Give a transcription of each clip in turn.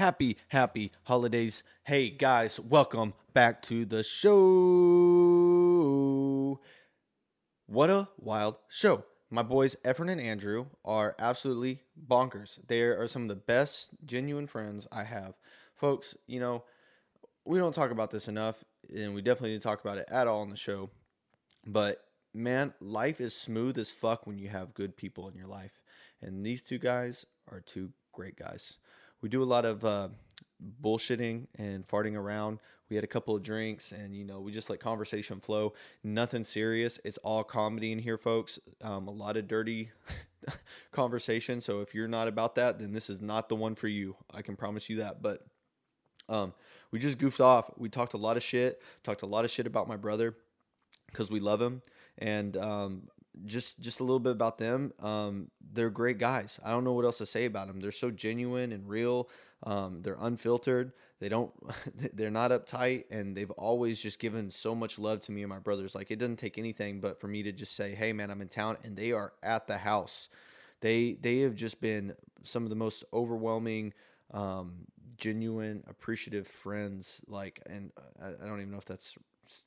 happy, happy holidays. Hey guys, welcome back to the show. What a wild show. My boys Efren and Andrew are absolutely bonkers. They are some of the best genuine friends I have. Folks, you know, we don't talk about this enough, and we definitely didn't talk about it at all on the show. But man, life is smooth as fuck when you have good people in your life. And these two guys are two great guys. We do a lot of uh, bullshitting and farting around. We had a couple of drinks and, you know, we just let conversation flow. Nothing serious. It's all comedy in here, folks. Um, a lot of dirty conversation. So if you're not about that, then this is not the one for you. I can promise you that. But um, we just goofed off. We talked a lot of shit, talked a lot of shit about my brother because we love him. And um, just just a little bit about them. Um, they're great guys. I don't know what else to say about them. They're so genuine and real. Um, they're unfiltered. They don't. They're not uptight, and they've always just given so much love to me and my brothers. Like it doesn't take anything but for me to just say, "Hey, man, I'm in town," and they are at the house. They they have just been some of the most overwhelming. Um, genuine appreciative friends like and I, I don't even know if that's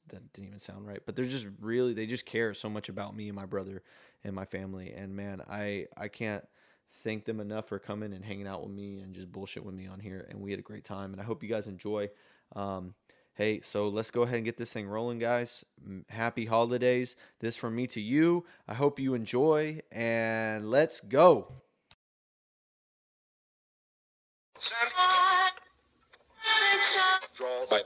that didn't even sound right but they're just really they just care so much about me and my brother and my family and man i i can't thank them enough for coming and hanging out with me and just bullshit with me on here and we had a great time and i hope you guys enjoy. Um, hey so let's go ahead and get this thing rolling guys. Happy holidays. This from me to you. I hope you enjoy and let's go. Draw by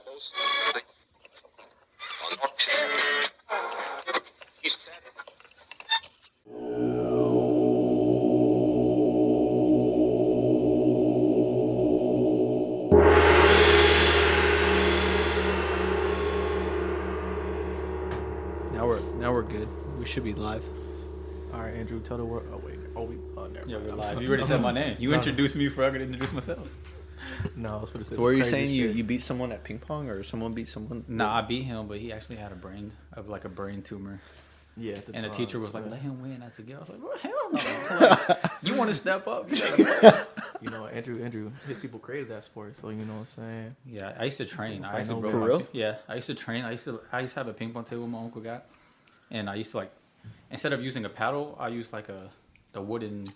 we're good. We should be live. All right, Andrew, tell the world. Oh wait, oh we. Oh, never Yeah, we're live. You already said my name. You No. introduced me before I could introduce myself. No, I was going to say. What were you saying? You you beat someone at ping pong, or someone beat someone? Nah, I beat him, but he actually had a brain of like a brain tumor. Yeah. at the And the teacher was like, "Let him win." I said, "Yeah." I was like, "Bro, hell no!" Like, you want to step up? You know, Andrew, Andrew, his people created that sport, so you know what I'm saying. yeah, I used to train. I actually For broke For real? Yeah, I used to train. I used to I used to have a ping pong table my uncle got, and I used to like instead of using a paddle, I used like a the wooden.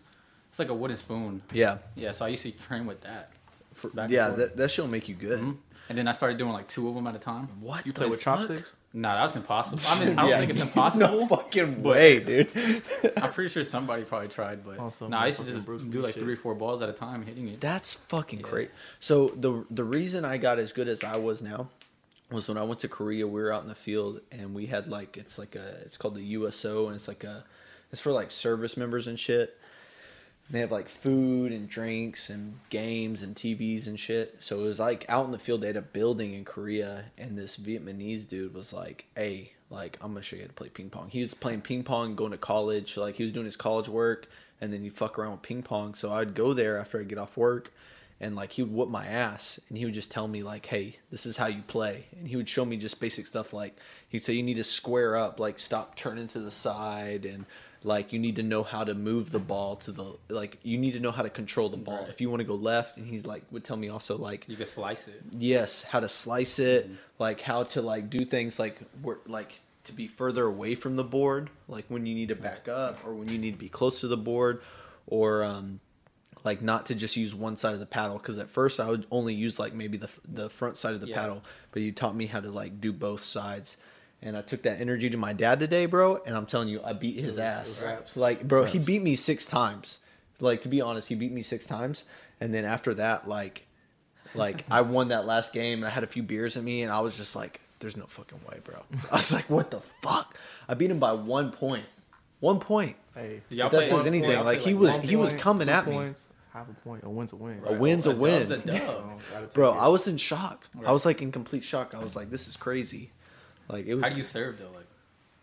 It's like a wooden spoon. Yeah, Yeah, so I used to train with that. For, Back yeah. That that shit'll make you good. Mhm. And then I started doing like two of them at a time. What You play with chopsticks? Nah, that's impossible. I mean, I don't Yeah, think it's impossible. no impossible. fucking way, dude. I'm pretty sure somebody probably tried, but Also, nah, I used to just Bruce do like shit. three, four balls at a time hitting it. That's fucking Yeah. great. So the the reason I got as good as I was now was when I went to Korea. We were out in the field and we had like it's like a it's called the USO and it's like a it's for like service members and shit. They have like food and drinks and games and TVs and shit. So it was like out in the field. They had a building in Korea, and this Vietnamese dude was like, "Hey, like I'm gonna show you how to play ping pong." He was playing ping pong, going to college. Like he was doing his college work, and then he fuck around with ping pong. So I'd go there after I get off work, and like he would whoop my ass, and he would just tell me like, "Hey, this is how you play," and he would show me just basic stuff like he'd say you need to square up, like stop turning to the side, and like you need to know how to move the ball to the like you need to know how to control the ball Right. if you want to go left and he's like would tell me also like You can slice it. yes how to slice it like how to like do things like work like to be further away from the board like when you need to back up or when you need to be close to the board or um like not to just use one side of the paddle because at first I would only use like maybe the the front side of the Yeah. paddle, but you taught me how to like do both sides, and I took that energy to my dad today, bro. And I'm telling you, I beat his was- ass. raps. Like, bro, he beat me six times. Like to be honest, he beat me six times, and then after that, like, like I won that last game, and I had a few beers in me, and I was just like, "There's no fucking way, bro." I was like, "What the fuck?" I beat him by one point. One point. Hey, If that says anything, play, like, he was one he was coming two at me. Points, Half a point, a win's a win. A win's a dub's win. a dub. So, gotta Bro. I was in shock. I was like in complete shock. I was like, "This is crazy." Like it was How do you serve though? Like,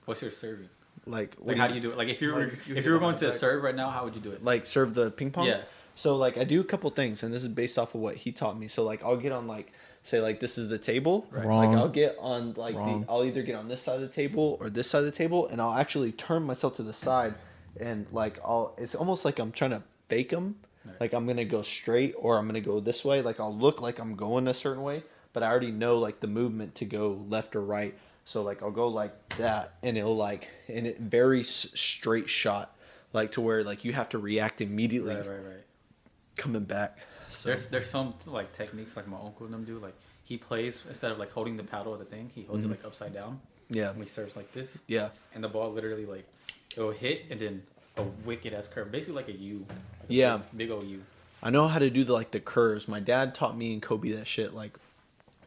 what's your serving? like Like, do how you- do you do it? Like, if you were Like, you if you were going to back. serve right now, how would you do it? like serve the ping pong. Yeah. So like I do a couple things, and this is based off of what he taught me. So like I'll get on like say like this is the table. Right. Like I'll get on like Wrong. the I'll either get on this side of the table or this side of the table, and I'll actually turn myself to the side, and like I'll it's almost like I'm trying to fake them, Right. Like I'm gonna go straight or I'm gonna go this way. Like I'll look like I'm going a certain way, but I already know like the movement to go left or right. So like I'll go like that, and it'll like and it very straight shot, like to where like you have to react immediately Right, right, right. coming back. So There's there's some like techniques like my uncle and them do. Like he plays instead of like holding the paddle of the thing, he holds Mhm. it like upside down. yeah, And he serves like this, yeah, and the ball literally like it'll hit and then a wicked ass curve, basically like a U. Like a Yeah. big, big old U. I know how to do the like the curves. My dad taught me and Kobe that shit like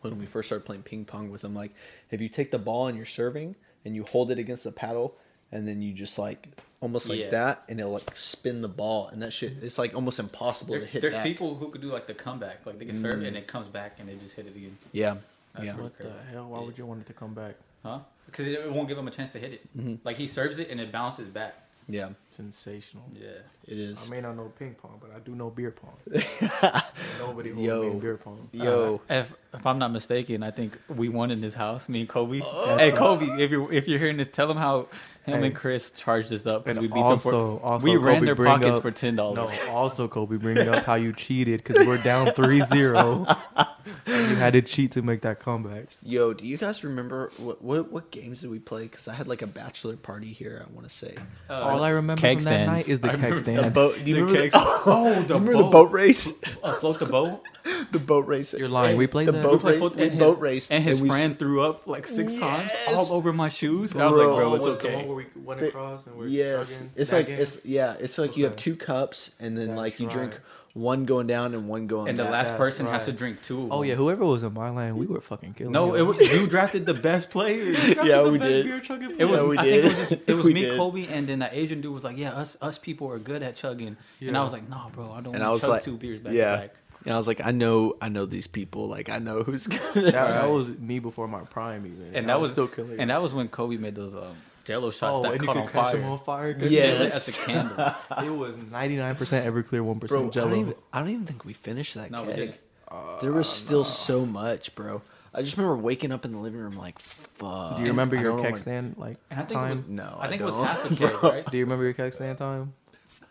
when we first started playing ping pong with him. Like if you take the ball and you're serving and you hold it against the paddle and then you just like almost like Yeah. that and it'll like spin the ball and that shit it's like almost impossible There's, to hit there's back. people who could do like the comeback, like they can serve Mm. and it comes back and they just hit it again, Yeah. That's yeah. really What the hell? Why would you want it to come back? huh? Because it, it won't give him a chance to hit it. Mhm. Like he serves it and it bounces back. Yeah. Sensational. Yeah. It is. I may not know ping pong, but I do know beer pong. Nobody holds Yo. me beer pong. Yo. Uh, if if I'm not mistaken, I think we won in this house. Me and Kobe. Oh. Hey Kobe, if you are if you're hearing this, tell him how him Hey. and Chris charged us up because And we beat them for. also we ran Kobe, their pockets up- for ten dollars. No, dollars. also Kobe bringing up how you cheated because we're down 3-0. and you had to cheat to make that comeback. Yo, do you guys remember what what, what games did we play? Because I had like a bachelor party here. I want to say uh, All I remember keg from that night is the I keg stand. the And boat. Do you the remember? kegs. The, oh, oh, the remember the boat. boat race? Uh, Afloat the boat. the boat race. You're lying. Hey, we played the that. boat We played race. foot- and his- boat raced, And his we- friend threw up like six times all over my shoes. I was like, Bro. bro, Oh, it's was the one okay. where we went The- across and we're yes, chugging it's like it's yeah, it's like you have two cups and then like you drink right. One going down and one going And the back. last That's person has to drink two. Of Oh yeah, whoever was in my line, we were fucking killing. No, you. it was, you drafted the best players. Yeah, we did. It was. Yeah, we I did. think it was, just, it was me, did. Kobe, and then that Asian dude was like, "Yeah, us us people are good at chugging," and I was like, "Nah, bro, I don't And want I was chug like- two beers back yeah. to back." And I was like, I know, I know these people. Like I know who's gonna. that, that was me before my prime even. And I that was still killing. And that was when Kobe made those um, Jello shots oh, that and you caught could on catch fire. them on fire. Yeah, Yeah. lit Yes. as a candle. it was 99% Everclear, 1% bro, I Jello. don't, even, I don't even think we finished that No, we keg. didn't. Uh, there was still so much, bro. I just remember waking up in the living room like, fuck. Do you remember your don't keg stand like And I think time? was, No, I think it was don't. half a keg, right? Do you remember your keg stand time?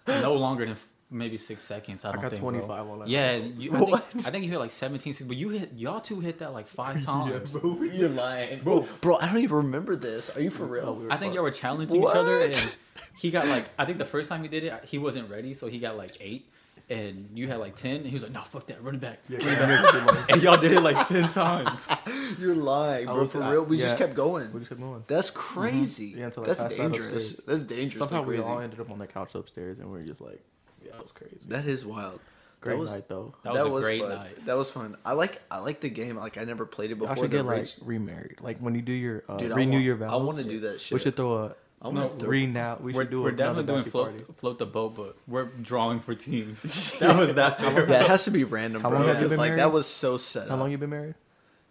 no longer than maybe six seconds. I I don't got think. 25 bro. on that. Yeah, you, I, What? think, I think you hit like 17, but you hit y'all two hit that like five times. You're lying, bro. Bro, I don't even remember this. Are you for real? Oh, we I think fucked. y'all were challenging each other, and he got like I think the first time he did it, he wasn't ready, so he got like eight, and you had like ten, and he was like, "No, fuck that, run it back." Yeah, Run back. and y'all did it like ten times. You're lying, bro. For I- real, we just kept going. we just kept going. That's mm-hmm. crazy. Yeah, until I That's dangerous. upstairs. That's dangerous. Somehow like we all ended up on the couch upstairs, and we were just like, "Yeah, that was crazy." That is wild. Great that was, night though. That was a great fun. night. That was fun. I like I like the game. Like I never played it Y'all before. should get like remarried. Like when you do your uh, Dude, renew want- your vows. I wanna do that shit. We should throw a I No, want to re now. We should we're do we're definitely doing float, party. float the boat, but we're drawing for teams. that was that. fair. Yeah, it has to be random, How bro. long have you Because been like married? that was so set How up. long you been married?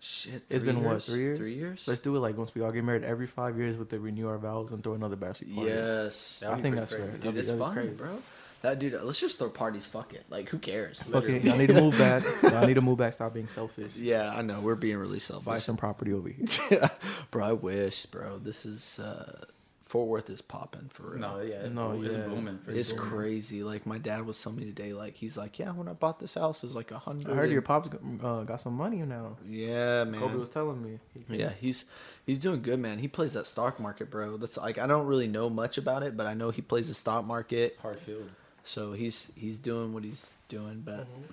Shit, It's three been what, three years? Three years. Let's do it like once we all get married every five years with the renew our vows and throw another bachelor party. Yes, I think that's crazy. fair. dude, That'd be- it's that'd be fun, crazy. bro. That dude, let's just throw parties. Fuck it. Like, who cares? Fuck it. Y'all need to move back. Y'all need to move back. Stop being selfish. Yeah, I know. We're being really selfish. Buy some property over here. bro, I wish, bro. This is uh Fort Worth is popping for real. No, yeah, No, no, it's yeah. booming. For It's sure. crazy. Like my dad was telling me today, like he's like, yeah, when I bought this house, it was like a hundred. I heard your pops uh, got some money now. Yeah, man. Kobe was telling me. Yeah, he's he's doing good, man. He plays that stock market, bro. That's like I don't really know much about it, but I know he plays the stock market. hard field. So he's he's doing what he's doing, but mm-hmm.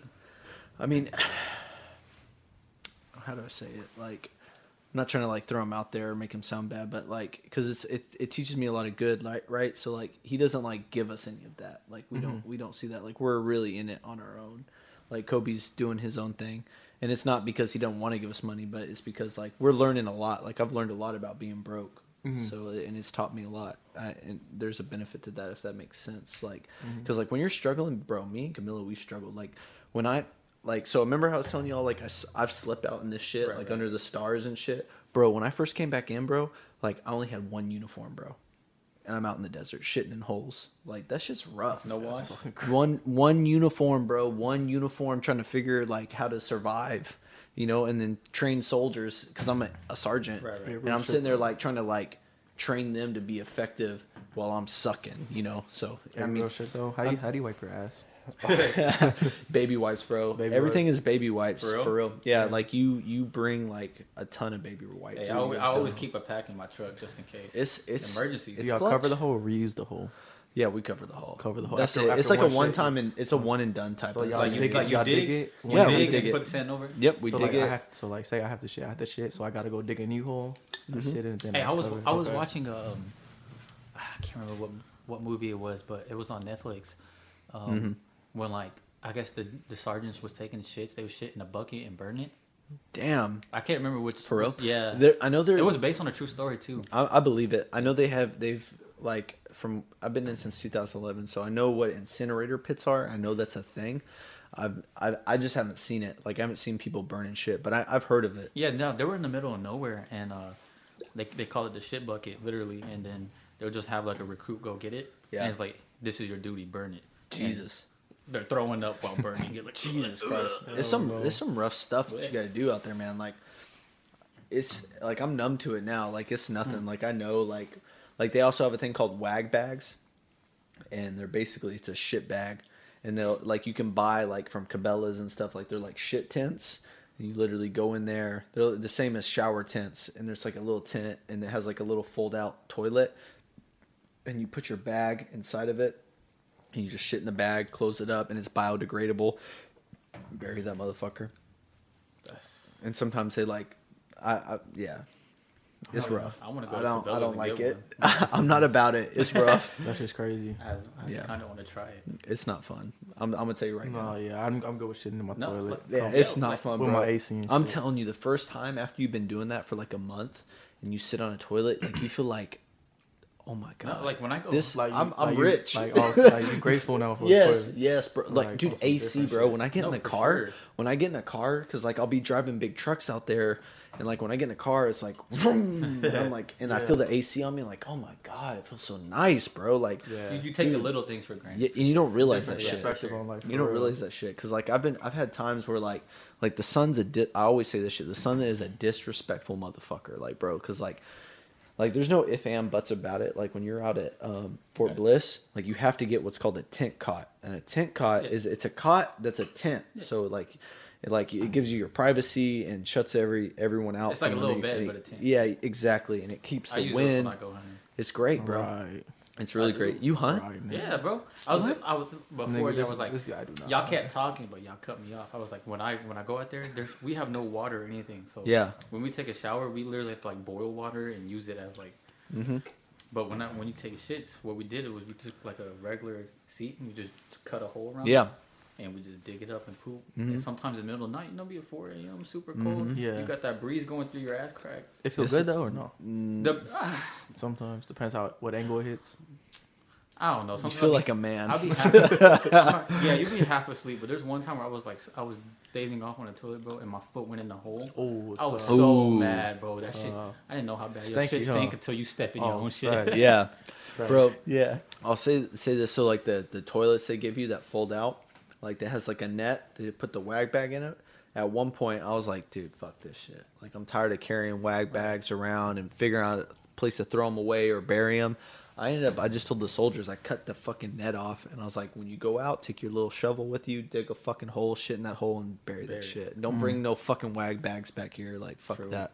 I mean, how do I say it? Like, I'm not trying to like throw him out there or make him sound bad, but like, because it's it, it teaches me a lot of good, like right. So like, he doesn't like give us any of that. Like we don't mm-hmm. we don't see that. Like we're really in it on our own. Like Kobe's doing his own thing, and it's not because he don't want to give us money, but it's because like we're learning a lot. Like I've learned a lot about being broke. Mm-hmm. So and it's taught me a lot, I, and there's a benefit to that if that makes sense. Like, mm-hmm. because like when you're struggling, bro, me and Camilla, we struggled. Like when I like, so remember how I was telling y'all like I, have slept out in this shit, Right, like right. under the stars and shit, bro. When I first came back in, bro, like I only had one uniform, bro, and I'm out in the desert shitting in holes. Like that shit's rough. No wash. one one uniform, bro. One uniform, trying to figure like how to survive, you know, and then train soldiers because I'm a, a sergeant, Right, right. and I'm sitting there like trying to like train them to be effective while I'm sucking, you know. So I I mean, real shit though. How, you, how do you wipe your ass? baby wipes, bro. Baby Everything is baby wipes For for real? real. Yeah, Yeah. like you you bring like a ton of baby wipes. Hey, I, always, I always keep a pack in my truck just in case. It's it's Emergencies. It's Do y'all clutch. cover the hole or reuse the hole? Yeah, we cover the hole. Cover the hole. That's After- it. It's after like a one one shit, time and it's a one and done type So of y'all like thing. you, dig like you y'all dig, dig it? you Yeah, dig, we dig it. put the sand over. Yep, we so dig like it. I have so like say I have to shit, I have to shit, so I gotta go dig a new hole. Mm-hmm. Shit and then Hey, I was. I was watching um, I can't remember what what movie it was, but it was on Netflix. Um, Mm-hmm. when like I guess the the sergeants was taking shits, they would shit in a bucket and burn it. Damn. I can't remember which. For real? Yeah. There, I know there. it was based on a true story too. I, I believe it. I know they have. They've like from. I've been in since 2011, so I know what incinerator pits are. I know that's a thing. I've. I, I just haven't seen it. Like I haven't seen people burning shit, but I, I've heard of it. Yeah, no, they were in the middle of nowhere, and uh, they they call it the shit bucket, literally, and then they'll just have like a recruit go get it. Yeah. And it's like this is your duty, burn it. And Jesus. they're throwing up while burning it. Like Jesus Christ. There's some there's some rough stuff what you got to do out there, man. Like it's like I'm numb to it now. Like it's nothing. Like I know like like they also have a thing called wag bags, and they're basically it's a shit bag, and they'll like you can buy like from Cabela's and stuff. Like they're like shit tents. And you literally go in there. They're the same as shower tents, and there's like a little tent, and it has like a little fold out toilet, and you put your bag inside of it, and you just shit in the bag, close it up, and it's biodegradable. Bury that motherfucker. That's, And sometimes they like, I, I yeah, it's I- rough. I wanna go I don't. I don't like it. I'm not about it. It's rough. That's just crazy. I, I Yeah. kind of want to try it. it's not fun. I'm, I'm gonna tell you right No, now. yeah, I'm I'm good with shitting in my No, toilet. but- Yeah, Yeah, it's like, not fun, with bro. my AC and I'm shit. telling you, the first time after you've been doing that for like a month, and you sit on a toilet, like you feel like, oh my god, No, like when I go, this Like you- I'm, I'm like you- rich. like, oh, like you grateful now for the yes, toilet. yes, bro. Like, Like, dude, AC, bro. shit. When I get in the car, sure. when I get in a car, because like I'll be driving big trucks out there, and like when I get in the car, it's like, vroom, and I'm like, and I feel the AC on me, like, oh my god, it feels so nice, bro. Like, Yeah. you, you take the little things for granted. yeah, and you don't realize that shit. Perspective on life. You don't real. realize that shit because like I've been I've had times where like like the sun's a di- I always say this shit the sun is a disrespectful motherfucker like bro because like like there's no if and buts about it like when you're out at um, Fort Okay. Bliss like you have to get what's called a tent cot and a tent cot Yeah. is it's a cot that's a tent so like it like it gives you your privacy and shuts every everyone out It's like a little under- bed, and but a tent. yeah exactly and it keeps I the use those when wind I go it's great bro Right. It's really I do. great you hunt Yeah, bro. I was, What? I was before. Nigga, There was like this guy do not y'all hunt. kept talking, but y'all cut me off. I was like, when I when I go out there, there's we have no water or anything. So Yeah. when we take a shower, we literally have to like boil water and use it as like. mm-hmm. But when I, when you take shits, what we did was we took like a regular seat and we just cut a hole around. yeah it, And we just dig it up and poop. Mhm. And sometimes in the middle of the night, you know, be at 4 a.m. super cold. Mhm. Yeah. You got that breeze going through your ass crack. It feels It's- good though or no? Mm, The, ah, Sometimes depends how what angle it hits. I don't know. Sometimes you feel I'll like be- a man I'll be half, yeah, you'd be half asleep. But there's one time where I was like, I was dazing off on the toilet, bro, and my foot went in the hole. Oh, I was uh, so Ooh. mad, bro. That shit, Uh, I didn't know how bad your stanky, shit huh? stink until you step in your Oh, own shit. facts. yeah bro Yeah. I'll say say this. So like the the toilets they give you that fold out, like that has like a net. They put the wag bag in it. At one point, I was like, dude, fuck this shit. Like I'm tired of carrying wag bags around and figuring out a place to throw them away or bury them. I ended up. I just told the soldiers I cut the fucking net off, and I was like, when you go out, take your little shovel with you, dig a fucking hole, shit in that hole, and bury that Bury it. shit. Don't mm-hmm. bring no fucking wag bags back here. Like fuck True. that.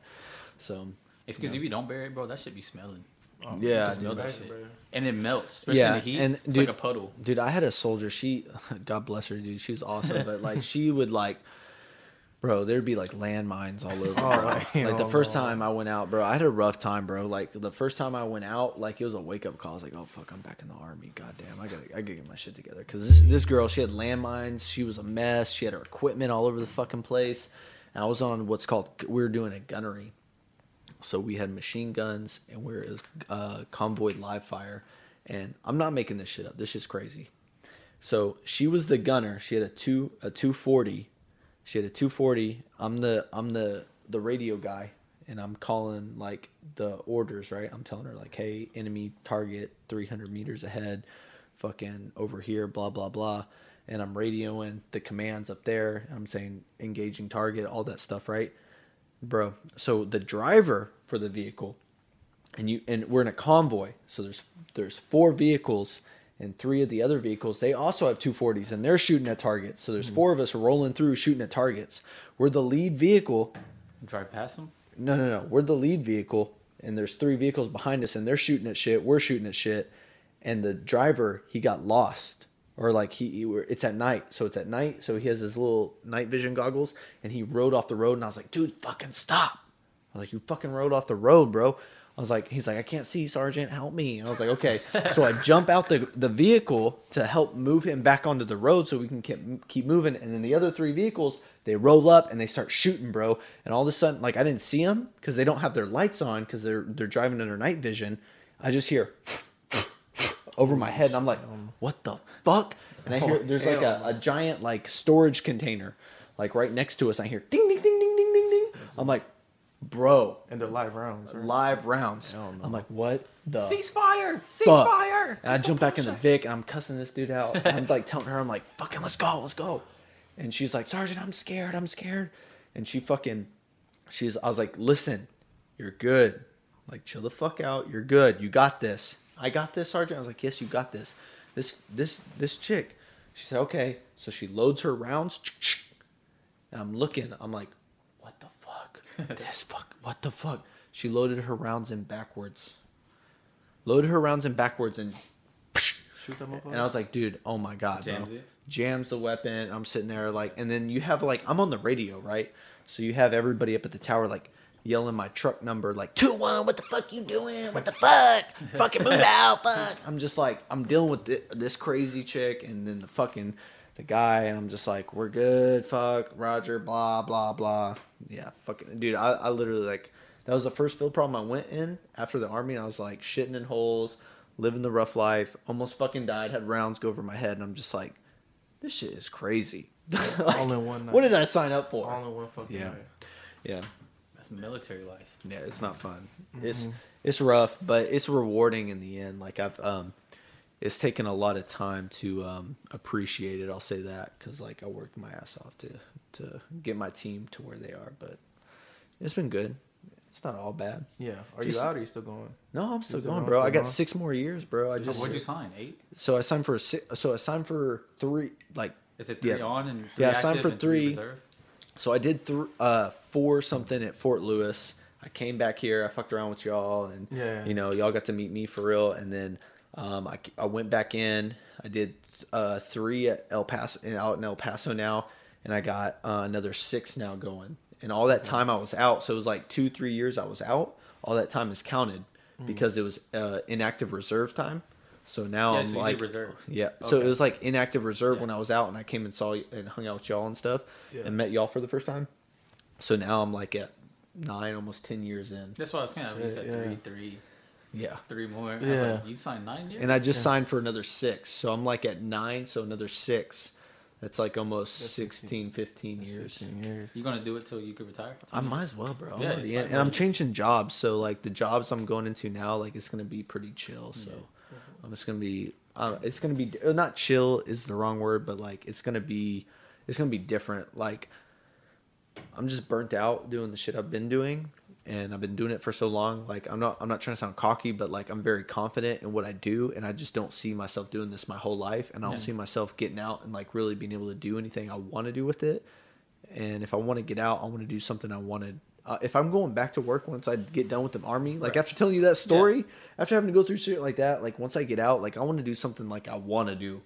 So If because if you don't bury it, bro, that should be smelling. Oh, Yeah, You smell dude. that shit, and it melts, especially Yeah, in the heat. and it's dude- like a puddle. Dude, I had a soldier. She, God bless her, dude. She was awesome, but like she would like, bro, there'd be like landmines all over. Oh, bro. like the first time I went out, bro, I had a rough time, bro. Like the first time I went out, like it was a wake up call. I was like, oh fuck, I'm back in the army. God damn, I gotta, I gotta get my shit together. Because this, this girl, she had landmines. She was a mess. She had her equipment all over the fucking place. And I was on what's called, we were doing a gunnery. So we had machine guns and we were it was, uh, convoy live fire. And I'm not making this shit up. This is crazy. So she was the gunner. She had a two a 240. She had a 240. I'm the I'm the the radio guy, and I'm calling like the orders. Right. I'm telling her like, hey, enemy target 300 meters ahead, fucking over here, blah blah blah. And I'm radioing the commands up there. I'm saying engaging target, all that stuff. Right, bro. So the driver for the vehicle and you and we're in a convoy so there's there's four vehicles and three of the other vehicles they also have 240s and they're shooting at targets. So there's hmm. four of us rolling through shooting at targets. We're the lead vehicle. Drive past them. No, no, no. We're the lead vehicle, and there's three vehicles behind us, and they're shooting at shit. We're shooting at shit, and the driver he got lost, or like he, he it's at night, so it's at night, so he has his little night vision goggles, and he rode off the road, and I was like, dude, fucking stop! I was like, you fucking rode off the road, bro. I was like, he's like, I can't see, Sergeant, help me. I was like, okay. so I jump out the the vehicle to help move him back onto the road so we can keep keep moving, and then the other three vehicles they roll up and they start shooting, bro. And all of a sudden, like I didn't see them because they don't have their lights on because they're they're driving under night vision. I just hear over my head, and I'm like, what the fuck? And I hear oh, there's like a, a giant like storage container, like right next to us. I hear ding ding ding ding ding ding ding. I'm like, bro, And they're live rounds. Right? live rounds. I'm like, what the Ceasefire! Ceasefire! And I jump back in the Vic and I'm cussing this dude out. And I'm like telling her, I'm like, fucking let's go, let's go. And she's like, Sergeant, I'm scared, I'm scared. And she fucking she's I was like, listen, you're good. Like, chill the fuck out. You're good. You got this. I got this, Sergeant. I was like, yes, you got this. This this this chick. She said, okay. So she loads her rounds. And I'm looking. I'm like, what the fuck? this fuck. What the fuck? She loaded her rounds in backwards. Loaded her rounds in backwards and Shoot them up. and I was like, dude, oh my god, Jams bro. it? Jams the weapon. I'm sitting there like, and then you have like, I'm on the radio, right? So you have everybody up at the tower like yelling my truck number, like two one. What the fuck you doing? What the fuck? fucking move out, fuck. I'm just like, I'm dealing with thi- this crazy chick, and then the fucking the guy, and I'm just like, we're good, fuck, Roger, blah blah blah. Yeah, fucking dude, I, I literally like. That was the first field problem I went in after the army. And I was like shitting in holes, living the rough life. Almost fucking died. Had rounds go over my head, and I'm just like, this shit is crazy. Like, All in one night. What did I sign up for? All in one fucking Yeah. night. Yeah, That's military life. yeah, it's not fun. It's it's rough, but it's rewarding in the end. Like I've um, it's taken a lot of time to um appreciate it. I'll say that because like I worked my ass off to to get my team to where they are, but it's been good. It's not all bad. Yeah. Are Just- you out or are you still going? No, I'm still still going, going, bro. I got going? six more years, bro. I just what'd you sign? Eight? so I signed for a si- so I signed for three like Is it three Yeah. on and three Yeah, I signed for three three. So I did th- uh, four something at Fort Lewis. I came back here. I fucked around with y'all, and Yeah. you know, y'all got to meet me for real. And then um, I, I went back in. I did uh, three at El Paso, and out in El Paso now, and I got uh, another six now going. And all that time I was out, so it was like two, three years I was out. All that time is counted Mm. because it was uh, inactive reserve time. So now Yeah, I'm so like, reserve. yeah. So it was like inactive reserve Yeah. when I was out, and I came and saw y- and hung out with y'all and stuff, Yeah. and met y'all for the first time. So now I'm like at nine, almost ten years in. That's what I was kind of. You Shit, said yeah. three, three, Yeah. three more. I was Yeah. like, you signed nine years. And I just Yeah. signed for another six, so I'm like at nine, so another six. That's like almost That's 16, 15 years. 15 years. you gonna do it till you can retire? I might as well, bro. I'm Yeah, already it's in. fine. and I'm changing jobs, so like the jobs I'm going into now, like it's gonna be pretty chill. Mm-hmm. So I'm just gonna be, uh, it's gonna be uh, not chill is the wrong word, but like it's gonna be, it's gonna be different. Like I'm just burnt out doing the shit I've been doing, and I've been doing it for so long. Like I'm not, I'm not trying to sound cocky, but like I'm very confident in what I do, and I just don't see myself doing this my whole life, and I don't Yeah. see myself getting out and like really being able to do anything I want to do with it. And if I want to get out, I want to do something I wanted. Uh, if I'm going back to work once I get done with the army, like Right. after telling you that story, after having to go through shit like that, like once I get out, like I want to do something like I want to do.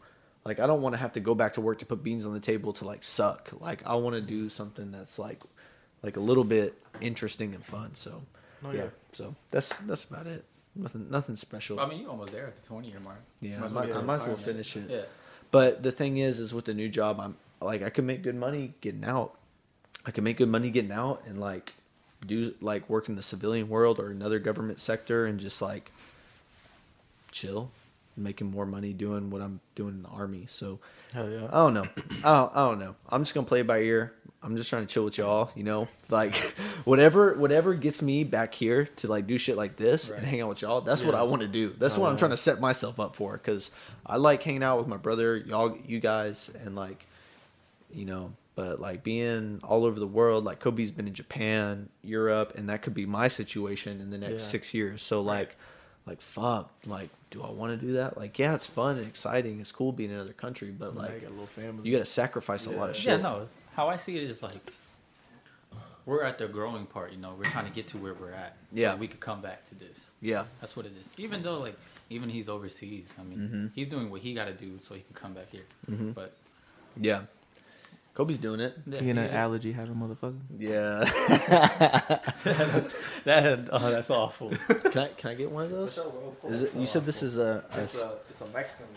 Like I don't want to have to go back to work to put beans on the table to like suck. Like I want to do something that's like, like a little bit interesting and fun. So, Oh, yeah. yeah. So that's that's about it. Nothing nothing special. I mean, you almost there at the twenty year mark. yeah, I Might as might, I might as well finish it. Yeah. But the thing is, is with the new job, I'm like I can make good money getting out. I can make good money getting out and like do like work in the civilian world or another government sector and just like chill, making more money doing what I'm doing in the army. So Hell yeah. I don't know. I don't, I don't know. I'm just gonna play by ear. I'm just trying to chill with y'all, you know. Like whatever whatever gets me back here to like do shit like this and hang out with y'all. That's what I want to do. That's Oh, what I'm yeah. trying to set myself up for. Cause I like hanging out with my brother, y'all, you guys, and like, you know. But like being all over the world, like Kobe's been in Japan, Europe, and that could be my situation in the next Yeah. six years. So like, like fuck, like do I want to do that? Like yeah, it's fun and exciting. It's cool being in another country, but Like, like a little family. you got to sacrifice a lot of shit. Yeah, no. How I see it is like we're at the growing part. You know, we're trying to get to where we're at. so Yeah. we could come back to this. Yeah. That's what it is. Even though like even he's overseas. I mean, Mhm. he's doing what he got to do so he can come back here. Mhm. But Yeah. Kobe's doing it. yeah, He in an allergy having motherfucker. Yeah. that oh, that's awful. can I can I get one of those? Is it, you said this is a, a it's a Mexican.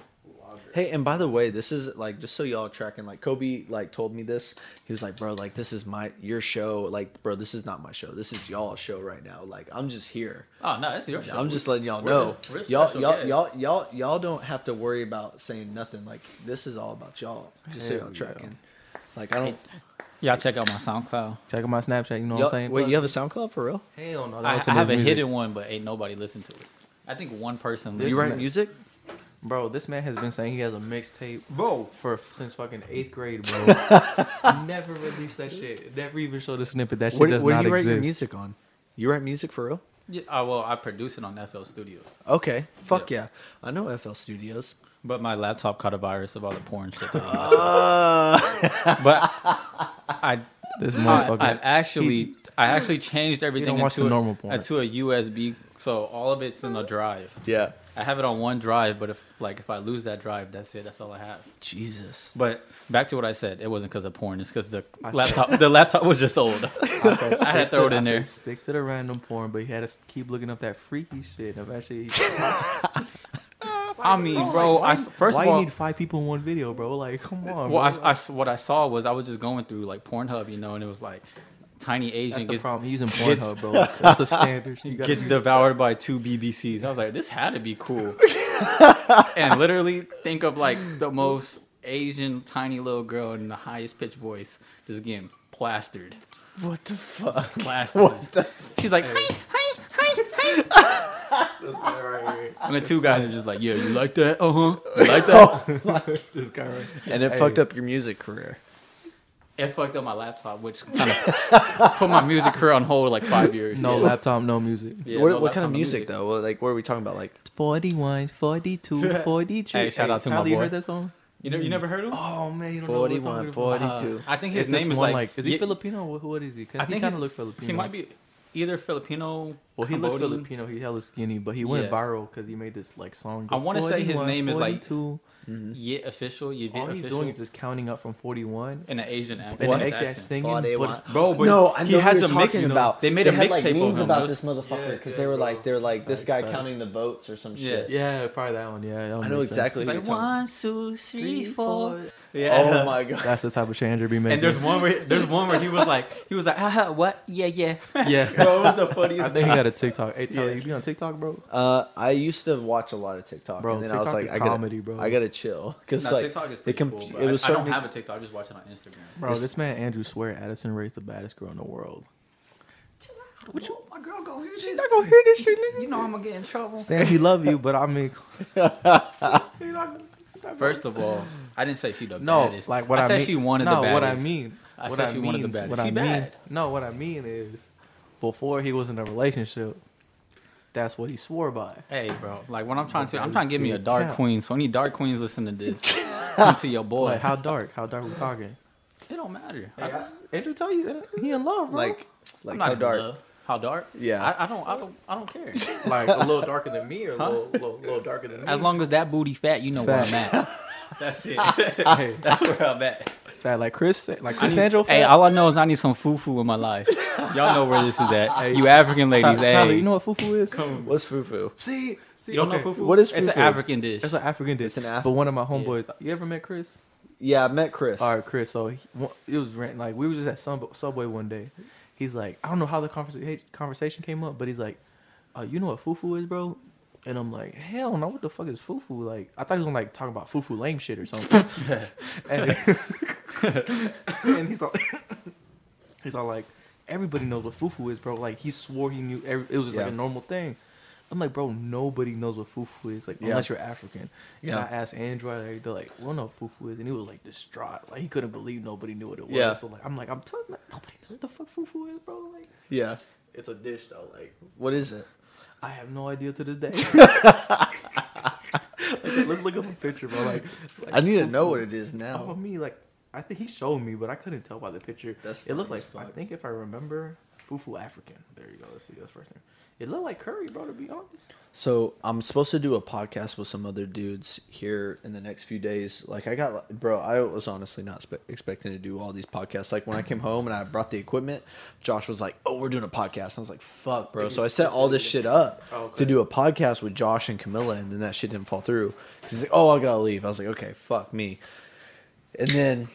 Hey, and by the way, this is like just so y'all are tracking. Like Kobe, like told me this. He was like, "Bro, like this is my your show. Like, bro, this is not my show. This is y'all show right now. Like, I'm just here. Oh no, it's your show. I'm just letting y'all we're know. we're Y'all, special y'all, guests. y'all, y'all, y'all don't have to worry about saying nothing. Like, this is all about y'all. Just so y'all yeah. tracking. Like, I don't. Y'all check out my SoundCloud. Check out my Snapchat. You know what I'm saying? wait, you have a SoundCloud for real? Hell no. I, listen I to have a music. hidden one, but ain't nobody listened to it. I think one person. This you write is- music? Bro, this man has been saying he has a mixtape bro. for since fucking eighth grade, bro. Never released that shit. Never even showed a snippet. That shit Where, does where not do you write exist. your music on? You write music for real? Yeah, uh, well, I produce it on FL Studios, Okay, fuck Yeah. yeah. I know FL Studios. But my laptop caught a virus of all the porn shit. That Uh, but I, This I, motherfucker. I've actually, I actually changed everything watch the into, normal a, porn. into a USB, so all of it's in a drive. yeah. I have it on one drive, but if like if I lose that drive, that's it. That's all I have. Jesus. But back to what I said, it wasn't because of porn. It's because the I laptop, the laptop was just old. I, said, I had to throw it I in said, there. Stick to the random porn, but he had to keep looking up that freaky shit. Eventually, I mean, bro, I s- first why of all, you need five people in one video, bro? Like, come on. well, I, bro. I s- what I saw was I was just going through like Pornhub, you know, and it was like tiny Asian That's the gets problem. He's using Pornhub, bro. That's a standard. You gotta gets devoured by two BBCs. I was like, this had to be cool. and literally think of like the most Asian tiny little girl in the highest pitch voice just getting plastered. What the fuck? Plastered. She's like, hi, hi, hi, hi. This guy right here. And the two guys are just like, yeah, you like that? Uh huh. You like that? This guy right. And it Hey. fucked up your music career. It fucked up my laptop, which kind of put my music career on hold like five years. No Yeah. laptop, no music. Yeah, what no what kind of laptop, no music, though? What, like, what are we talking about? Like, 41, 42, 43. Hey, shout out to my Tyler, you boy. heard that song? You never, you never heard of him? Oh, man, you don't know what 41, song 42. Uh, I think his It's this name is one, like, like, is he Ye- Filipino? What, what is he? I he think kind of look Filipino. He might be either Filipino. Well, he looked Filipino. He hella skinny, but he went Yeah. viral because he made this like song. I wanna say his name is, like, 42. Yet official, you All get he's doing is just counting up from 41. in an Asian accent. And What? then His actually accent. singing. Oh, but- Bro, but no, I know he what has you're a mix. talking you about. They made a had, like, mixtape memes about It this motherfucker Yes, because yes, they were bro. like, they're like this guy facts. counting the votes or some Yeah. shit. yeah, probably that one. Yeah, that I know exactly who Like you're talking. one, two, three, Three, four. four. Yeah. Oh my god. That's the type of shit Andrew be making. And there's one where there's one where he was like he was like ah what yeah yeah yeah. bro it was the funniest. I funniest think he got a TikTok. Hey, Tyler, you be on TikTok, bro? Uh, I used to watch a lot of TikTok, Bro, and then I was TikTok like, is I gotta, comedy, bro. I gotta chill because Nah, like TikTok is it, pretty com- cool. it was I, I don't have a TikTok. I just watch it on Instagram. Bro, this man Andrew swear Addison Rae is the baddest girl in the world. What you, my girl go hear this? She's not gonna hear this shit, nigga. You know I'm gonna get in trouble. Sam, he love you, but I mean, First of all, I didn't say she the no, baddest. like what I, I, said mean. she wanted no, the baddest. what I mean. I what said I she wanted the mean- baddest. What She I mean. bad. No, what I mean is, before he was in a relationship, that's what he swore by. Hey, bro. Like when I'm trying to, I'm trying to give me a dark count. queen. So any dark queens listen to this. Come to your boy. Like how dark? How dark we talking? it don't matter. Hey, I- Andrew tell you that he in love, bro. Like, I'm like not how in dark? love. How dark? Yeah. I, I don't. I don't. I don't care. like a little darker than me, or a Huh? little, little, little darker than me. As long as that booty fat, you know where I'm at. That's it. That's where I'm at. Fat like Chris, like I Chris need- Angel. Hey, all I know is I need some fufu in my life. Y'all know where this is at. You African ladies, Tyler, hey. Tyler, you know what fufu is? Come. What's fufu? See, see, You don't okay. know fufu? What is It's an? African dish. It's an African dish. It's an Af- but one of my homeboys. You ever met Chris? Yeah, I met Chris. All right, Chris. So he, it was rent like we were just at Sub- Subway one day. He's like, I don't know how the conversation conversation came up, but he's like, uh, you know what fufu is, bro? And I'm like, hell no, what the fuck is fufu? Like, I thought he was gonna like talk about fufu lame shit or something. and, and he's all, he's all like, everybody knows what fufu is, bro. Like he swore he knew. Every, it was just like a normal thing. I'm like, bro, nobody knows what fufu is, like Yeah. unless you're African. Yeah. And I asked Andrew, like, they're like, we don't no, fufu is," and he was like distraught, like he couldn't believe nobody knew what it was. Yeah. So like, I'm like, I'm telling nobody knows what the fuck fufu is, bro. Like, Yeah. it's a dish though. Like, What is it? I have no idea to this day. Like, let's look up a picture, bro. Like, like I need to know what it is Oh, now. me like I think he showed me, but I couldn't tell by the picture. That's it looked like I think if I remember, Fufu African. There you go. Let's see that's first name. It looked like curry, bro. To be honest. So I'm supposed to do a podcast with some other dudes here in the next few days. Like I got, bro. I was honestly not spe- expecting to do all these podcasts. Like when I came home and I brought the equipment, Josh was like, "Oh, we're doing a podcast." I was like, "Fuck, bro!" So I set all this shit up Oh, okay. to do a podcast with Josh and Camilla, and then that shit didn't fall through. He's like, "Oh, I gotta leave." I was like, "Okay, fuck me." And then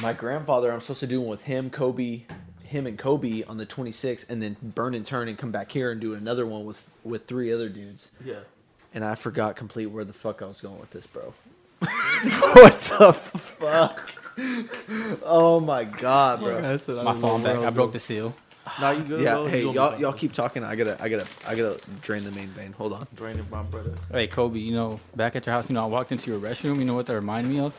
my grandfather, I'm supposed to do one with him, Kobe, him and Kobe on the 26th, and then burn and turn and come back here and do another one with with three other dudes. Yeah. And I forgot complete where the fuck I was going with this, bro. what the fuck? Oh my god, bro. My phone back. I broke the seal. Nah, you good? Yeah, bro? hey, You gonna y'all, be y'all keep talking. I gotta, I gotta, I gotta drain the main vein. Hold on. draining my brother. Hey Kobe, you know, back at your house, you know, I walked into your restroom. You know what that reminded me of?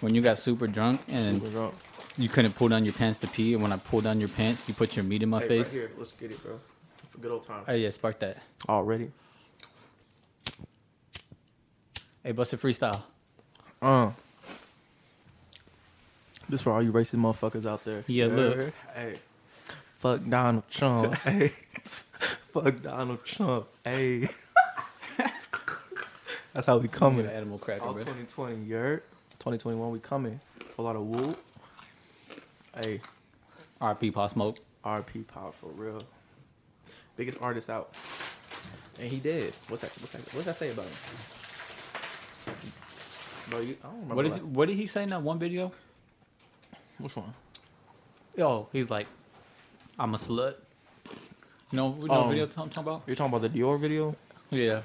When you got super drunk and Super drunk. You couldn't pull down your pants to pee, and when I pulled down your pants, you put your meat in my Hey, face. right here. Let's get it, bro. For good old time. Hey, yeah, spark that. Already. Hey, bust a freestyle. Uh. This for all you racist motherfuckers out there. Yeah, You look. Hey. Fuck Donald Trump. hey. Fuck Donald Trump. Hey. That's how we coming. Animal cracker, All bro. 2020, you heard? 2021, we coming. A lot of whoop. Hey, RP Pop Smoke. RP Power for real. Biggest artist out. And he did. What's that? What's that? What's that say about him? Bro, you, I don't remember. What is? like- What did he say in that one video? Which one? Yo, he's like, I'm a slut. You know, you know what Um, video I'm talking about? You're talking about the Dior video? Yeah.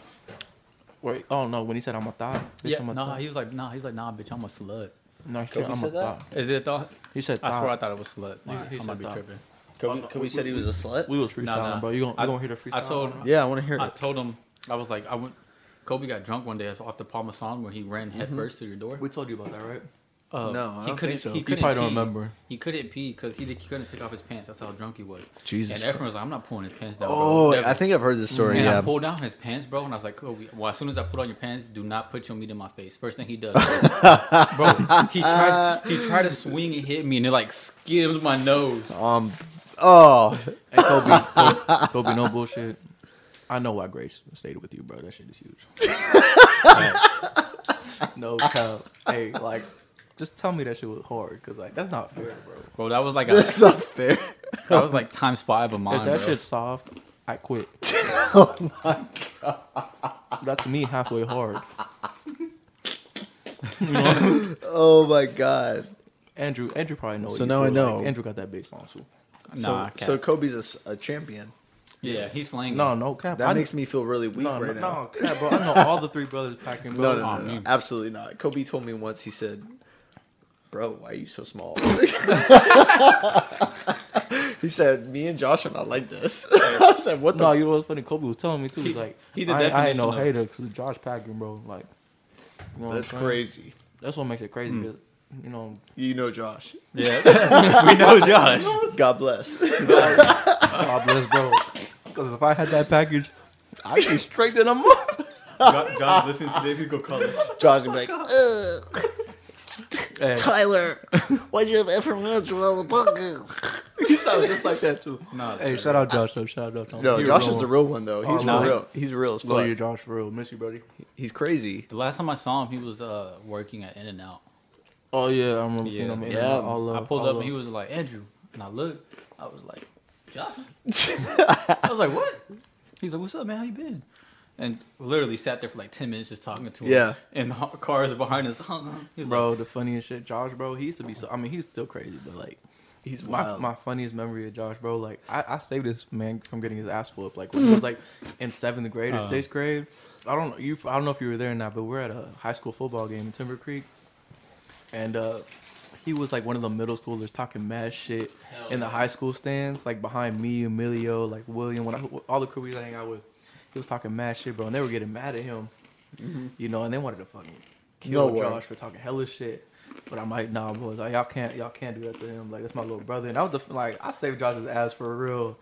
Wait, oh no, when he said I'm a thought. Bitch, Yeah, I'm a nah, thought. he was like, nah, he's like, nah, bitch, I'm a slut. No, he said I'm a said that? thought. Is it a thought? He said I thought. swear I thought it was slut. He- I, he I said might be thought. tripping. Kobe, Oh, no, Kobe we- uh, said he was a slut. We was freestyling, nah. bro. You gonna, I- gonna hear the freestyle? I told- or not? yeah, I want to hear I it. told him, I was like, I went. Kobe got drunk one day off the Parmesan where he ran mm-hmm. head first to your door. We told you about that, right? Uh, No, I he don't couldn't. think so. He couldn't probably don't remember. He couldn't pee because he, he couldn't take off his pants. That's how drunk he was. Jesus And Efren was like, "I'm not pulling his pants down." Oh, bro. I think I've heard this story. And I Yeah. pulled down his pants, bro, and I was like, Kobe. Well, as soon as I put on your pants, do not put your meat in my face. First thing he does, bro. bro he tries. He tried to swing and hit me, and it like skimmed my nose. Um. Oh. Hey, Kobe, Kobe, Kobe, no bullshit. I know why Grace stayed with you, bro. That shit is huge. no cap. Hey, like, just tell me that shit was hard, cause like that's not fair, bro. Bro, that was like a, That's not fair. that was like times five of If that bro. shit's soft, I quit. oh my. God. That's me halfway hard. Oh my god. Andrew, Andrew probably knows. So now I know. Andrew got that bass on too. Nah, so, cap. so Kobe's a champion. yeah, he's slaying. No, no cap. That I, makes me feel really weak no, right no, now. no, cap, bro. I know all the three brothers packing, bro. No, no, no, Oh, no, me. absolutely not. Kobe told me once. He said, "Bro, why are you so small?" he said, "Me and Josh are not like this." I said, "What the?" No, you know what's funny? Kobe was telling me too. He's He- like, he the I, I ain't no of- hater because Josh packing, bro. Like, you know That's crazy. That's what makes it crazy. Hmm. 'cause, you know, You know Josh. Yeah, we know Josh. God bless. God bless, bro. Because if I had that package, I'd be straight to the up. Josh, Josh listening to this, he's gonna call us. Josh would be like, Hey, Tyler, why'd you have Ephraim all the buckets? he sounds just like that too. Nah, Hey, shout out Josh though. Shout out Josh. "No, He Josh real is the real one though. He's Oh, for no. real. He's real as Love you, fuck. Josh, for real. Miss you, buddy. He's crazy." The last time I saw him, he was uh working at In-N-Out. Oh yeah, I remember seeing him. in Yeah. all love, I pulled all up love. and he was like Andrew, and I looked. I was like, Josh. I was like, what? He's like, what's up, man? How you been? And literally sat there for like ten minutes just talking to him. Yeah. And the cars behind us. He's bro, the funniest shit, Josh, bro. He used to be so. I mean, he's still crazy, but like, He's my wild. my funniest memory of Josh, bro. Like, I, I saved this man from getting his ass whooped. Like when he was like in seventh grade or Uh. sixth grade. I don't you. I don't know if you were there or not, but we're at a high school football game in Timber Creek, and uh, he was like one of the middle schoolers talking mad shit in the high school stands, like behind me, Emilio, like William, when I, all the crew we hang out with. He was talking mad shit, bro, and they were getting mad at him, mm-hmm. you know, and they wanted to fucking kill No. Josh for talking hella shit. But I'm like, nah, boys, like, y'all can't, y'all can't do that to him. Like, that's my little brother. And I was the like, I saved Josh's ass for real.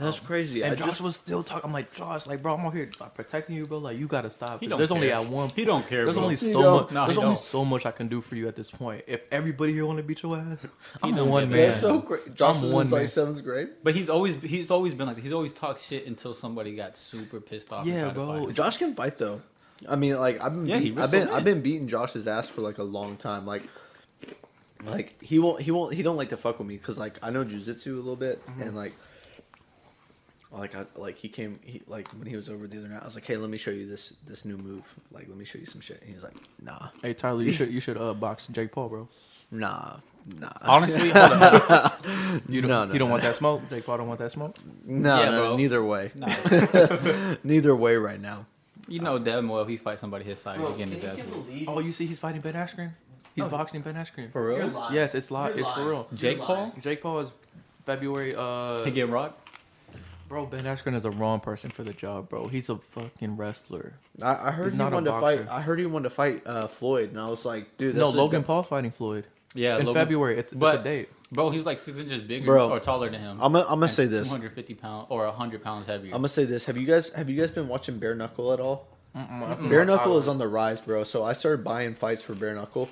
That's crazy. And I Josh just was still talking. I'm like, Josh, like, bro, I'm out here like, protecting you, bro. Like, you gotta stop. He 'Cause don't There's only care. at one. He don't care. There's bro. only He so don't. much. No, there's only don't. so much I can do for you at this point. If everybody here want to beat your ass, I'm don't one man. that's so great. Josh I'm was one in like seventh grade. But he's always he's always been like he's always talked shit until somebody got super pissed off. Yeah, bro. Josh can fight though. I mean, like I've been, Yeah, he beat- was I've been, good. I've been beating Josh's ass for like a long time. Like, like he won't, he won't, he don't like to fuck with me because like I know jujitsu a little bit Mm-hmm. and like, like I like he came, he like when he was over the other night, I was like, hey, let me show you this this new move. Like, let me show you some shit. And he was like, nah, Hey Tyler, you should you should uh box Jake Paul, bro. nah, nah. Honestly, hold on. You don't No, no, you don't no, want no. that smoke. Jake Paul don't want that smoke. no, Yeah, no, bro. neither way, Nah, neither way right now. you know damn well he fight somebody his size, he's getting his ass. Oh, you see, he's fighting Ben Askren. He's Oh. boxing Ben Askren. For real? Yes, it's live. It's for real. Jake Paul? Jake Paul is February. Uh, He get rocked? Bro, Ben Askren is the wrong person for the job, bro. He's a fucking wrestler. I, I heard He's he not a wanted to fight. boxer. I heard he wanted to fight uh, Floyd, and I was like, dude, no, that's a- Logan that- Paul's fighting Floyd Yeah, in Logan- February. It's, But- it's a date. Bro, he's like six inches bigger Bro, or taller than him. I'm gonna, I'm gonna say this. 250 pounds or 100 pounds heavier. I'm gonna say this. Have you guys have you guys been watching Bare Knuckle at all? Mm-mm. Bare Knuckle is on the rise, bro. So I started buying fights for Bare Knuckle.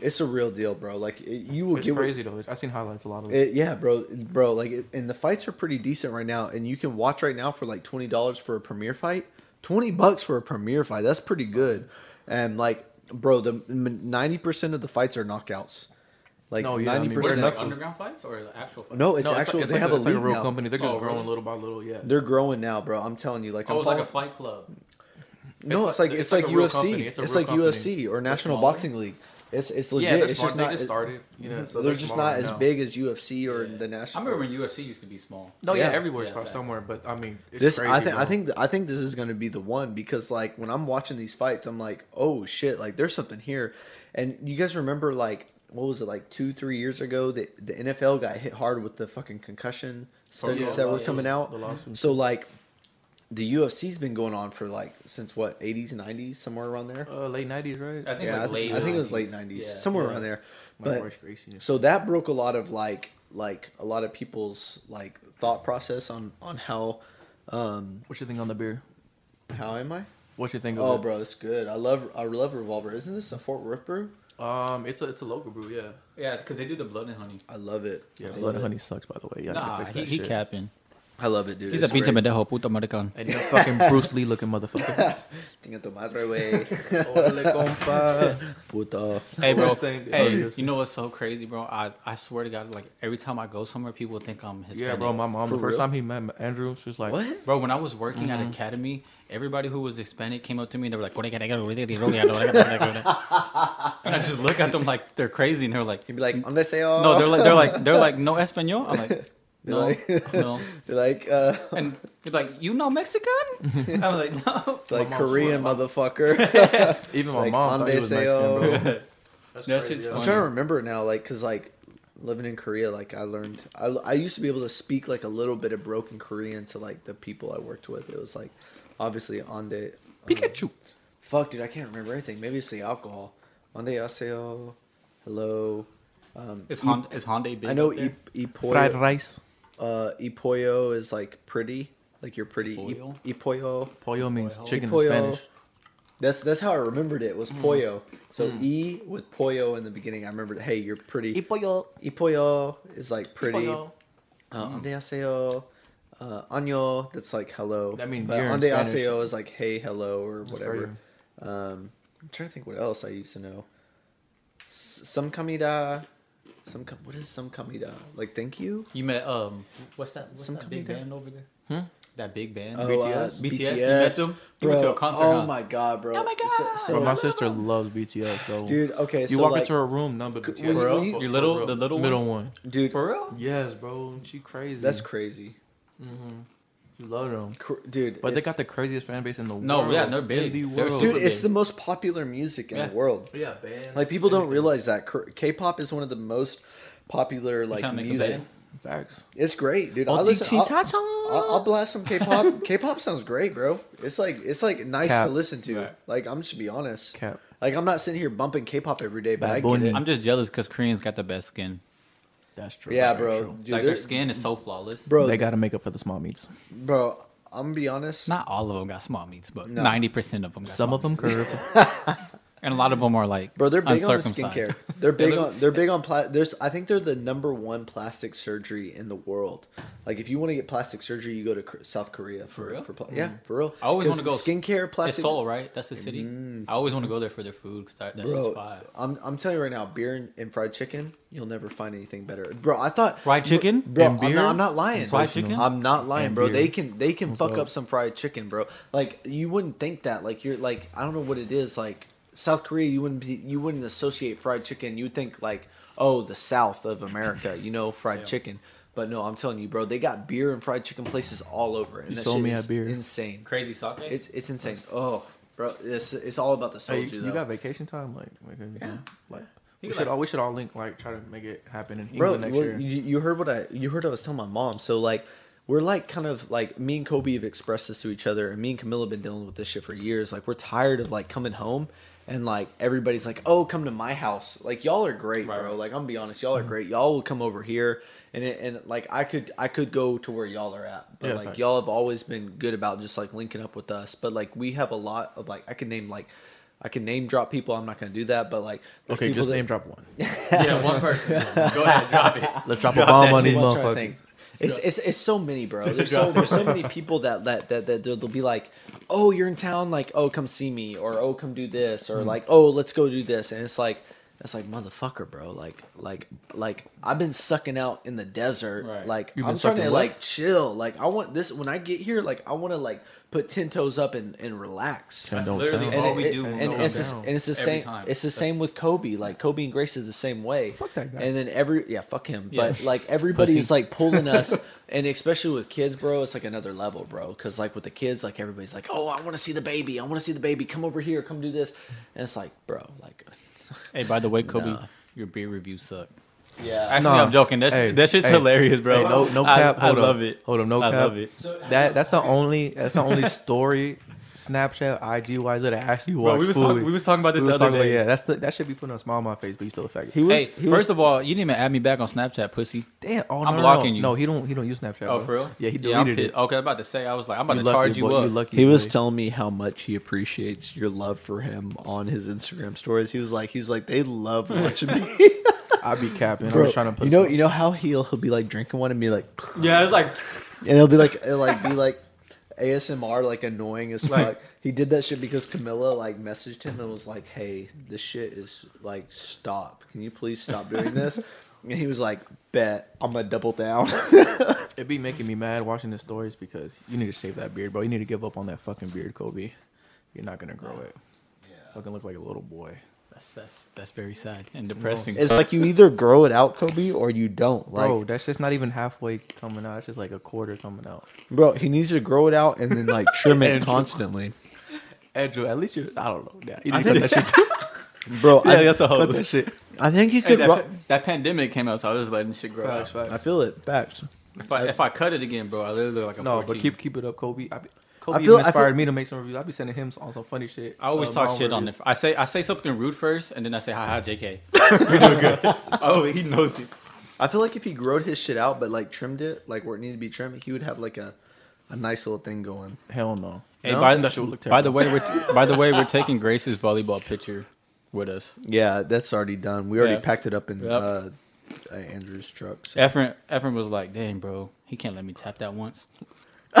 It's a real deal, bro. Like it, you will It's get what- crazy though. I've seen highlights a lot of it. It, yeah, bro, bro. Like, it, and the fights are pretty decent right now, and you can watch right now for like twenty dollars for a premiere fight. Twenty bucks for a premiere fight. That's pretty good. And like, bro, the ninety percent of the fights are knockouts. Like No, yeah, I mean, ninety Where Bare it's percent. like Knuckle- underground fights or actual fights? No, it's no, actual. It's they like, have a, it's like a real now. company. They're just Oh, growing really? little by little. Yeah. They're growing now, bro. I'm telling you. Like, Oh, I'm it's like a fight club. No, It's it's like- like it's it's like like, UFC. It's It's, like company. UFC or National? Boxing League. It's it's legit. yeah, it's smart. just They not. just started. You know, so they're they're just smaller not as now. big as UFC or Yeah. the national. I remember when UFC used to be small. No, yeah, Yeah. everywhere Yeah, starts somewhere, but I mean, it's this crazy, I think I think I think this is going to be the one because like when I'm watching these fights, I'm like, oh shit, like there's something here. And you guys remember like what was it like two three years ago that the NFL got hit hard with the fucking concussion oh, studies yeah, that oh, were lawsuit. coming out. So like the UFC's been going on for like since what 80s 90s somewhere around there. uh, late '90s, right? I think yeah, like I, late. think, I think it was late 90s, Yeah. somewhere Yeah. around there. But so that broke a lot of like like a lot of people's like thought process on on how um What's your thing on the beer? how am I? What's your thing? Oh, it? bro, it's good. I love I love Revolver. Isn't this a Fort Worth brew? Um, it's a it's a local brew, yeah. Yeah, because they do the blood and honey. I love it. Yeah, I blood and it. honey sucks, by the way. Yeah, Nah, he, he capping. I love it, dude. He's a It's pinche great. pendejo, puto americano. And you're fucking Bruce Lee looking motherfucker. Chinga tu madre, güey. Órale, compa. Puto. Hey, bro. Same- hey, you're you know what's so crazy, bro? I, I swear to God, like every time I go somewhere, people think I'm Hispanic. Yeah, bro. My mom. For the first real? time he met Andrew, she was like, What? Bro, when I was working Mm-hmm. at Academy, everybody who was Hispanic came up to me and they were like, and I just look at them like they're crazy and they're like, He'd be like, "Donde seo?" no, they're like, they're like, they're like, no Espanol. I'm like, no, like- no. They're like, uh, And they're like, you know Mexican? I'm like, no. like Korean motherfucker. even my Like, mom thought he "Donde was Mexican, seo?" bro. That's That crazy, shit's yeah. I'm funny. trying to remember it now, like, cause like living in Korea, like I learned, I, I used to be able to speak like a little bit of broken Korean to like the people I worked with. It was like, obviously on the Pikachu. Fuck, dude, I can't remember anything. Maybe it's the alcohol. Onde aseo, hello. Um, Is, i- Hon- is Hyundai big? I know up there? i- Fried rice. Uh, ipoyo is like pretty, like you're pretty. Ipoyo. I- Ipoyo. Pollo means Pollo. chicken Pollo. in Spanish. That's that's how I remembered it. Was Mm. pollo. So e with pollo in the beginning. I remember. Hey, you're pretty. Ipoyo. Ipoyo is like pretty. Pollo. Uh, Ande aseo. Uh, año, that's like hello. That means but dear in ande Spanish. aseo is like hey, hello, or That's whatever. crazy. Um, I'm trying to think what else I used to know. S- some kamida. Some com- what is some kamida? Like thank you. You met um, what's that? What's Some that big band over there? Hmm? That big band. Oh, BTS? uh, BTS. BTS. You met them? You went to a concert, Oh huh? my god, bro. Oh my God. So, Bro, my sister loves BTS, though. dude. Okay, you so walk like, into her room, number but Could- BTS. when- For real? you- Your little- For the little middle one? one. dude. For real? Yes, bro. She crazy. That's crazy, hmm You love them. Cr- dude. But they it's- got the craziest fan base in the world. No, world. yeah, they're In big. the They're world. dude. super It's the most popular music in Yeah. the world. Oh, yeah, band. Like people don't realize that K- K-pop is one of the most popular like trying to make a music. band? Facts. It's great, dude. I listen, I'll, I'll, I'll blast some K-pop. K-pop sounds great, bro. It's like it's like nice Cap. to listen to. Right. Like I'm just be honest. Cap. Like I'm not sitting here bumping K-pop every day, but Bad I Bunny. get it. I'm just jealous because Koreans got the best skin. That's true. Yeah, That's bro. true. Dude, like they're- their skin is so flawless. bro, They got to make up for the small meats. bro. I'm gonna be honest. Not all of them got small meats, but No. ninety percent of them. Got Some small of them curve. and a lot of them are like Bro, they're big on the skincare. They're big on they're big on pla- there's I think they're the number one plastic surgery in the world. Like if you want to get plastic surgery, you go to South Korea for, real? for pla- yeah, mm. for real. I always 'Cause want to go. skincare It's plastic. Seoul, right? That's the city. I always want to go there for their food because that's Bro, just fire. I'm I'm telling you right now, beer and, and fried chicken, you'll never find anything better. Bro, I thought Fried chicken Bro, and I'm, not, I'm not lying. Fried chicken? I'm not lying, bro. beer. They can they can fuck dope. up some fried chicken, bro. Like you wouldn't think that. Like you're like I don't know what it is. Like South Korea, you wouldn't be you wouldn't associate fried chicken. You'd think like oh the South of America, you know, fried chicken. But no, I'm telling you, bro, they got beer and fried chicken places all over. And You sold me a beer. Insane. Crazy sake. It's it's insane. Oh, bro, it's it's all about the Hey, soju you though. got vacation time? Like, like, yeah. like we should like- all we should all link like try to make it happen in bro England next well, year. you, you heard what i you heard what i was telling my mom so like we're like kind of like me and kobe have expressed this to each other and me and camilla have been dealing with this shit for years like we're tired of like coming home and like everybody's like oh come to my house like y'all are great Right, bro like i'm gonna be honest y'all are mm-hmm. great y'all will come over here and it, and like i could i could go to where y'all are at but Yeah, like facts. y'all have always been good about just like linking up with us but like we have a lot of like i can name like I can name drop people. I'm not gonna do that, but like, okay, just that- name drop one. yeah, one person. Go ahead, drop it. Let's drop a bomb on these shit. I'm trying to motherfuckers. Think. It's, it's it's so many, bro. There's so there's so many people that that that, that they'll, they'll be like, oh, you're in town, like, oh, come see me, or oh, come do this, or hmm. like, oh, let's go do this, and it's like, that's like motherfucker, bro. Like like like I've been sucking out in the desert. Right. Like You've I'm trying to what? like chill. Like I want this when I get here. Like I want to like put ten toes up and and relax. And That's don't literally tell. all And, we it- do. and, and it's the, and it's the Every same. time. It's the same with Kobe. Like Kobe and Grace is the same way. Fuck that guy. And then every yeah, fuck him. Yeah. But like everybody's Pussy. like pulling us, and especially with kids, bro, it's like another level, bro. Because like with the kids, like everybody's like, oh, I want to see the baby. I want to see the baby. Come over here. Come do this. And it's like, bro, like, Hey, by the way, Kobe, Nah. your beer review suck. Yeah. Actually, Nah. I'm joking. That Hey, that shit's hey, hilarious, bro. Hey, no, no cap. I, hold love up. it. Hold up, no I cap. love it. That that's the only that's the only story, Snapchat, IG wise that I actually watched. Bro, we was, fully. talk, we was talking about this We the was other talking about- day. yeah, that's the, that should be putting a smile on my face, but you still a faggot. He was. Hey, he was, first of all, you didn't even add me back on Snapchat, pussy. Damn, oh, no, I'm no, blocking no. you. No, he don't. He don't use Snapchat. Oh, bro. for real? Yeah, he Yeah, I'm deleted pissed. it. Okay, I'm about to say. I was like, I'm about You to lucky charge you boy, up. You lucky. he was boy. telling me how much he appreciates your love for him on his Instagram stories. He was like, he was like, they love watching me. I be capping. I Bro, was trying to put. you know, some- you know how he'll he'll be like drinking one and be like, Yeah, it's like and it'll be like it'll like be like ASMR like annoying as fuck. Like- he did that shit because Camilla like messaged him and was like, "Hey, this shit is like stop. Can you please stop doing this?" and he was like, "Bet I'm gonna double down." it'd be making me mad watching the stories because you need to shave that beard, bro. You need to give up on that fucking beard, Kobe. You're not gonna grow it. Fucking look like a little boy. That's that's that's very sad and depressing. it's like you either grow it out, Kobe, or you don't. Like, Bro, bro, that's just not even halfway coming out. It's just like a quarter coming out. Bro, he needs to grow it out and then like trim it Andrew. constantly. Andrew, at least you I don't know. Yeah, you I need to think- that shit too. Bro, yeah, I, that's a whole host. that shit. I think you Hey, could. that, ru- that pandemic came out, so I was letting shit grow Facts, out. facts. I feel it. Facts. If I if I cut it again, bro, I literally look like I'm No, 14. but keep keep it up, Kobe. I be, Kobe I feel- even I inspired feel- me to make some reviews. I'll be sending him on some funny shit. I always uh, talk my own shit on reviews. it. I say I say something rude first, and then I say hi hi JK. You're doing good. oh, he knows it. I feel like if he growed his shit out, but like trimmed it, like where it needed to be trimmed, he would have like a, a nice little thing going. Hell no. Hey, No? by, That shit would look by the way, we're by the way we're taking Grace's volleyball picture with us. Yeah, that's already done. We already Yeah. packed it up in Yep. uh, uh, Andrew's truck. So. Efren Efren was like, "Dang, bro, he can't let me tap that once."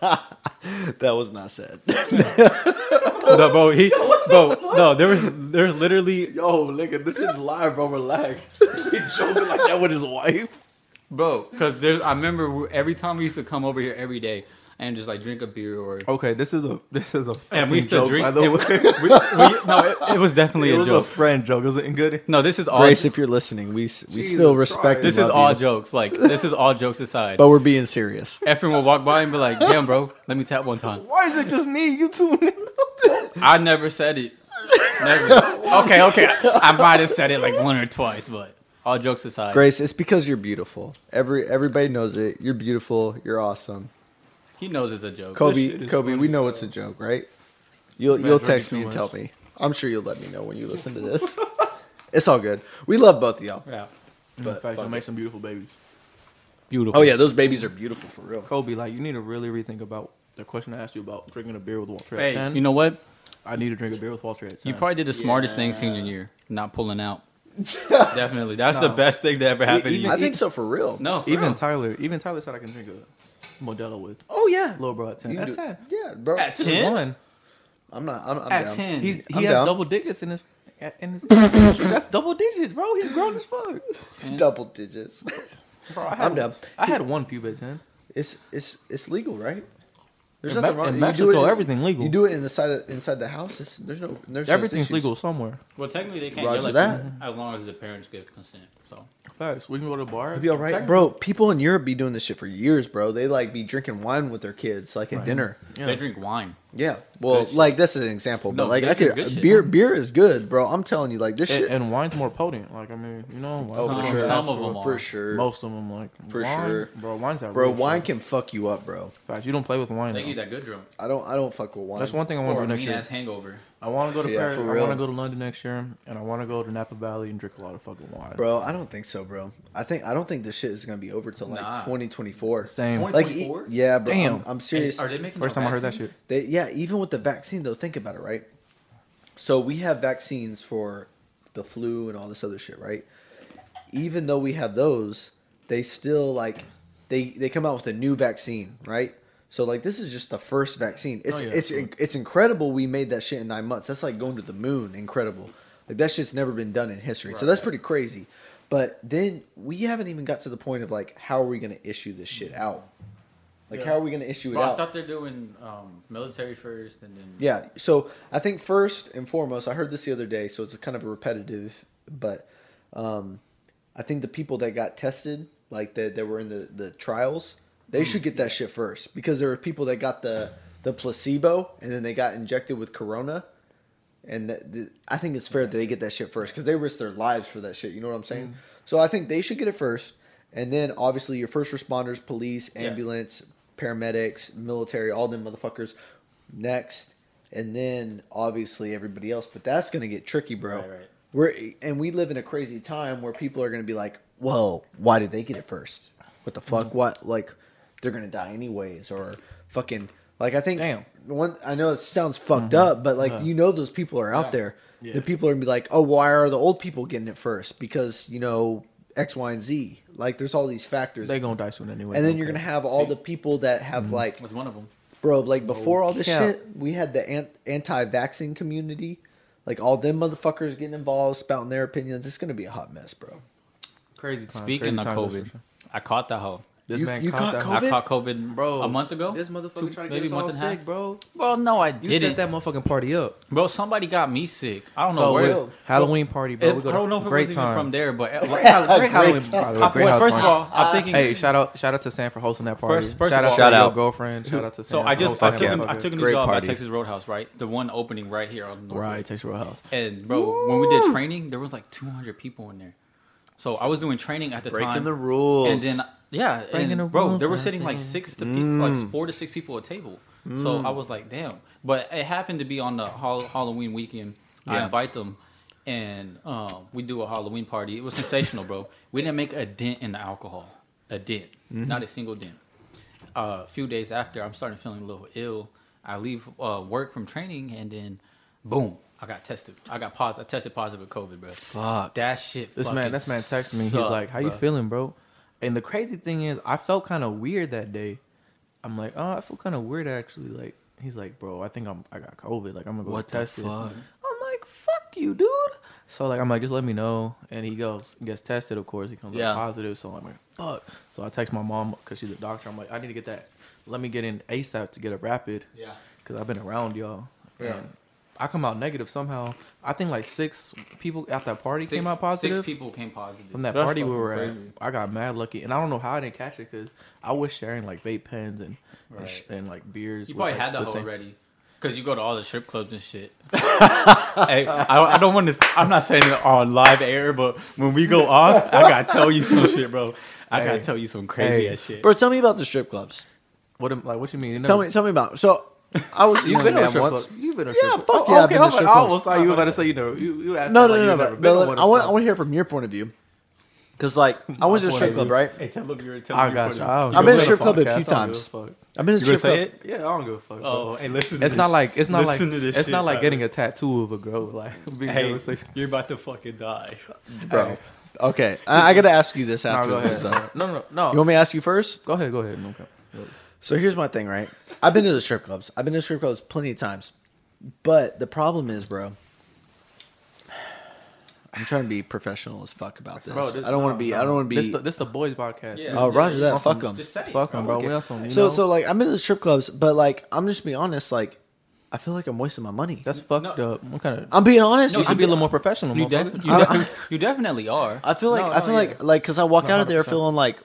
That was not said. no, bro, he, bro, no, there was there's literally, Yo, nigga, this is live, bro. Relax. he joking like that with his wife. bro, because there. I remember every time we used to come over here every day and just like drink a beer or. Okay, this is a this is a fucking And we used to joke, drink. by the it- way. we- we- no, it, it was definitely It a was a joke. friend joke. Was it good? no, this is all. Grace, if you're listening, we we Jesus still respect. This is all you, jokes. Like this is all jokes aside. but we're being serious. Efren will walk by and be like, "Damn, bro, let me tap one time." Why is it just me? You two. I never said it. Never. Okay, okay. I might have said it like one or twice, but all jokes aside. Grace, it's because you're beautiful. Every everybody knows it. You're beautiful. You're awesome. He knows it's a joke. Kobe, Kobe, funny we know hell. it's a joke, right? You'll Man, you'll text me and tell me. I'm sure you'll let me know when you listen to this. it's all good. We love both of y'all. Yeah. In But fact, you'll make some beautiful babies. Beautiful. Oh yeah, those babies are beautiful for real. Kobe, like you need to really rethink about the question I asked you about drinking a beer with Walter at Hey, 10. you know what? I need to drink a beer with Walter at You probably did the smartest thing senior year, not pulling out. Definitely, that's the best thing that ever happened to you. I think so for real. no, for even real. Tyler, even Tyler said I can drink a Modelo with Oh yeah. little bro at 10. You At do- 10. Yeah, bro. At Just 10? one. I'm not. I'm, I'm at down. ten. He's, he I'm has down. double digits in his. In his that's double digits, bro. He's grown as fuck. Double digits. Bro, I had, I'm down. I had one pube at 10. It's it's it's legal, right? There's In nothing Me- wrong. in You Mexico, do it in- everything legal. You do it inside of, inside the house. It's, there's no there's Everything's issues. legal somewhere. well, technically they can't Roger yell at that. as long as the parents give consent. So Facts. We can go to the bar. It'd be all right, bro. People in Europe be doing this shit for years, bro. They like be drinking wine with their kids, like at dinner. Yeah. they drink wine. Yeah. Well, Good shit. like this is an example, but No, like they I do could good shit. beer. Beer is good, bro. I'm telling you, like this And, shit. and wine's more potent. Like I mean, you know, oh, some- for sure. some of 'em are. for sure. Most of them, like For wine- sure. bro. Wine's out. bro, wine can fuck you up, bro. Facts. You don't play with wine. They though. give you that good drunk. I don't. I don't fuck with wine. That's one thing I want Or to do next mean year. ass hangover. I want to go to Yeah, Paris. for I real. want to go to London next year, and I want to go to Napa Valley and drink a lot of fucking wine. bro. I don't think so, bro. I think I don't think this shit is gonna be over till like Nah. 2024. Same. Like, e- 2024? yeah, bro. Damn. I'm, I'm serious. Are they making First no time I heard that vaccine? shit. They, yeah, even with the vaccine though, think about it, right? So we have vaccines for the flu and all this other shit, right? Even though we have those, they still like they they come out with a new vaccine, right? So like this is just the first vaccine. It's Oh, yeah, it's sure. it's incredible we made that shit in nine months. That's like going to the moon. Incredible. Like that shit's never been done in history. So that's pretty crazy. But then we haven't even got to the point of like how are we gonna issue this shit out? Like how are we gonna issue it Bro, I thought they're doing um, military first and then Yeah. So I think first and foremost, I heard this the other day, so it's kind of repetitive, but um, I think the people that got tested, like that that were in the, the trials, they should get that shit first because there were people that got the the placebo and then they got injected with corona. And the, I think it's fair that they get that shit first because they risk their lives for that shit. You know what I'm saying? Mm-hmm. So I think they should get it first, and then obviously your first responders, police, Yeah. ambulance, paramedics, military, all them motherfuckers next, and then obviously everybody else. But that's gonna get tricky, bro. Right, right. We're and we live in a crazy time where people are gonna be like, "Whoa, why did they get it first? What the fuck? Mm-hmm. What like they're gonna die anyways?" Or fucking like I think Damn. One. I know it sounds fucked mm-hmm. up, but like Yeah. you know those people are out Yeah. there. Yeah. The people are gonna be like, "Oh, why are the old people getting it first? Because you know X, Y, and Z. Like there's all these factors." They gonna die soon anyway. and then don't you're gonna have all See. the people that have mm-hmm. like was one of them. Bro, like oh, before all this cap. shit, we had the anti-vaccine community, like all them motherfuckers getting involved, spouting their opinions. It's gonna be a hot mess, bro. crazy time. Speaking crazy of times, that's COVID. I caught that hoe. This You- man you caught caught COVID? I caught COVID, bro a month ago. This motherfucker Two- trying to get us all month half. sick, bro. Well, no, I You didn't. You set that motherfucking party up. Bro, somebody got me sick. I don't know where. Will. Halloween party, bro. It- we go I don't know if to it great was time. even from there, but uh, like, Great Great Halloween, time. by the way, I- great well, Halloween first of party. all, I'm thinking. Hey, shout out, shout out to Sam for hosting that party. First- first shout of out all- to Shout your out. girlfriend. Shout out to Sam. so I just I took, that a, I took a new Great job party. at Texas Roadhouse, right? The one opening right here on the North. right, Texas Roadhouse. And bro, when we did training, there was like 200 people in there. So I was doing training at the Breaking time. Breaking the rules. And then yeah, Breaking and bro, they were sitting like six to pe- Mm. like four to six people at table. So I was like, damn. But it happened to be on the Hall- Halloween weekend. I invite them, and um, we do a Halloween party. It was sensational, bro. We didn't make a dent in the alcohol, a dent, Mm-hmm. not a single dent. Uh, a few days after, I'm starting feeling a little ill. I leave uh, work from training, and then boom, I got tested. I got positive. I tested positive with COVID, bro. Fuck. That shit. This man, this man texted me. He's like, "How you feeling, bro?" And the crazy thing is, I felt kind of weird that day. I'm like, "Oh, I feel kind of weird actually." Like, he's like, "Bro, I think I'm I got COVID. Like, I'm gonna go What get the tested." fuck? I'm like, "Fuck you, dude." So like, I'm like, "Just let me know." And he goes, gets tested. Of course, he comes Yeah. positive. So I'm like, "Fuck." So I text my mom because she's a doctor. I'm like, "I need to get that. Let me get in ASAP to get a rapid." Yeah. because I've been around y'all. Yeah. And I come out negative somehow. I think like six people at that party Six- came out positive. Six people came positive. From that That's party we fucking were at. I got mad lucky, and I don't know how I didn't catch it because I was sharing like vape pens and and, sh- and, like beers. You with, probably like, had that the hoe same- already. Cause you go to all the strip clubs and shit. hey, I, I don't want to. I'm not saying it on live air, but when we go off, I gotta tell you some shit, bro. I gotta tell you some crazy Hey. ass shit. Bro, tell me about the strip clubs. What am- like? What you mean? You Tell me, tell me about. So I was You've been to a strip once. club. You've been to a Yeah, strip club. fuck Oh, yeah, I've okay, been to I'm like, strip I almost thought you were about to say you know you you asked. No, that no, like no, you no. never But, been to but one I want, I something. want to hear from your point of view. Cause like I went to a strip club, right? Hey, tell them you're telling I got you. I don't I've been to a strip club a few Podcast, I don't give times. fuck. I've been to a strip club. it? Yeah, I don't give a fuck. bro. Oh, hey, listen. To It's not like it's not like Listen to this it's not like Tyler. getting a tattoo of a girl. Like being Hey, realistic. you're about to fucking die. bro. Okay, I, I gotta ask you this No, after. go this, ahead. though. No, no, no. You want me to ask you first? Go ahead. Go ahead. No, okay. So here's my thing, right? I've been to the strip clubs. I've been to strip clubs plenty of times. But the problem is, bro, I'm trying to be professional as fuck about this. Bro, this- I don't want to be. no. I don't want to be. This the, this the boys podcast. Yeah. bro. oh, Roger that. Fuck them. Just say it. Fuck them, bro. Okay. We on some. You So, know, so like, I'm in the strip clubs, but like, I'm just being honest. Like, I feel like I'm wasting my money. that's fucked up. What kind of? I'm being honest. You should I'm be a little more professional. You, motherfucker. def- you, I- def- you definitely are. I feel like No, I feel yeah. like like because I walk No, out of there feeling like,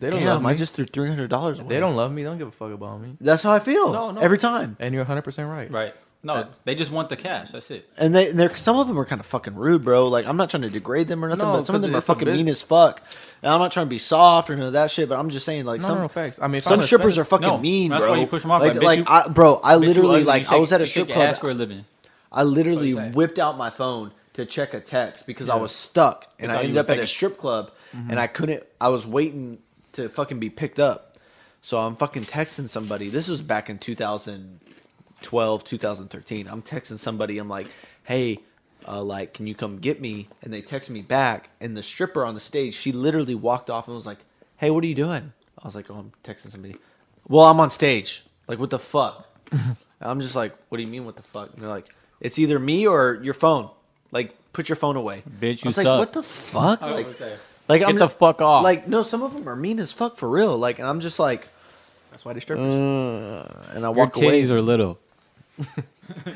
They don't damn, love I just threw three hundred dollars. They don't love me. They don't give a fuck about me. That's how I feel. No, no. every time. And you're 100 percent right. right. No, they just want the cash. That's it. And they, they're some of them are kind of fucking rude, bro. Like I'm not trying to degrade them or nothing, No, but some of 'cause them are it's a fucking mean as fuck. And I'm not trying to be soft or none of that shit, but I'm just saying like No, some no, no, facts. I mean, if some I'm a strippers Spanish- are fucking No, mean, that's bro. why you push them off, Like, like, bitch, like you- I, bro, I Bitch, you literally ugly, like you I shake- was at a you strip your club. ass for a living. I literally What you say? whipped out my phone to check a text because I was stuck and I thought you ended was up at a taking- strip club Mm-hmm. and I couldn't. I was waiting to fucking be picked up, so I'm fucking texting somebody. This was back in 2012, 2013. I'm texting somebody. I'm like, hey. Uh, like, can you come get me? And they text me back, and the stripper on the stage, she literally walked off and was like, "Hey, what are you doing?" I was like, "Oh, I'm texting somebody." Well, I'm on stage. Like, what the fuck? I'm just like, what do you mean, what the fuck? And they're like, it's either me or your phone. Like, put your phone away. Bitch, I you was like, suck. what the fuck? Oh, Like, okay. like I'm Get the fuck off. Like, no, some of them are mean as fuck for real. Like, and I'm just like, That's why they strippers. uh, and I Your walk away. titties are little.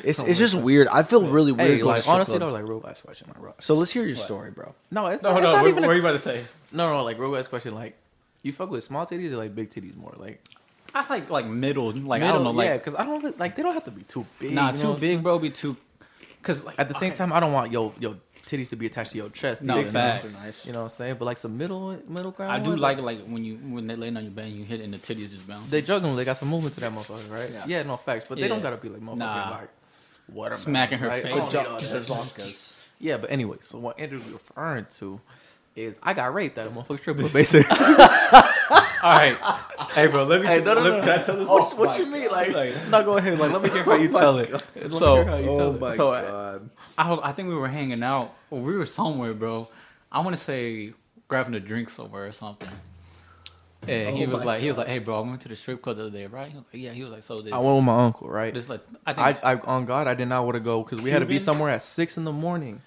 It's it's just weird. I feel really weird hey, going like to strip honestly club. though, like real ass question, like real. So let's hear your story, bro. No, it's No, not, no, it's not what, even. what are A, you about to say? no, no, like real ass question. Like, you fuck with small titties or like big titties more? Like, I like like middle. Like I middle- don't know. yeah, Like because I don't really- like they don't have to be too big. nah, you too know what I'm big, bro. Be too. Cause like At the same okay. time, I don't want yo your titties to be attached to your chest. No, either, you know? facts. You know what I'm saying? But like some middle middle ground. I do ones, like like when you when they laying on your bed and you hit it and the titties just bounce. They juggling. They got some movement to that motherfucker, right? Yeah. Yeah, no facts. But they don't gotta be like motherfucking Nah. like water Smacking her right? face. I don't need all Zonkas. Yeah, but anyway, so what Andrew was referring to is I got raped at a motherfucking strip club, basically. All right, hey bro, let me. Hey, no, no, let, no. Can I tell this? what oh, what you oh mean? Like, no, go ahead. Like, let me hear how oh you tell it. Let me So- hear how you tell Oh it. my So, god. I, I think we were hanging out, or we were somewhere, bro. I want to say grabbing a drink somewhere or something. And he Oh was my like, he was like, hey, bro, I went to the strip club the other day, right? He was like, yeah. He was like, so this, I went with my uncle, right? this like, I think I, I on God, I did not want to go because we had to be somewhere at six in the morning.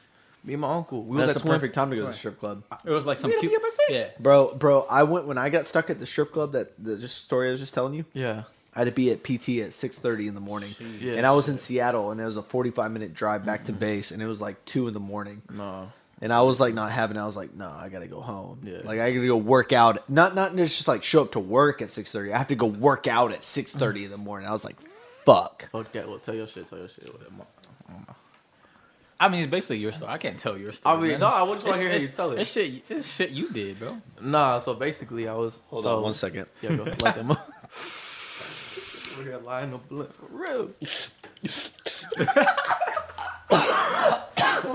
Me and my uncle. We was That's at the Twin. perfect time to go to the strip club. it was like some We had to cute, be up at six? yeah. Bro, bro, I went when I got stuck at the strip club that the just story I was just telling you. Yeah. I had to be at PT at six thirty in the morning, Yeah. and I was in Seattle, and it was a forty five minute drive back to mm-hmm. base, and it was like two in the morning, No. and I was like not having. it. I was like, no, I gotta go home. Yeah. Like I gotta go work out. Not not just like show up to work at six thirty. I have to go work out at six thirty in the morning. I was like, fuck. Fuck that. Well, tell your shit. Tell your shit. Whatever. I mean, it's basically your story. I can't tell your story. I mean, man. no, I just wanna hear how you it's- tell it. It's shit. It's shit you did, bro. Nah. So basically, I was. Hold so, on one second. Yeah, go ahead. Them here lying the blunt for real.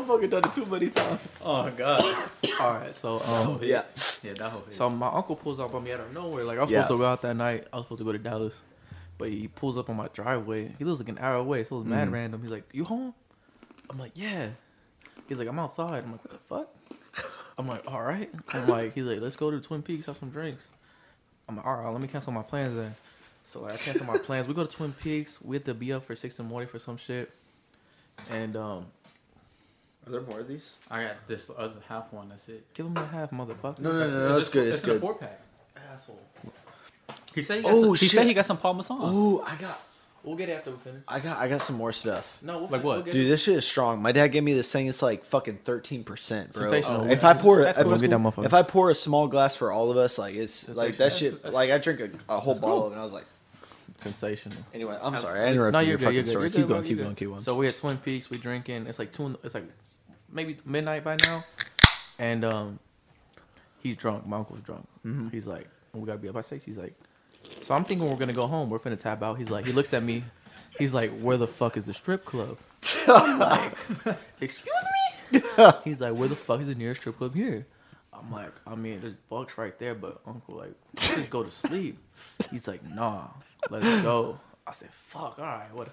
Fucking done it too many times. Oh god. All right, so um, Yeah. Yeah, that whole. so my uncle pulls up on me out of nowhere. Like I was Yeah. supposed to go out that night. I was supposed to go to Dallas, but he pulls up on my driveway. He lives like an hour away, so it was mad Mm. random. He's like, "You home?" I'm like, "Yeah." He's like, "I'm outside." I'm like, "What the fuck?" I'm like, "All right." I'm like, he's like, "Let's go to Twin Peaks, have some drinks." I'm like, "All right, let me cancel my plans then." So like, I cancel my plans. We go to Twin Peaks. We have to be up for six in the morning for some shit, and um, Are there more of these? I got this other half one. That's it. give him a half, motherfucker. No, no, no, no. That's good. It's in a good. four pack. asshole. He said he got Oh, some, he shit. said he got some Parmesan. Ooh, I got, We'll get it after we finish. I got, I got some more stuff. No, we'll Like we'll what? get Dude, it. this shit is strong. My dad gave me this thing. It's like fucking thirteen percent, bro. Sensational. If I pour, That's if, cool. We'll get that motherfucker. if I pour a small glass for all of us, like it's like that Sensational. shit. Like I drink a, a whole bottle, and I was like, Sensational. anyway, I'm sorry, I interrupted No, your you're good. fucking You're good. story. You're keep going, keep going, keep going. So we at Twin Peaks. We drinking. It's like two. in the- It's like maybe midnight by now, and um, he's drunk. My uncle's drunk. Mm-hmm. He's like, we gotta be up by six. He's like, so I'm thinking we're gonna go home. We're finna tap out. He's like, he looks at me. He's like, where the fuck is the strip club? I'm like, excuse me. He's like, where the fuck is the nearest strip club here? I'm like, I mean, there's bucks right there, but Uncle, like, just go to sleep. He's like, nah, let's go. I said, fuck, all right, what?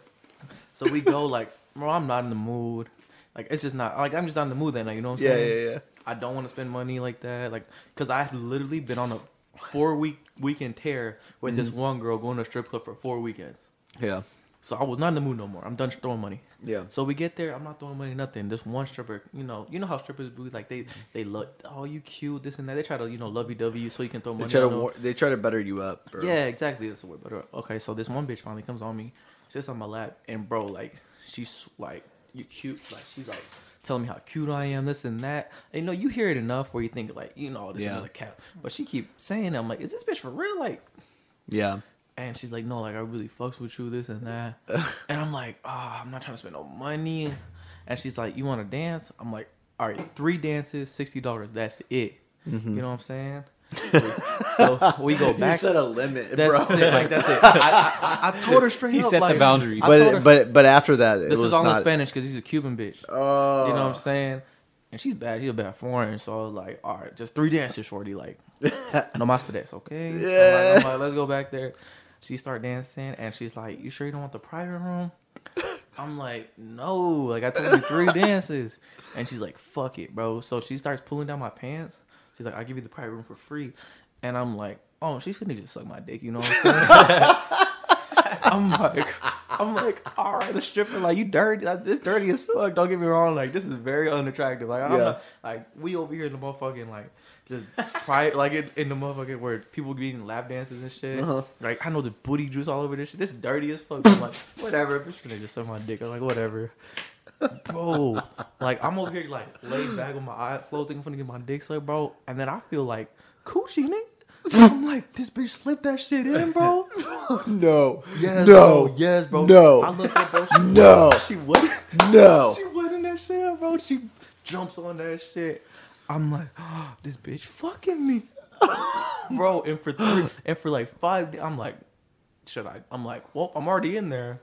So we go, like, bro, I'm not in the mood. Like, it's just not, like, I'm just not in the mood that night, you know what I'm Yeah, saying? yeah, yeah. I don't want to spend money like that, like, cause I had literally been on a four week weekend tear with this Mm-hmm. one girl going to a strip club for four weekends. Yeah. So I was not in the mood no more. I'm done throwing money. Yeah. So we get there. I'm not throwing money, nothing. This one stripper, you know, you know how strippers do. Like they, they look, oh, you cute, this and that. They try to, you know, dovey you so you can throw They money. try to war- they try to better you up, bro. Yeah, exactly. That's the word. Uh, okay, so this one bitch finally comes on me, sits on my lap, and bro, like she's like, you cute, like she's like telling me how cute I am, this and that. And, you know, you hear it enough where you think like, you know, this Yeah. another cap. But she keep saying, it. I'm like, is this bitch for real? Like, Yeah. And she's like, no, like I really fucks with you, this and that. Uh. and I'm like, oh, I'm not trying to spend no money. And she's like, you want to dance? I'm like, all right, three dances, sixty dollars. That's it. Mm-hmm. You know what I'm saying? So we, so we go You back. set a limit, That's bro. it. Like that's it. I, I, I, I told her straight He up. set the boundaries. I told her- But but but after that, it this was is all not, in Spanish because he's a Cuban bitch. Oh, You know what I'm oh. saying? And she's bad. She's a bad foreign. So I was like, all right, just three dances, shorty. Like, no más tres, okay? So Yeah. like, I'm like, let's go back there. She start dancing, and she's like, you sure you don't want the private room? I'm like, no. Like, I told you three dances. And she's like, fuck it, bro. So she starts pulling down my pants. She's like, I'll give you the private room for free. And I'm like, oh, she's gonna just suck my dick, you know what I'm saying? I'm like, I'm like, all right, a stripper, like you dirty, like, this dirty as fuck. Don't get me wrong, like this is very unattractive. Like I'm Yeah. not, like we over here in the motherfucking like just private, like in, in the motherfucking where people be eating lap dances and shit. Uh-huh. Like I know the booty juice all over this shit. This is dirty as fuck. I'm like, whatever, bitch, gonna just suck my dick. I'm like, whatever. Bro, like I'm over here like laid back with my eyes closed, thinking I'm gonna get my dick sucked, bro. And then I feel like coochie, nigga. I'm like, this bitch slipped that shit in, bro. no, Yes, no, bro. Yes, bro. no. I look at bro. She, No. She went. no. She in that shit, bro. She jumps on that shit. I'm like, oh, this bitch fucking me, bro. And for three, and for like five, days, I'm like, should I? I'm like, well, I'm already in there,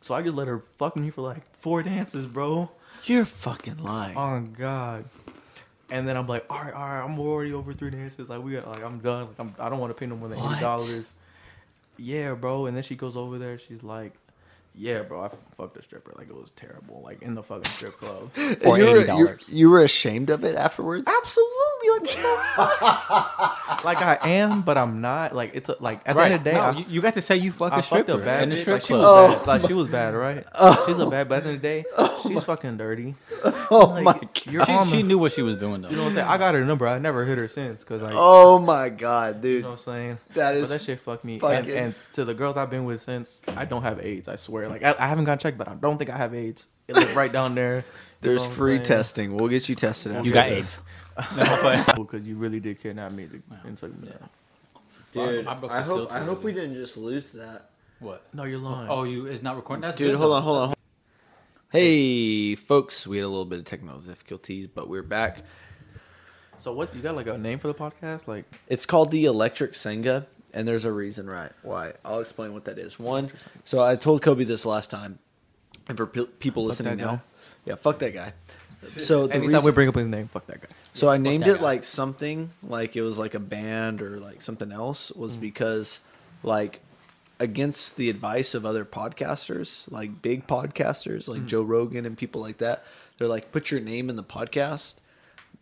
so I just let her fuck me for like four dances, bro. You're fucking lying. Oh God. And then I'm like, all right, all right, I'm already over three dances. Like we got, like I'm done. Like I'm, I don't want to pay no more than eighty dollars. Yeah, bro. And then she goes over there. She's like, yeah, bro, I fucked a stripper. Like it was terrible. Like in the fucking strip club. For you, were, $80. you were ashamed of it afterwards. Absolutely. Like, like I am, but I'm not. Like it's a, like at the end of the day, no, I, you, you got to say you fucked I a fucked stripper a bad in the strip Like she was club. bad. Oh. Like she was bad, right? Oh. She's a bad. But at the end of the day, she's fucking dirty. Oh Like, my god. You're She, on she knew what she was doing though. You know what I'm saying? I got her number. I never hit her since because like. Oh my god, You dude. know what I'm saying? That But that shit fucked me. And, and to the girls I've been with since, I don't have AIDS. I swear. Like I, I haven't gotten checked, but I don't think I have AIDS. It's like right down there. There's free testing. We'll get you tested after you got this. AIDS. No, but because you really did kidnap me to, and took me. down. Dude, I- I I hope I hope we didn't just lose that. what? No, you're lying. Oh, you is not recording. That's Dude, good, hold though. on, hold on. hold- Hey, folks, we had a little bit of technical difficulties, but we're back. So what? You got like a name for the podcast? Like It's called the Electric Sangha, and there's a reason right why. I'll explain what that is. One, so I told Kobe this last time, and for pe- people listening that now, guy. yeah, fuck that guy. So the anytime reason, we bring up his name, fuck that guy. So I named it guy. like something like it was like a band or like something else was mm. because like against the advice of other podcasters, like big podcasters like mm. Joe Rogan and people like that, they're like put your name in the podcast.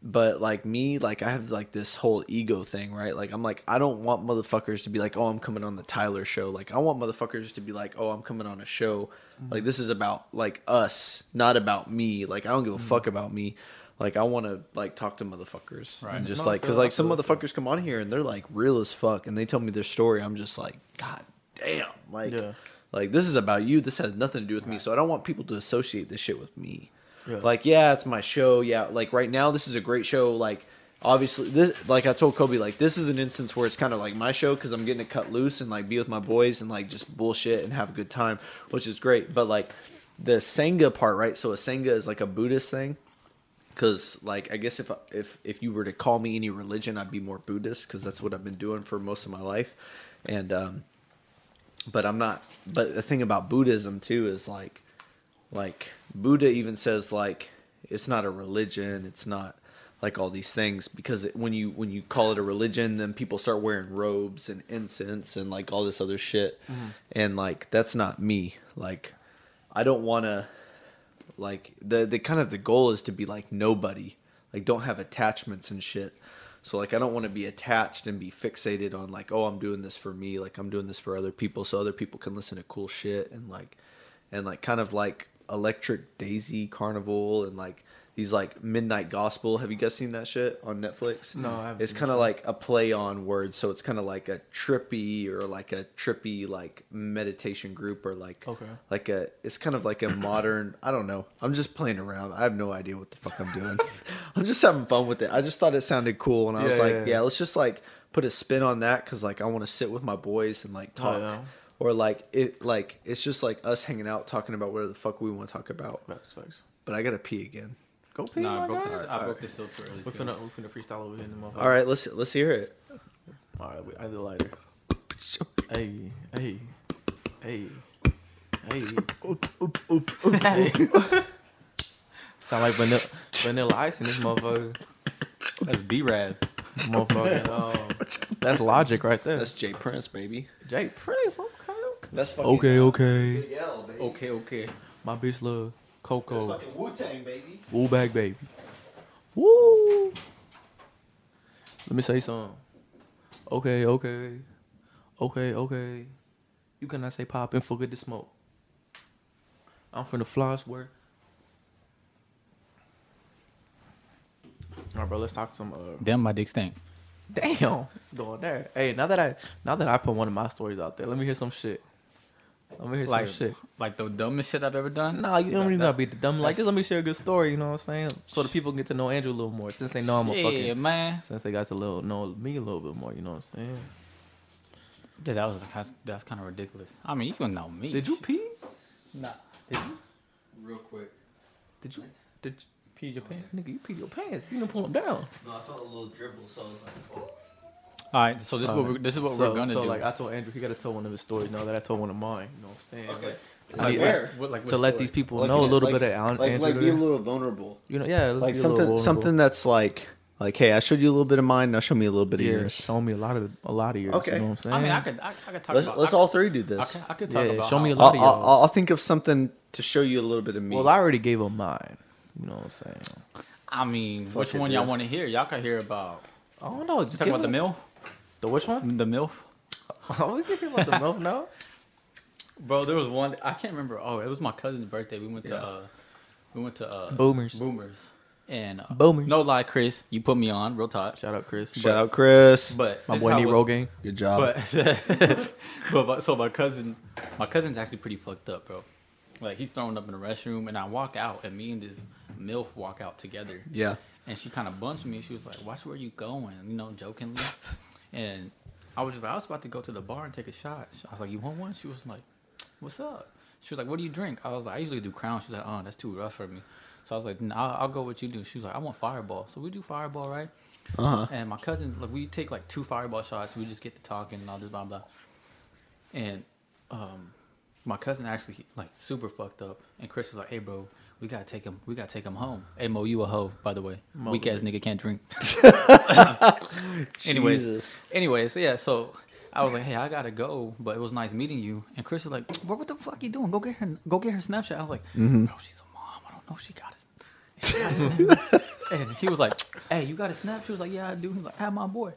But like me, like I have like this whole ego thing, right? Like I'm like I don't want motherfuckers to be like, "Oh, I'm coming on the Tyler show." Like I want motherfuckers to be like, "Oh, I'm coming on a show." Mm. Like this is about like us, not about me. Like I don't give a fuck about me. Like I want to like talk to motherfuckers Right. and just No, like because like some feel it, feel motherfuckers come on here and they're like real as fuck and they tell me their story. I'm just like, God damn, like, Yeah. like this is about you. This has nothing to do with me. So I don't want people to associate this shit with me. Yeah. Like, yeah, it's my show. Yeah, like right now, this is a great show. Like, obviously, this, like I told Kobe, like this is an instance where it's kind of like my show because I'm getting to cut loose and like be with my boys and like just bullshit and have a good time, which is great. But like the Sangha part, right? So a Sangha is like a Buddhist thing. Cause like I guess if if if you were to call me any religion, I'd be more Buddhist because that's what I've been doing for most of my life, and um, but I'm not. But the thing about Buddhism too is like, like Buddha even says like it's not a religion. It's not like all these things because it, when you when you call it a religion, then people start wearing robes and incense and like all this other shit, and like that's not me. Like, I don't want to. Like the the kind of the goal is to be like nobody, like don't have attachments and shit. So like I don't want to be attached and be fixated on like oh I'm doing this for me, like I'm doing this for other people so other people can listen to cool shit and like and like kind of like Electric Daisy Carnival and like these like Midnight Gospel. Have you guys seen that shit on Netflix? No, I haven't It's kind of like a play on words, so it's kind of like a trippy or like a trippy like meditation group or like Okay. like a it's kind of like a modern I don't know. I'm just playing around. I have no idea what the fuck I'm doing. I'm just having fun with it. I just thought it sounded cool and I was like, yeah, yeah, yeah. let's just like put a spin on that cuz like I want to sit with my boys and like oh, talk Oh, yeah. or like it like it's just like us hanging out talking about whatever the fuck we want to talk about. Facts, facts. But I got to pee again. Go pee, Nah, I broke guy. this. I broke this so too early. We too. finna, we finna freestyle over here in the motherfucker. All right, let's let's hear it. All right, we, I need a lighter. Hey, hey, hey, hey. Sound like vanilla, vanilla ice in this motherfucker. That's B Rad. Motherfucking, um, that's logic right there. That's Jay Prince, baby. Jay Prince. Okay, okay. That's fucking Okay, okay. Big L, baby. Okay, okay. My bitch love Coco. That's fucking Wu Tang, baby. Woo bag baby. Woo. Let me say something. Okay, okay. Okay, okay. You cannot say poppin' for good to smoke. I'm from the flies where. Alright, bro. Let's talk some. Uh, Damn, my dick stank. damn, going there. Hey, now that I now that I put one of my stories out there, let me hear some shit. Let me hear Like, some shit. like the dumbest shit I've ever done. Nah, you don't even gotta be the dumb. Like, just let me share a good story. You know what I'm saying? So the people get to know Andrew a little more. Since they know I'm a Yeah, fucking. man. Since they got to little know me a little bit more. You know what I'm saying? Yeah, that was that's, that's kind of ridiculous. I mean, you can know me. Did you pee? Nah. Did you? Real quick. Did you? Did you pee your pants? Nigga, you pee your pants. You didn't pull them down. No, I felt a little dribble, so I was like, oh. All right, so this is what we're, um, this is what so, we're gonna do. so do. like I told Andrew, he got to tell one of his stories. Now that I told one of mine. You know what I'm saying? Okay. Like, Like where? What- like to what let these people Like, know a little like- bit of An- like, Andrew. like be a little vulnerable. you know, yeah, Like be a little something something that's like like hey, I showed you a little bit of mine, now show me a little bit of Yeah, yours. show me a lot of a lot of yours. Okay. You know what I'm saying? I mean, I could I, I could talk Let's, about. let's I, all three do I, this. could, I could talk Yeah, about. show me a lot I'll, of I'll, yours. I'll think of something to show you a little bit of me. Well, I already gave him mine. You know what I'm saying? I mean, which one y'all want to hear? Y'all can hear about. I don't know. Just Talk about the mill, The which one? the milf. Oh, we can hear about the milk now. Bro, there was one. I can't remember. Oh, it was my cousin's birthday. We went to. Yeah. uh We went to. uh Boomers. Boomers. And uh, Boomers. No lie, Chris, you put me on real talk. Shout out Chris. Shout out Chris. But My this boy is how it roll was- game. Good job. But, but my- so my cousin, my cousin's actually pretty fucked up, bro. Like he's throwing up in the restroom, and I walk out, and me and this milf walk out together. yeah. And she kind of bumped me. She was like, "Watch where you going," you know, jokingly. And I was just like, I was about to go to the bar and take a shot. I was like, "You want one?" She was like, "What's up?" She was like, "What do you drink?" I was like, "I usually do Crown." She's like, "Oh, that's too rough for me." So I was like, nah, I'll, "I'll go what you do." She was like, "I want Fireball." So we do Fireball, right? Uh huh. And my cousin, like, we take like two fireball shots. We just get to talking and all this blah blah. And um, my cousin actually like super fucked up. And Chris was like, "Hey, bro, we gotta take him. We gotta take him home." Hey, Mo, you a hoe, by the way. Weak ass nigga can't drink. anyways, Jesus. anyways, yeah. So I was like, "Hey, I gotta go," but it was nice meeting you. And Chris was like, "Bro, what the fuck you doing? Go get her. Go get her Snapchat." I was like, Mm-hmm. "Bro, she's a mom. I don't know if she got it." She got a snap. and he was like, "Hey, you got a snap?" She was like, "Yeah, I do." He was like, "Add my boy."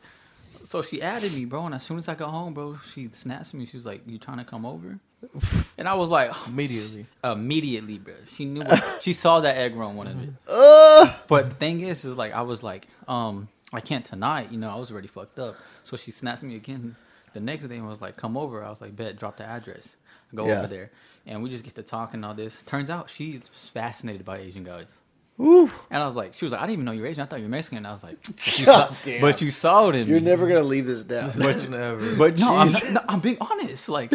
So she added me, bro. And as soon as I got home, bro, she snaps me. She was like, "You trying to come over?" And I was like, Immediately. immediately, bro. She knew. What, she saw that egg roll one of it. But the thing is, is like I was like, um, I can't tonight. You know, I was already fucked up. So she snaps me again the next day and was like, "Come over." I was like, "Bet, drop the address, go Yeah. over there." And we just get to talking and all this. Turns out she's fascinated by Asian guys. And I was like, she was like, I didn't even know you were Asian. I thought you were Mexican. And I was like, but you, saw, but you saw it in You're me. never gonna leave this down. But never. But no, I'm, not, no, I'm being honest. Like,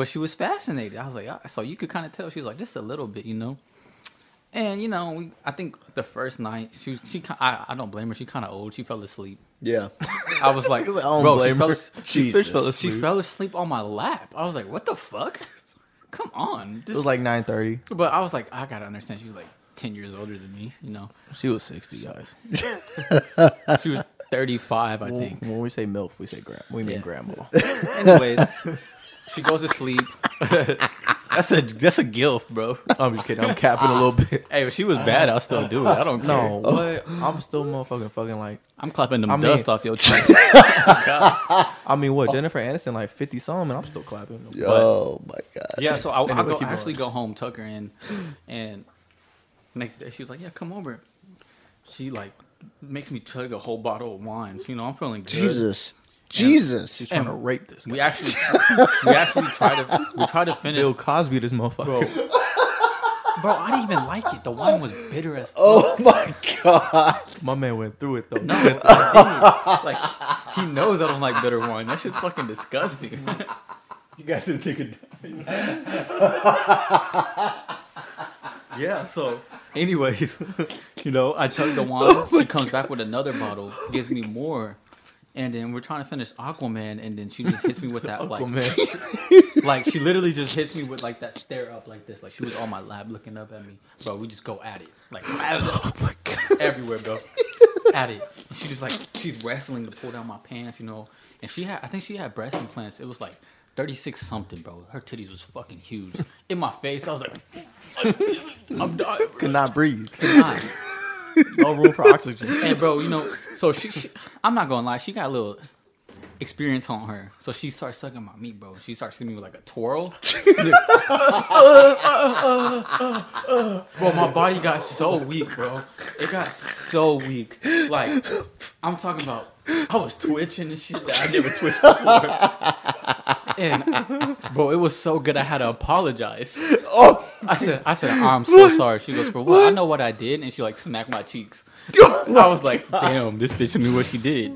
but she was fascinated. I was like, ah, so you could kind of tell she was like just a little bit, you know. And you know, we, I think the first night she was, she I, I don't blame her. She kind of old. She fell asleep. yeah. I was like, I don't bro, blame she fell, her. as- She Jesus. fell she asleep. fell asleep on my lap. I was like, what the fuck? Come on. It was like 9:30. but I was like, I gotta understand. She's like ten years older than me. You know, She was sixty, guys. she was thirty five, I When, think. when we say milf, we say grand. We mean Yeah. grandma. Anyways, she goes to sleep. that's a that's a gilf, bro. I'm just kidding. I'm capping a little bit. Hey, if she was bad, I'll still do it. I don't care. No, what? I'm still motherfucking fucking like. I'm clapping them I mean- dust off your chest. I mean, what? Jennifer Aniston like 50 something, and I'm still clapping. Oh my god. Yeah, so I, I Anyway, go, keep actually going. go home, tuck her in, and next day she was like, "Yeah, come over." She like makes me chug a whole bottle of wine. So, you know, I'm feeling good. Jesus. Jesus. She's trying to rape this guy. We actually, we actually try to, we try to finish. Bill Cosby, this motherfucker. Bro, bro, I didn't even like it. The wine was bitter as oh fuck. Oh my god. My man went through it though. like he knows I don't like bitter wine. That shit's fucking disgusting. you guys didn't take it. yeah. So, anyways, you know, I chug the wine. Oh she comes back with another bottle, gives me more, and then we're trying to finish Aquaman, and then she just hits me with that like, like she literally just hits me with like that stare up like this, like she was on my lap looking up at me. Bro, we just go at it, like at it, oh my god, everywhere, bro, at it. And she just like she's wrestling to pull down my pants, you know. And she had, I think she had breast implants. It was like thirty six something, bro. Her titties was fucking huge. In my face, I was like, I'm dying. Could not breathe. Not. No room for oxygen. And bro, you know, so she, she, I'm not gonna lie, she got a little experience on her. So she starts sucking my meat, bro. She starts hitting me with like a twirl. bro, my body got so weak, bro. It got so weak. Like, I'm talking about, I was twitching and shit that I never twitched before. And bro, it was so good I had to apologize. Oh. I said, I said, I'm so sorry. She goes, for what? I know what I did, and she like smacked my cheeks. I was like, damn, this bitch knew what she did.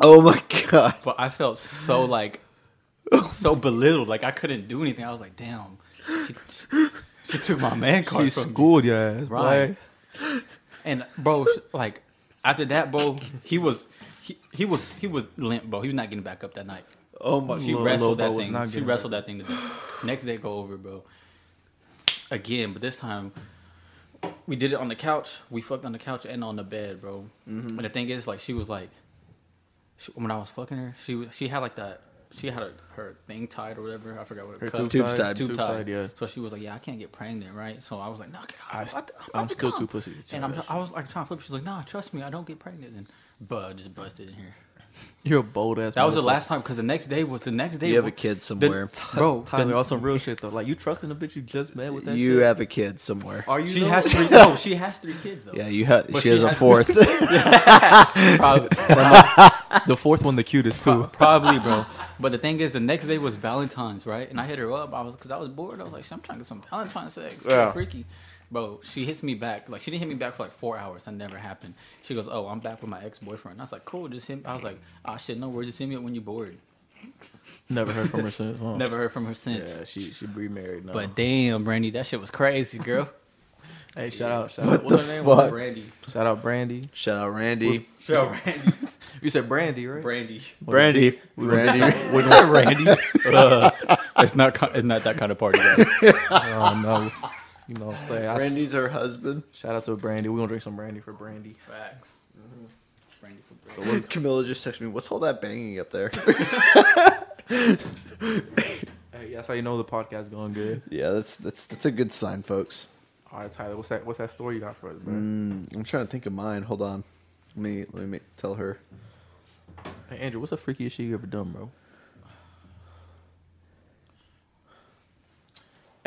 Oh my god. But I felt so like, so belittled. Like I couldn't do anything. I was like, damn, she, she, she took my man card She from me. schooled your ass, Right. right? And bro, like after that, bro, he was. He, he was he was limp, bro. He was not getting back up that night. Oh my She wrestled that thing. She wrestled that thing today. Next day, go over, bro. Again, but this time we did it on the couch. We fucked on the couch and on the bed, bro. Mm-hmm. And the thing is, like, she was like, she, when I was fucking her, she was she had like that. She had her, her thing tied or whatever. I forgot what Her cut. tube Tube's tied. Tube Tube tied. tied, yeah. So she was like, "Yeah, I can't get pregnant, right?" So I was like, "Knock it off." st- I- I'm still come." too pussy. to And I'm, I was like trying to flip. She's like, "Nah, trust me, I don't get pregnant." And bud just busted in here. Shit. You're a bold ass. That was the last time because the next day was the next day. You have a wa- kid the- somewhere. bro. Tyler, the- on some real shit though. Like you trusting the bitch you just met with that You shit? have a kid somewhere. Are you? she though? has three. No, she has three kids though. Yeah, you have. She she has a fourth. Probably, the fourth one, the cutest too. probably, bro. But the thing is, the next day was Valentine's, right? And I hit her up. I was because I was bored. I was like, "I'm trying to get some Valentine's sex." Yeah. Yeah. Freaky. Bro, she hits me back. Like she didn't hit me back for like four hours. That never happened. She goes, "Oh, I'm back with my ex boyfriend." I was like, "Cool, just hit." I was like, "Ah, shit, no worries. Just hit me up when you're bored." Never heard from her since. Huh? Never heard from her since. Yeah, she she remarried now. But damn, Brandy, that shit was crazy, girl. hey, shout out, shout What out. What's the her name? fuck? Brandy. Shout out, Brandy. Shout out Randy. Shout out Brandy. You said Brandy, right? Brandy. Brandy. Randy. What's that, Randy? Uh, it's not. It's not that kind of party, guys. Oh no. You know what I'm saying? I s- Randy's her husband. shout out to Brandy. We're gonna drink some Brandy for Brandy. Facts. Brandy for So what, Camilla just texted me. What's all that banging up there? Hey, that's how you know the podcast going good. yeah, that's that's that's a good sign, folks. All right, Tyler, what's that? What's that story you got for us, bro? Mm, I'm trying to think of mine. Hold on. Let me let me tell her. Hey, Andrew, what's the freakiest shit you ever done, bro?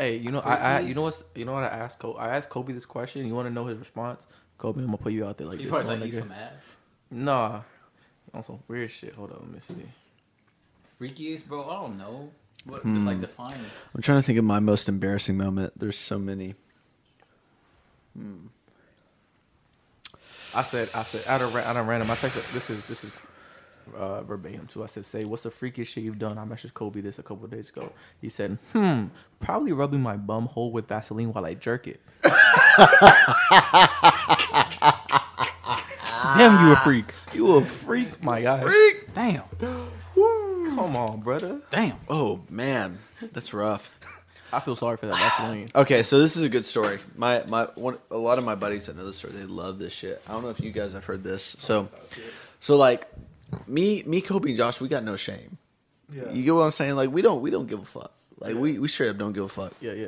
Hey, you know, I, I, you know what's, you know what I asked Kobe? I asked Kobe this question. You want to know his response? Kobe, I'm gonna put you out there like You this. probably little like eat nigga. some ass. Nah, on some weird shit. Hold up, let me see. Freakiest, bro. I don't know. What Hmm. like define? I'm trying to think of my most embarrassing moment. There's so many. Hmm. I said, I said, out of ra- out of random, I texted. This is this is uh, verbatim too. I said, say, what's the freakiest shit you've done? I messaged Kobe this a couple of days ago. He said, hmm, probably rubbing my bum hole with Vaseline while I jerk it. Damn, you a freak. You a freak, my guy. Freak. Damn. Come on, brother. Damn. Oh man, that's rough. I feel sorry for that Vaseline. Okay, so this is a good story. My my one a lot of my buddies that know this story, they love this shit. I don't know if you guys have heard this. So so like me me Kobe and Josh, we got no shame. You get what I'm saying? Like we don't we don't give a fuck. Like we we straight up don't give a fuck. Yeah, yeah.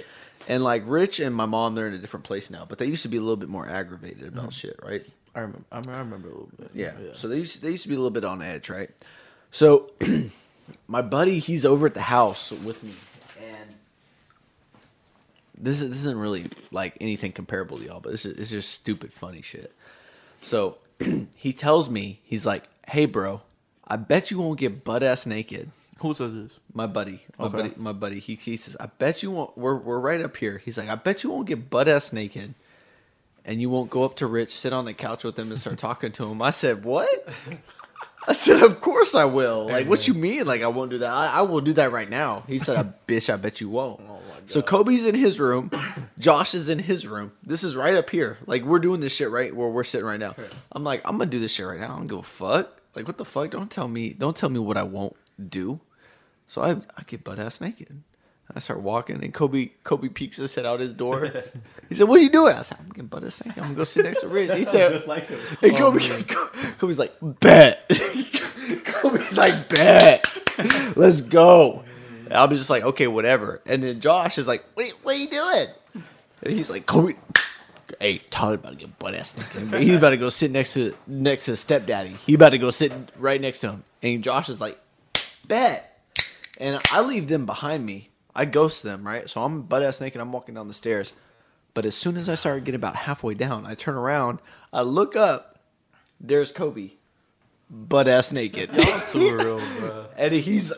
And like Rich and my mom, they're in a different place now, but they used to be a little bit more aggravated about Mm-hmm. shit, right? I remember. I remember, a little bit. Yeah. So they used they used to be a little bit on edge, right? So my buddy, he's over at the house with me, and this is, this isn't really like anything comparable to y'all, but this is it's just stupid funny shit. So he tells me he's like, "Hey, bro, I bet you won't get butt ass naked." Who says this? My buddy, my Okay. buddy, my buddy. He, he says, "I bet you won't." We're we're right up here. He's like, "I bet you won't get butt ass naked." And you won't go up to Rich, sit on the couch with him, and start talking to him. I said, "What?" I said, "Of course I will." Like, what you mean? Like, I won't do that? I, I will do that right now. He said, "I bitch, I bet you won't." Oh, So Kobe's in his room, Josh is in his room. This is right up here. Like, we're doing this shit right where we're sitting right now. I'm like, I'm gonna do this shit right now. I don't give a fuck. Like, what the fuck? Don't tell me. Don't tell me what I won't do. So I, I get butt ass naked. I start walking, and Kobe Kobe peeks his head out his door. He said, "What are you doing?" I said, "I'm getting butt ass naked. I'm gonna go sit next to Rich." He said, Just like him. and Kobe, oh, Kobe's like, "Bet." Kobe's like, "Bet, let's go." And I'll be just like, "Okay, whatever." And then Josh is like, "Wait, what are you doing?" And he's like, "Kobe." Hey, Tyler about to get butt ass naked. He's about to go sit next to next to stepdaddy. He about to go sit right next to him. And Josh is like, bet. And I leave them behind me. I ghost them, right? So I'm butt ass naked. I'm walking down the stairs. But as soon as I start getting about halfway down, I turn around. I look up. There's Kobe, butt ass naked. Too real, bro. and he's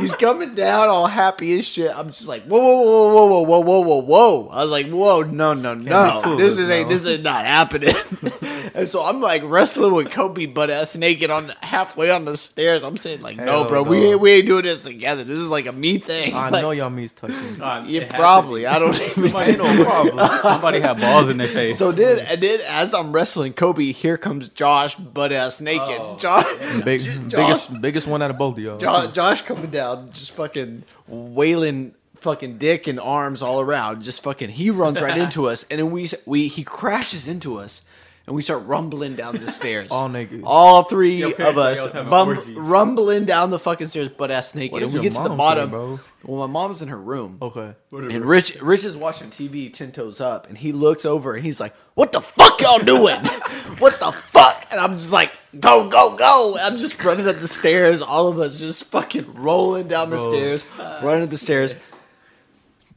he's coming down all happy as shit. I'm just like, whoa, whoa, whoa, whoa, whoa, whoa, whoa, whoa. I was like, whoa, no, no, be two no. This is ain't this is not happening. and so I'm like wrestling with Kobe butt ass naked on the, halfway on the stairs. I'm saying like, no, Hell bro, no. we ain't we ain't doing this together. This is like a me thing. I Like, know y'all me's touching. Uh, yeah, it to probably. I don't even Somebody, know. somebody had balls in their face. So then, and then as I'm wrestling Kobe, here comes Josh butt ass naked. Oh. Josh, Big, Josh, biggest, biggest one out of both of y'all. Josh, Josh coming down, just fucking wailing fucking dick and arms all around. Just fucking, he runs right into us, and then we we he crashes into us, and we start rumbling down the stairs. All naked. All three Your of us y'all was having bum- rumbling down the fucking stairs, butt ass naked. What and we get to the mom say, bottom. bro? Well, my mom's in her room. Okay. And Rich, Rich is watching TV, ten toes up, and he looks over and he's like, "What the fuck y'all doing? what the fuck?" And I'm just like, "Go, go, go!" I'm just running up the stairs. All of us just fucking rolling down the Bro. stairs, running up the stairs.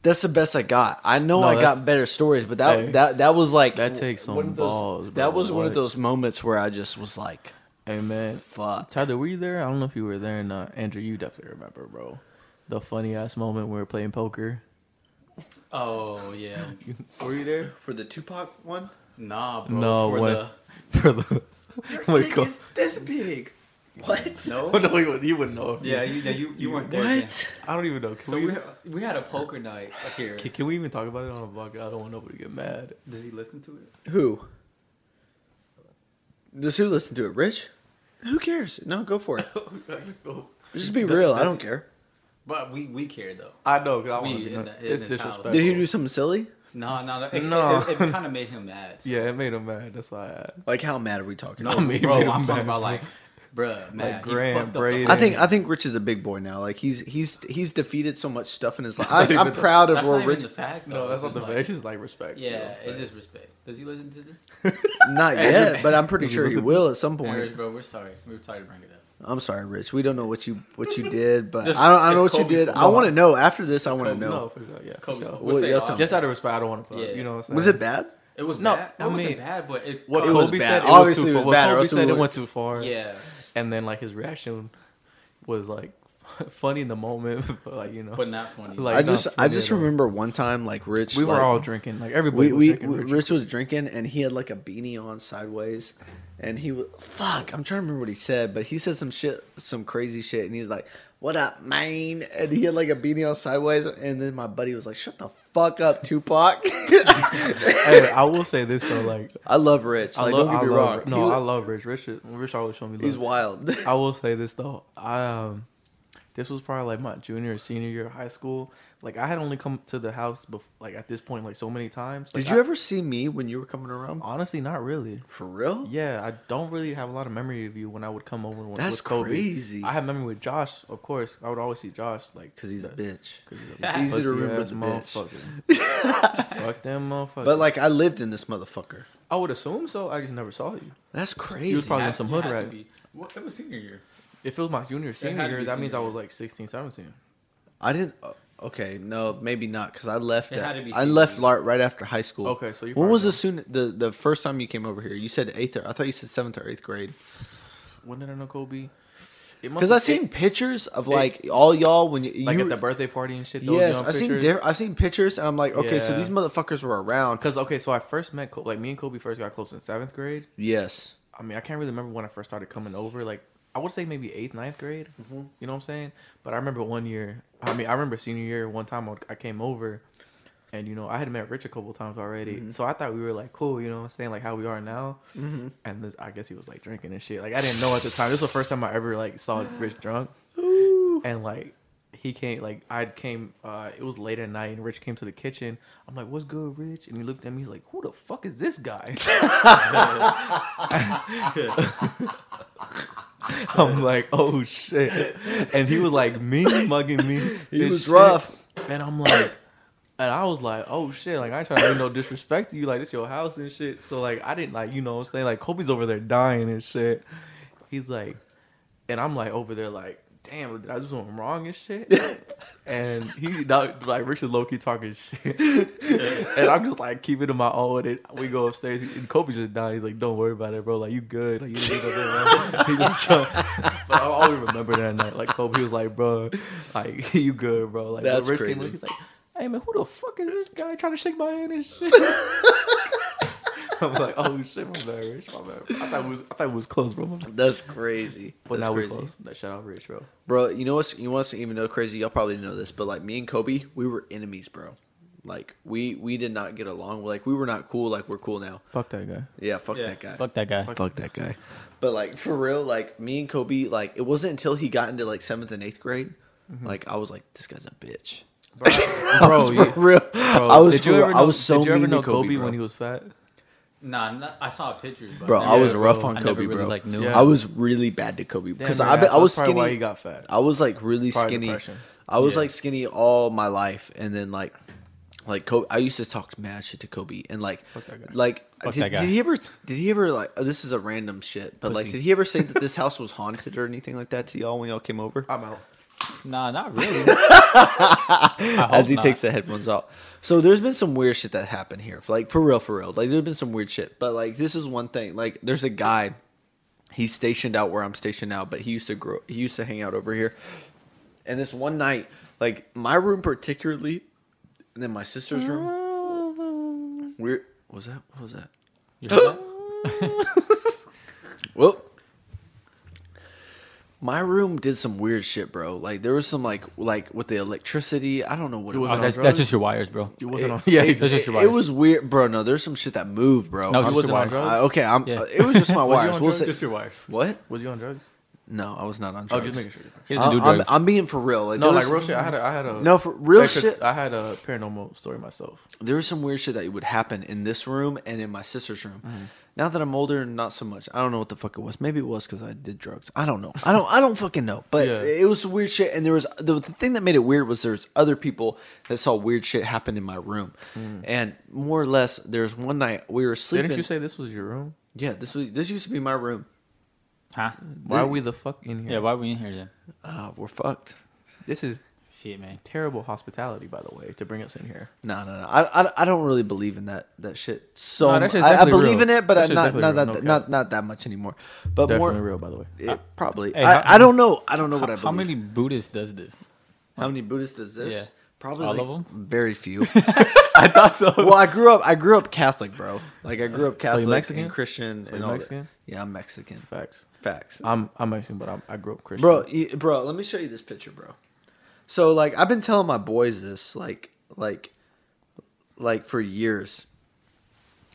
That's the best I got. I know No, I got better stories, but that Hey, that that was like that takes some those- balls, That bro. was one of those moments where I just was like, Hey man, "Fuck." Tyler, were you there? I don't know if you were there or not. Andrew, you definitely remember, bro. The funny ass moment we were playing poker. oh yeah, Were you there? For the Tupac one, nah, bro. No, for when the, for the what Dick is this big. What? No. Oh, no, you wouldn't- you wouldn't know. If Yeah, you, you, you, you weren't there. then. What? I don't even know. Can So we? we we had a poker night here. Can, can we even talk about it on a vlog? I don't want nobody to get mad. Does he listen to it? Who? Does who listen to it? Rich? Who cares? No, go for it. Oh, Just be real. I don't care. But we we care though. I know. 'cause I We wanna be in mad. the- it's disrespectful. Did he do something silly? No, no, it, No. It, it, kind of made him mad. so- Yeah, it made him mad. That's why I had. Like how mad are we talking? No, I mean, bro, made him I'm talking about like, bruh, man, he Graham, fucked up the- Brady. I think I think Rich is a big boy now. Like he's he's he's defeated so much stuff in his life. I, I'm even the- proud of That's where Rich. the fact. No, that's not the fact. like- It's just like respect. you know what Yeah, I'm it saying? is respect. Does he listen to this? Not yet, but I'm pretty sure he will at some Aaron, point. bro, we're sorry. We were sorry to bring it up. I'm sorry, Rich. We don't know what you what you did, but Just- I don't I don't know it's what you Kobe's did. I want to know after this. I want to know. No, for sure. Yeah, for sure. Well, We'll say yeah, it tell all. me. Just out of respect, I don't want to. Yeah. You know what I'm saying? Was it bad? It was No, bad. It I wasn't mean- bad, but it. What It caused- was Kobe bad. said, it Obviously, was it was far. bad, or What Kobe said it went too far. Yeah. And then like his reaction was like funny in the moment, but like you know, But not funny. Like, I just I just at all. remember one time like Rich. we were like, all drinking. Like everybody we, was we, drinking. we- Rich was drinking and he had like a beanie on sideways, and he was fuck. I'm trying to remember what he said, but he said some shit, some crazy shit, and he was like, "What up, man?" And he had like a beanie on sideways, and then my buddy was like, "Shut the fuck up, Tupac." Hey, I will say this though, like I love Rich. I Like, love, don't get I me love, wrong. no, He- I love Rich. Rich, Rich always show me love. he's wild. I will say this though, I um, This was probably like my junior or senior year of high school. Like I had only come to the house, bef- like at this point, like so many times. Like, Did you I- ever see me when you were coming around? Honestly, not really. For real? Yeah, I don't really have a lot of memory of you when I would come over. When, That's with Kobe. crazy. I have memory with Josh, of course. I would always see Josh, like Because he's a bitch. bitch. 'cause he's It's easy to pussy remember ass the bitch. motherfucker. Fuck them motherfuckers. But like, I lived in this motherfucker. I would assume so. I just never saw you. That's crazy. You was probably Had- on some hood had to rat. What? It was senior year. If it was my junior senior year, be that means I was like 16, 17. I didn't. uh, Okay, no, maybe not. Because I left. It At, had to be I senior left year. Lart right after high school. Okay, so you when probably was know. the soon the the first time you came over here? You said eighth. Or, I thought you said seventh or eighth grade. When did I know Kobe? It must Because have- I seen it- pictures of like all y'all when you, like you at the birthday party and shit. Those Yes, young I seen pictures. diff- I seen pictures and I'm like, okay, so Yeah. these motherfuckers were around. Cause okay, so I first met Kobe, like me and Kobe first got close in seventh grade. Yes. I mean, I can't really remember when I first started coming over. Like I would say maybe eighth, ninth grade. Mm-hmm. You know what I'm saying? But I remember one year. I mean, I remember senior year. One time I, came over, and you know I had met Rich a couple times already. Mm-hmm. So I thought we were like cool. You know what I'm saying? Like how we are now. Mm-hmm. And this, I guess he was like drinking and shit. Like I didn't know at the time. This was the first time I ever like saw Rich drunk. And like he came like I came uh it was late at night and Rich came to the kitchen. I'm like, What's good, Rich? And he looked at me, he's like, Who the fuck is this guy? I'm like, oh shit. And he was like me mugging me. He was shit. rough. And I'm like and I was like, oh shit, like I ain't trying to do no disrespect to you, like this your house and shit. So like I didn't like, you know what I'm saying? Like Kobe's over there dying and shit. He's like and I'm like over there like, damn, did I do something wrong and shit? and he not like Richard Loki talking shit. and I'm just like keeping it my own and we go upstairs and Kobe's just dying. He's like, Don't worry about it, bro. Like you good. Like you didn't do nothing wrong. He just try- But I always remember that night. Like Kobe was like, bro, like you good, bro. Like That's Rich came crazy. in, he's like, Hey man, who the fuck is this guy trying to shake my hand and shit? I'm like, oh shit, my bad, Rich, my bad. I thought it was, I thought it was close, bro. That's crazy. But That's now crazy. we're close. That shout out, Rich, bro. Bro, you know what's you know what's even know crazy? Y'all probably know this, but like me and Kobe, we were enemies, bro. Like we we did not get along. Like we were not cool. Like we're cool now. Fuck that guy. Yeah, fuck Yeah, that guy. Fuck that guy. Fuck that guy. But like for real, like me and Kobe, like it wasn't until he got into like seventh and eighth grade, mm-hmm. like I was like, this guy's a bitch. Bro, I was bro, for you- real. bro, I was did you for real. I was so did you ever mean know to Kobe, Kobe bro. when he was fat? Nah, not, I saw pictures, but Bro, I I never- was rough bro. on I never Kobe, really, bro. like, knew Yeah. him. I was really bad to Kobe Damn, because man, I, that's I was probably skinny. Why he got fat? I was like really Probably skinny. depression. I was Yeah. like skinny all my life, and then like, like Kobe, I used to talk mad shit to Kobe, and like, Fuck that guy. like, Fuck did, that guy. did he ever? Did he ever like? oh, this is a random shit, but like, Pussy. did he ever say that this house was haunted or anything like that to y'all when y'all came over? I'm out. Nah, not really. As he not. takes the headphones off. So there's been some weird shit that happened here, like for real, for real. Like there's been some weird shit, but like this is one thing. Like there's a guy, he's stationed out where I'm stationed now, but he used to grow. He used to hang out over here. And this one night, like my room particularly, and then my sister's room. Weird. What was that? What was that? Well, my room did some weird shit, bro. Like there was some like like with the electricity. I don't know what it, It was. was Oh, on that's, drugs? that's just your wires, bro. It wasn't It- on. Yeah, he it, just, just your it was weird, bro. No, there's some shit that moved, bro. No, he just wasn't on drugs. Uh, okay, I'm. Yeah. uh, it was just my Was he wires. on We'll drugs? say- Just your wires. what? Was you on drugs? No, I was not on drugs. Oh, drugs. just making sure. He doesn't do I'm, drugs. I'm being for real. Like, No, there like real shit. I had a, I had a No, for real extra- shit. I had a paranormal story myself. There was some weird shit that would happen in this room and in my sister's room. Mm-hmm. Now that I'm older, not so much. I don't know what the fuck it was. Maybe it was because I did drugs. I don't know. I don't. I don't fucking know. But Yeah. it was weird shit. And there was the, the thing that made it weird was there's other people that saw weird shit happen in my room. And more or less, there's one night we were sleeping. Didn't you say this was your room? Yeah, this was this used to be my room. Huh? Why are we the fuck in here? Yeah, why are we in here then? Uh, we're fucked. This is Shit, man. terrible hospitality, by the way, to bring us in here. No, no, no. I, I, I don't really believe in that that shit. So No, that shit's I, I definitely believe real. in it, but That I, shit's not definitely not real, that no not not that much anymore. But Definitely more real, by the way. it, probably. Hey, I, how- I don't know. I don't know How, what I believe. how many Buddhists does this? How many Buddhists does this? Yeah. Probably All like of 'em? Very few. I thought so. well, I grew up. I grew up Catholic, bro. Like I grew up Catholic you Mexican? and Christian So and you all Mexican? That. Yeah, I'm Mexican. Facts. Facts, I'm I'm Mexican, but I'm, I grew up Christian. bro. You, bro, let me show you this picture, bro. So like I've been telling my boys this like like like for years.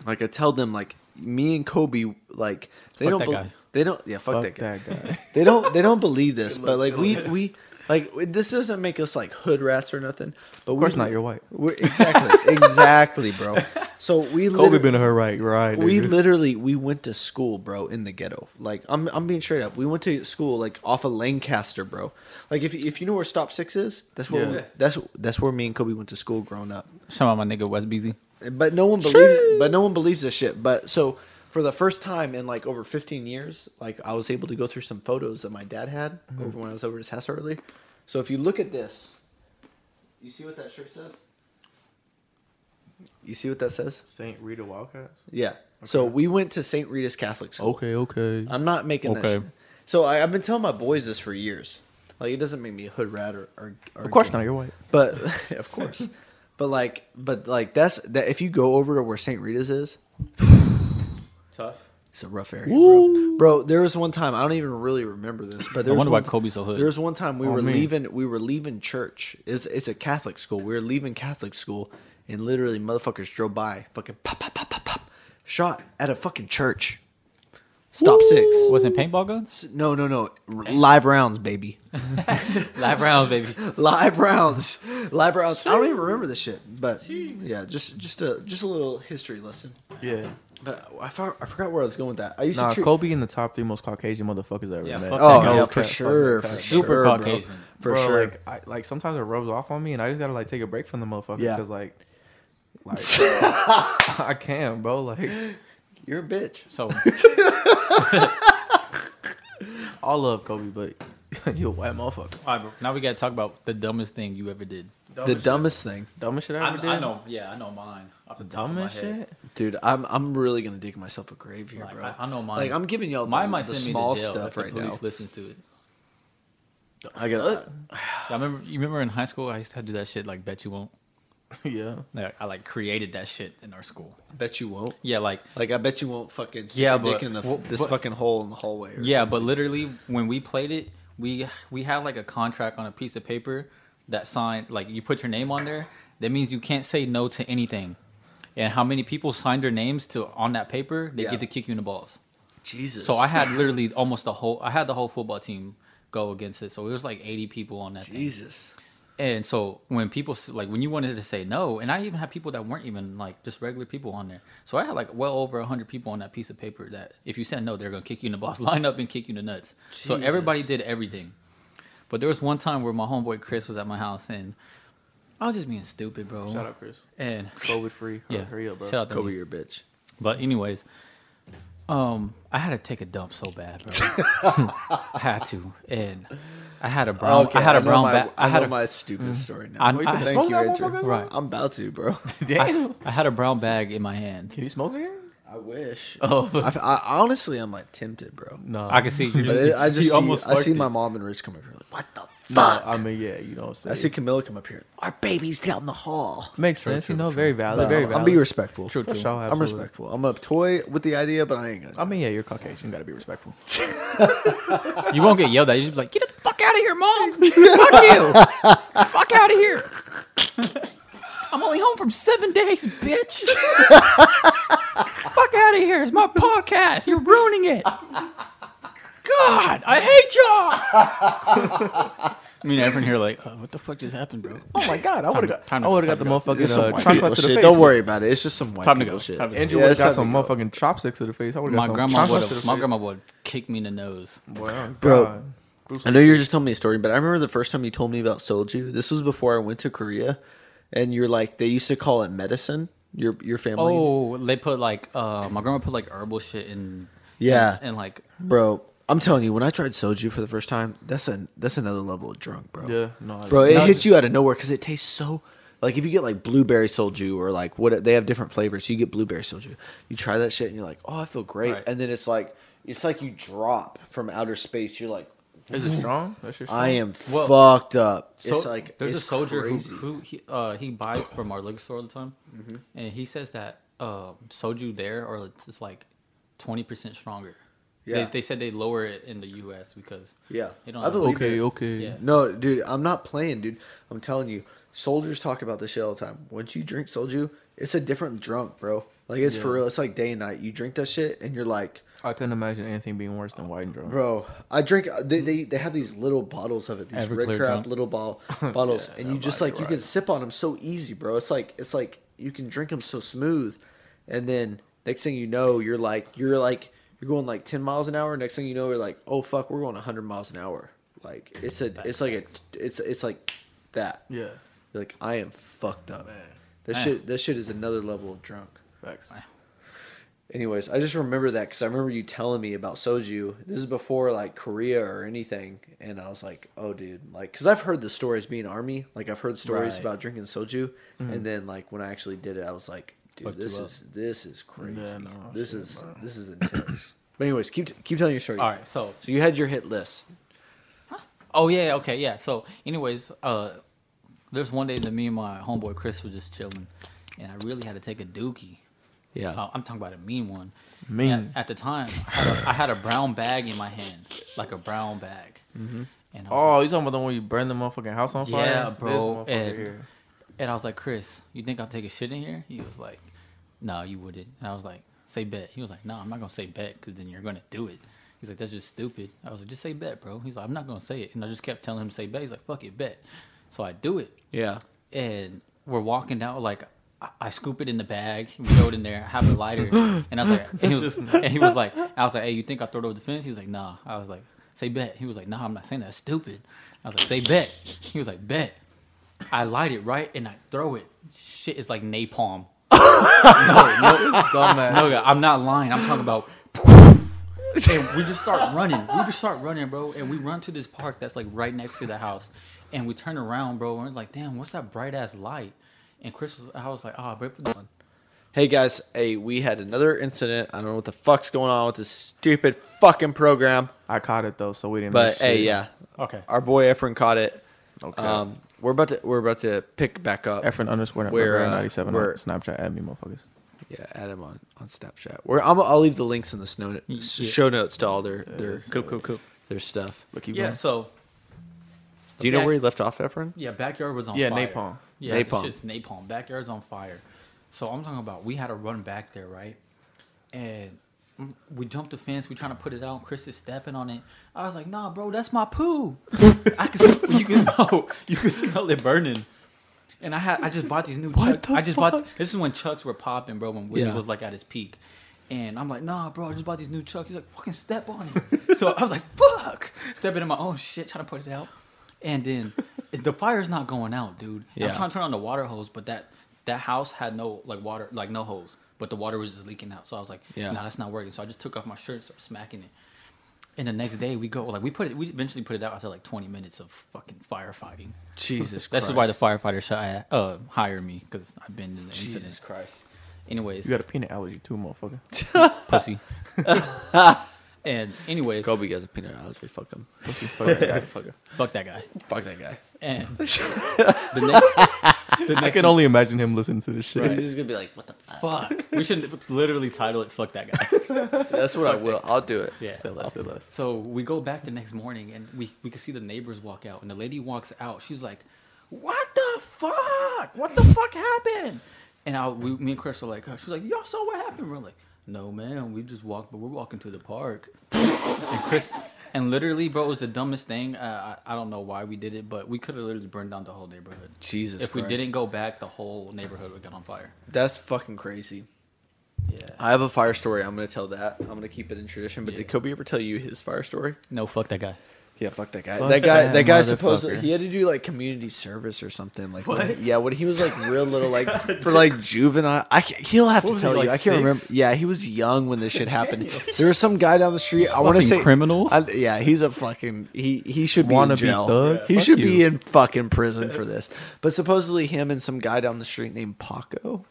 Like I tell them like me and Kobe like they Fuck don't that bel- guy. they don't yeah fuck, fuck that guy. that guy. they don't they don't believe this, but like we we Like this doesn't make us like hood rats or nothing. But Of course not. You're white. We're, exactly, exactly, bro. So we Kobe been a her right, right? we nigga. literally we went to school, bro, in the ghetto. Like I'm I'm being straight up. We went to school like off of Lancaster, bro. Like if if you know where Stop Six is, that's where Yeah. we, that's that's where me and Kobe went to school growing up. Shout out my nigga West Beezy. But no one believes. But no one believes this shit. But so for the first time in like over 15 years, like I was able to go through some photos that my dad had mm-hmm. over when I was over his house early. So if you look at this, you see what that shirt says. You see what that says? Saint Rita Wildcats. Yeah. So we went to St. Rita's Catholic School. Okay, okay. I'm not making that. Okay. Shit. So I, I've been telling my boys this for years. Like it doesn't make me a hood rat or, or, or Of course not. You're white. But of course. but like but like that's that if you go over to where St. Rita's is, Tough. it's a rough area, bro. Bro, there was one time I don't even really remember this, but I there was wonder why one, Kobe's so hood. There was one time we Oh, were me. leaving we were leaving church. It's it's a Catholic school. We were leaving Catholic school and literally motherfuckers drove by, fucking pop pop pop pop pop, shot at a fucking church. Stop six. Wasn't paintball guns? S- No, no, no. R- Live rounds, baby. Live rounds, baby. Live rounds. Live rounds. I don't even remember this shit, but yeah, just just a just a little history lesson. Yeah. But I, for, I forgot where I was going with that. I used Nah, to treat, Kobe in the top three most Caucasian motherfuckers I ever Yeah, met. fuck Oh that guy. yeah, for cap, sure, for. Super sure, bro. Caucasian. For Bro, sure. Like, I, like sometimes it rubs off on me, and I just gotta like take a break from the motherfucker Yeah. because like, like I can't, bro. Like, You're a bitch. So I love Kobe, but you a white motherfucker. all right, bro. Now we gotta talk about the dumbest thing you ever did. the dumbest thing, dumbest shit I I, ever did. I know. Yeah, I know mine. Off the top of my head. shit. dude. I'm I'm really gonna dig myself a grave here, Like, bro. I, I know mine. Like I'm giving y'all the, mine might the send small me to jail stuff if the right police now. listens to it. I got. I remember. You remember in high school, I used to do that shit. Like, bet you won't. yeah. Like, I like created that shit in our school. bet you won't. Yeah, like Like I bet you won't fucking stick Yeah, your but- dick in the well, this but- fucking hole in the hallway. Or yeah, something. but literally when we played it, we we have like a contract on a piece of paper that signed like you put your name on there. That means you can't say no to anything. And how many people signed their names to on that paper? They Yeah. get to kick you in the balls. Jesus. So I had literally almost the whole. I had the whole football team go against it. So it was like 80 people on that. thing. Jesus. And so when people like when you wanted to say no, and I even had people that weren't even like just regular people on there. So I had like well over hundred people on that piece of paper that if you said no, they're gonna kick you in the balls, line up and kick you in the nuts. So everybody did everything. But there was one time where my homeboy Chris was at my house and I was just being stupid, bro. Shout out, Chris. And COVID free. yeah, hurry up, bro. shout out to Kobe, you. you're bitch. But anyways, um, I had to take a dump so bad, bro. I had to, and I had a brown. I had a know brown my, bag. I, I had know a my stupid story now. I- Oh, you I- finna Thank smoke you, that Andrew. motherfucker? Right. I'm about to, bro. Damn. I had a brown bag in my hand. Can you smoke in here? I wish. Oh, I, I honestly, I'm like tempted, bro. no. I can see. You, But it, I just see, almost I see my mom and Rich come up here. Like, what the No, fuck? I mean, yeah, you know what I'm saying. I see Camilla come up here. Our baby's down the hall. Makes sense, you know, very valid, But very I'm, valid. I'm be respectful. True, For true. sure, I'm absolutely. respectful. I'm a toy with the idea, but I ain't gonna. I mean, yeah, you're Caucasian. You gotta be respectful. You won't get yelled at. You just be like, get the fuck out of here, mom. fuck you. fuck out of here. I'm only home from seven days, bitch. fuck out of here. It's my podcast. You're ruining it. God, I hate y'all. I mean, everyone here like, uh, what the fuck just happened, bro? Oh my god, I would have got, time I would have got the go. Motherfucking some uh, white chocolate to the shit. face. Don't worry about it. It's just some white Time to go. shit. Time to go. Andrew Yeah, would have got some go. motherfucking chopsticks to the face. I would have My got some grandma would chocolates to have. the My grandma would kick me in the nose. Wow, Bro. God. Bruce I know you're just telling me a story, but I remember the first time you told me about soju. This was before I went to Korea, and you're like, they used to call it medicine. Your your family, Oh, they put like, uh, my grandma put like herbal shit in. Yeah. And, like, bro. I'm telling you, when I tried soju for the first time, that's a that's another level of drunk, bro. Yeah, no, I- bro, it hits you out of nowhere because it tastes so. Like if you get like blueberry soju or like what they have different flavors, you get blueberry soju. You try that shit and you're like, oh, I feel great, Right. and then it's like it's like you drop from outer space. You're like, Is it strong? That shit strong? I am Well, fucked up. So, it's like there's it's a soldier who, crazy. who he uh he buys from our liquor store all the time, Mm-hmm. and he says that um soju there or it's just like twenty percent stronger. Yeah. They, they said they lower it in the U.S. because Yeah, they don't I have- believe Okay, it. okay. Yeah. No, dude, I'm not playing, dude. I'm telling you, soldiers talk about this shit all the time. Once you drink soju, it's a different drunk, bro. Like it's for real. It's like day and night. You drink that shit, and you're like, I couldn't imagine anything being worse than white and drunk. bro. I drink. They they, they have these little bottles of it. These Everclear red crap drunk. little bottle bottles, and you just like be you can sip on them so easy, bro. It's like it's like you can drink them so smooth, and then next thing you know, you're like you're like you're going like ten miles an hour. Next thing you know, you're like, oh fuck, we're going hundred miles an hour. Like it's a it's like a it's it's like that. Yeah. You're like I am fucked up. Man. That shit that shit is another level of drunk. Facts. Anyways, I just remember that because I remember you telling me about soju. This is before like Korea or anything, and I was like, "Oh, dude!" Like, because I've heard the stories being army. Like, I've heard stories Right. about drinking soju, mm-hmm. and then like when I actually did it, I was like, "Dude, this you up. is this is crazy. Yeah, no, this shit, is bro. this is intense." but anyways, keep keep telling your story. All right, so So you had your hit list. Oh yeah, okay, yeah. So, anyways, uh, there's one day that me and my homeboy Chris were just chilling, and I really had to take a dookie. Yeah. Uh, I'm talking about a mean one. Mean. At, at the time, I had, a, I had a brown bag in my hand, like a brown bag. Mm-hmm. And I was Oh, you talking about the one you burned the motherfucking house on fire? Yeah, bro, motherfucker and- here. And I was like, Chris, you think I'll take a shit in here? He was like, No, you wouldn't. And I was like, Say bet. He was like, No, I'm not gonna say bet because then you're gonna do it. He's like, That's just stupid. I was like, Just say bet, bro. He's like, I'm not gonna say it. And I just kept telling him to say bet. He's like, Fuck it, bet. So I do it, Yeah. and we're walking down. Like, I, I scoop it in the bag, we throw it in there, have a lighter, and I was like, and he was, and he was like, I was like, Hey, you think I throw it over the fence? He's like, Nah. I was like, Say bet. He was like, Nah, I'm not saying that. That's stupid. I was like, Say bet. He was like, Bet. I light it right and I throw it. Shit is like napalm. no, no, Dumbass. no, guy, I'm not lying. I'm talking about. And we just start running. We just start running, bro. And we run to this park that's like right next to the house. And we turn around, bro. And we're like, damn, what's that bright ass light? And Chris was, I was like, oh, bro, put this on. Hey guys, hey, we had another incident. I don't know what the fuck's going on with this stupid fucking program, I caught it though, so we didn't. but miss hey, shit. yeah, Okay. our boy Efren caught it. Okay. Um, we're about to we're about to pick back up. Efren underscore Where, where uh, ninety seven on where- Snapchat. Add me, motherfuckers. Yeah, add him on on Snapchat. Where I'm, I'll leave the links in the snow, Yeah. show notes to all their their Cool, cool, cool. their stuff. But keep Yeah, going. so, Do you know back- where he left off, Efren? yeah, backyard was on Yeah, fire. napalm. Yeah, Napalm. napalm. Shit's napalm. Backyard's on fire. So I'm talking about we had to run back there, right? And we jumped the fence. We trying to put it out. Chris is stepping on it. I was like, "Nah, bro, that's my poo." I could, you could know, you could smell it burning. And I had, I just bought these new. What Chucks. the I just fuck? bought. This is when Chucks were popping, bro. When Whitney Yeah. was like at his peak. And I'm like, nah, bro, I just bought these new Chucks. He's like, fucking step on it. so I was like, fuck. Stepping in my own shit, trying to put it out. And then the fire's not going out, dude. Yeah. I'm trying to turn on the water hose, but that that house had no like water, like no hose, but the water was just leaking out. So I was like, Yeah. nah, that's not working. So I just took off my shirt, and started smacking it. And the next day we go, like we put it, we eventually put it out after like 20 minutes of fucking firefighting. Jesus, This is why the firefighter shot, uh, hired me because I've been in the Jesus incident. Christ. Anyways, You got a peanut allergy too, motherfucker. pussy. and anyway, Kobe has a peanut allergy. Fuck him. Pussy, fuck that guy. Fuck him. fuck that guy. Fuck that guy. And the next, the I next can only imagine him listening to this shit. He's just gonna be like, "What the fuck?" fuck. We should literally title it "Fuck that guy." That's what I will. I'll do it. Yeah. Say less, say less. So we go back the next morning and we, we could see the neighbors walk out and the lady walks out. She's like, "What the fuck? What the fuck happened?" And I, we, me and Chris are like, "She's like, y'all saw what happened?" We're like, "No, man, we just walked, but we're walking to the park." and Chris, and literally, bro, it was the dumbest thing. Uh, I, I don't know why we did it, but we could have literally burned down the whole neighborhood. Jesus. if we didn't go back, the whole neighborhood would get on fire. that's fucking crazy. Yeah. I have a fire story. I'm gonna tell that. I'm gonna keep it in tradition. But Yeah. did Kobe ever tell you his fire story? No, fuck that guy. Yeah, fuck that guy. Fuck that guy. that That guy supposedly he had to do like community service or something. Like what? yeah, when he was like real little, like for like juvenile. I can't, he'll have to was he, tell you. like, I can't remember. Yeah, he was young when this shit happened. there was some guy down the street. I want to say criminal. I, yeah, he's a fucking. He he should be in Wannabe jail. thug? He Fuck should be in fucking prison for this. But supposedly him and some guy down the street named Paco.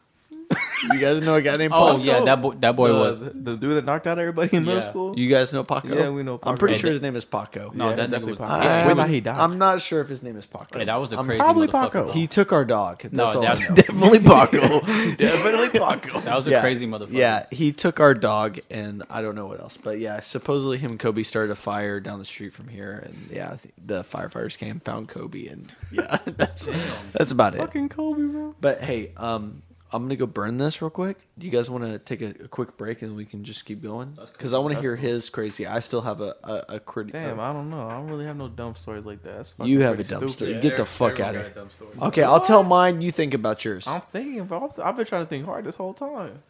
You guys know a guy named Oh Paco? yeah, that boy. That boy the, was. the, the dude that knocked out everybody in middle Yeah. school. You guys know Paco? Yeah, we know I'm pretty Hey, sure his name is Paco. No, yeah, that nigga definitely was- Paco. We I'm, thought he died. I'm not sure if his name is Paco. Hey, that was a I'm crazy probably motherfucker. Paco. he took our dog. That's No, all that's- I know. definitely Paco. definitely Paco. That was a Yeah, crazy motherfucker. Yeah, he took our dog, and I don't know what else. But yeah, supposedly him and Kobe started a fire down the street from here, and yeah, I think the firefighters came, found Kobe, and yeah, that's that's about it. Fucking Kobe, bro. But hey, um, I'm gonna go burn this real quick. Do you guys want to take a, a quick break and we can just keep going? Because I want to hear his crazy. I still have a a, a crit- Damn, uh, I don't know. I don't really have no dumb stories like that. That's you have a pretty dumb stupid. story. Get the fuck out of here. Dumb story. Okay, I'll tell mine. You think about yours. I'm thinking, bro. I've- I've been trying to think hard this whole time.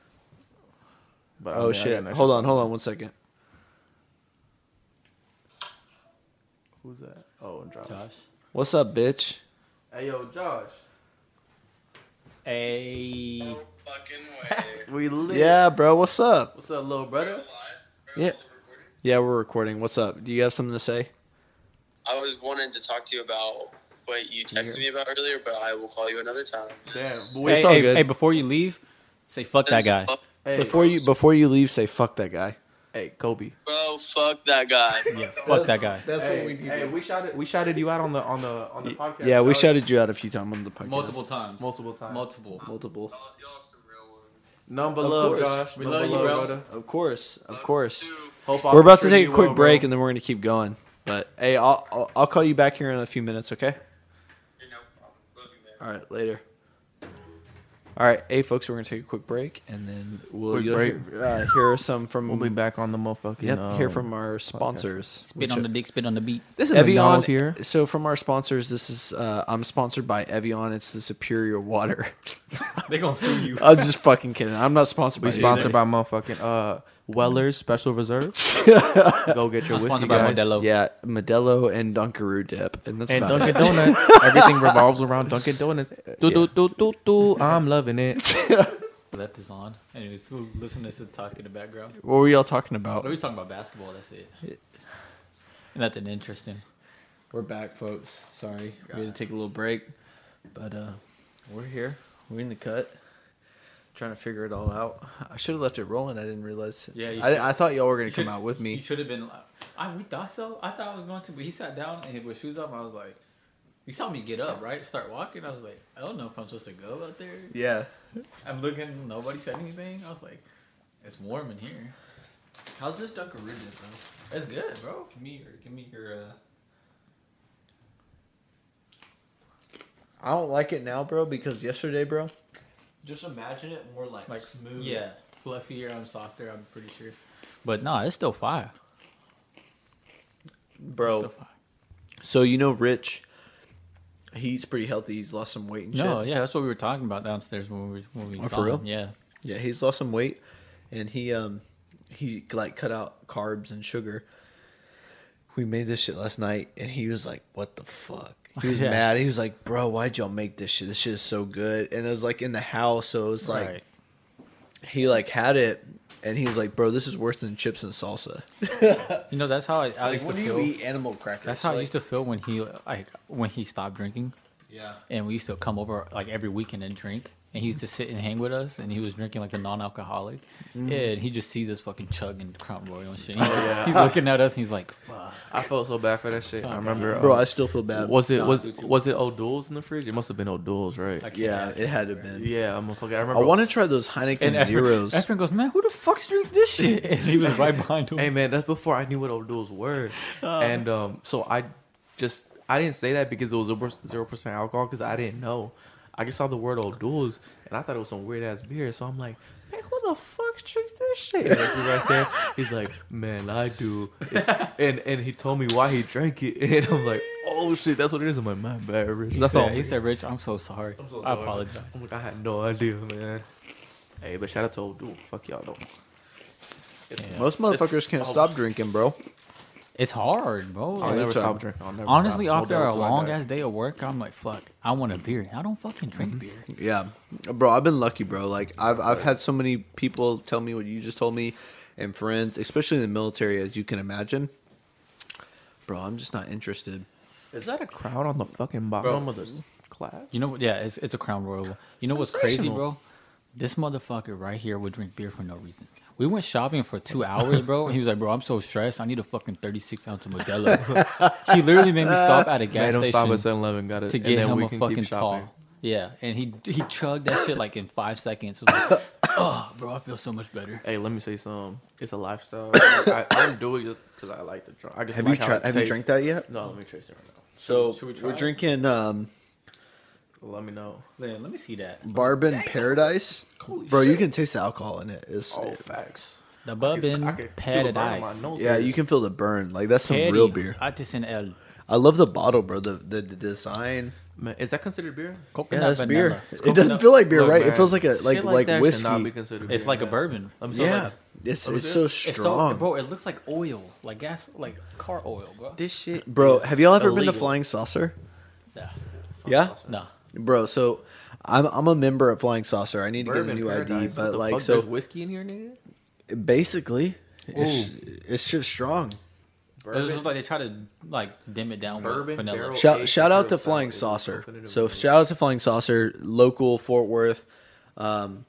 But I Oh mean, shit! got an extra Hold on, hold on one second. Who's that? Oh, Josh. Josh. What's up, bitch? Hey, yo, Josh. Hey. We lit. Yeah, bro. What's up? What's up, little brother? Yeah, yeah, we're recording. What's up? Do you have something to say? I was wanting to talk to you about what you texted me about earlier, but I will call you another time. Damn. But Hey, we, It's all hey, good. hey, before you leave, say fuck that guy. hey, Before you before you leave, say fuck that guy. Hey, Kobe. Bro, fuck that guy. Yeah, fuck that guy. That's hey, Hey, we shouted, we shouted you out on the on the on the podcast. Yeah, we dog. shouted you out a few times on the podcast. Multiple times. multiple times. Multiple. Multiple. Y'all y'all some real ones. None but Of love, course. Josh. We None love but you, bro. brother. Of course, of course. Dude, Hope We're about to Austin's take a treating quick you well, break bro. and then we're gonna keep going. But hey, I'll, I'll I'll call you back here in a few minutes. Okay. you're no problem. Love you, man. All right, later. All right, hey folks, we're gonna take a quick break and then we'll Quick you'll break. Hear, uh, hear some from We'll be back on the motherfucking. Yep, hear um, from our sponsors. Spit on the dick, spit on the beat. This is Evian McDonald's here. So from our sponsors, this is uh, I'm sponsored by Evian. It's the superior water. They gonna sue you. I'm just fucking kidding. I'm not sponsored We by sponsored either. by motherfucking uh Weller's Special Reserve. Go get your whiskey, sponsored by guys. Modelo. Yeah, Modelo and Dunkaroo dip, and that's And about Dunkin' it. Donuts. Everything revolves around Dunkin' Donuts. Do do do do do. I'm loving it. Left this on, and we still listening to talk in the background. What were y'all talking about? We about? were talking about basketball. That's it. Nothing interesting. We're back, folks. Sorry, we had to take a little break, but uh, we're here. We're in the cut, trying to figure it all out. I should have left it rolling. I didn't realize. Yeah, you I, I thought y'all were gonna You come out with me. You should have been. I we thought so. I thought I was going to, but he sat down and with shoes on. I was like, "You saw me get up, right? Start walking." I was like, "I don't know if I'm supposed to go out there." Yeah. I'm looking. Nobody said anything. I was like, "It's warm in here. How's this Dunkaroo dip, bro? It's good, bro." Give me your. Give me your. Uh... I don't like it now, bro, because yesterday, bro. Just imagine it more like, Like smooth. Yeah, fluffier. I'm softer. I'm pretty sure. But no, it's still fire. bro. Still fire. So you know, Rich. He's pretty healthy. He's lost some weight and No, shit. yeah, that's what we were talking about downstairs when we when we Oh, saw for real? him. Yeah, Yeah, he's lost some weight, and he um he like cut out carbs and sugar. We made this shit last night, and he was like, "What the fuck?" He was Yeah. mad. He was like, "Bro, why'd y'all make this shit? This shit is so good." And it was like in the house, so it was like right. he like had it, and he was like, "Bro, this is worse than chips and salsa." You know, that's how I, I Like, used to when do feel. you eat animal crackers? That's how I used to feel when he like when he stopped drinking, Yeah. and we used to come over like every weekend and drink. And he used to sit and hang with us, and he was drinking like a non-alcoholic. Mm. Yeah, and he just sees us fucking chugging Crown Royal and shit. Oh, yeah. He's looking at us, and he's like, "Fuck." I felt so bad for that shit. I remember. Bro, uh, I still feel bad. was it Nah, was do was it O'Doul's in the fridge? It must have been O'Doul's, right? Yeah, it had to have been. yeah, I'm a fucking. I I want to try those Heineken And Zeros. Efren goes, "Man, who the fuck drinks this shit?" And he was right behind him. Hey man, that's before I knew what O'Doul's were, and um, so I just I didn't say that because it was zero percent alcohol because I didn't know. I just saw the word O'Doul's and I thought it was some weird ass beer. So I'm like, man, who the fuck drinks this shit? And that's right there. He's like, man, I do. It's- and and he told me why he drank it, and I'm like, oh shit, that's what it is. I'm like, my bad, Rich. he, said, all. he said, "Rich, I'm so sorry. I'm so I apologize." I'm like, I had no idea, man. Hey, but shout out to O'Doul. Fuck y'all though. Yeah. Most motherfuckers can't oh. stop drinking, bro. It's hard, bro. I'll Like, never it's, stop drinking. I'll never honestly, stop. after No a doubts till I long die. ass day of work, I'm like, "Fuck, I want a beer." I don't fucking drink mm-hmm. beer. Yeah, bro, I've been lucky, bro. Like I've I've had so many people tell me what you just told me, and friends, especially in the military, as you can imagine. Bro, I'm just not interested. Is that a crowd on the fucking bottom of the class? You know what? Yeah, it's it's a Crown Royal. You know what's crazy, bro? This motherfucker right here would drink beer for no reason. We went shopping for two hours, bro. And he was like, "Bro, I'm so stressed. I need a fucking 36 ounce of Modelo." he literally made me stop at a Made gas him stop at station 7-Eleven, got it, to and get then him we a can fucking shopping. tall. Yeah, and he he chugged that shit like in five seconds. It was like, oh, bro, I feel so much better. Hey, let me say something. It's a lifestyle. Like, I, I don't do it just because I like to drink. I just Have like you how tried? it Have you tastes. drank that yet? No, let me taste it right now. So should we try we're it? drinking um, Let me know. Man, let me see that. Bourbon Paradise. Bro, you can taste the alcohol in it. It's, Oh, facts. The I bourbon can feel the padded burn my ice. nose yeah, hairs. you can feel the burn. Like that's some Paddy real beer. Artisan El. I love the bottle, bro. The the, the design. Man, is that considered beer? Yeah, Coconut that's vanilla. beer. It's It doesn't coconut- feel like beer, Look, right? It man, feels like a like shit like, that should not be whiskey. considered It's beer, like a man. bourbon. Let me tell Yeah, you, it's Let me it's so it. It's so, strong, bro. It looks like oil, like gas, like car oil, bro. this shit. bro. is Have y'all ever been to illegal. Flying Saucer? Yeah. Yeah, No. Bro. So I'm I'm a member at Flying Saucer. I need to Bourbon get a new Paradise, ID, what but the like fuck? so There's whiskey in here, nigga. basically, it's it's just strong. It was just like they try to like dim it down Bourbon with vanilla. barrel- Shout aged shout out imperial to Flying style is Saucer. coconut So vanilla. shout out to Flying Saucer, local Fort Worth, um,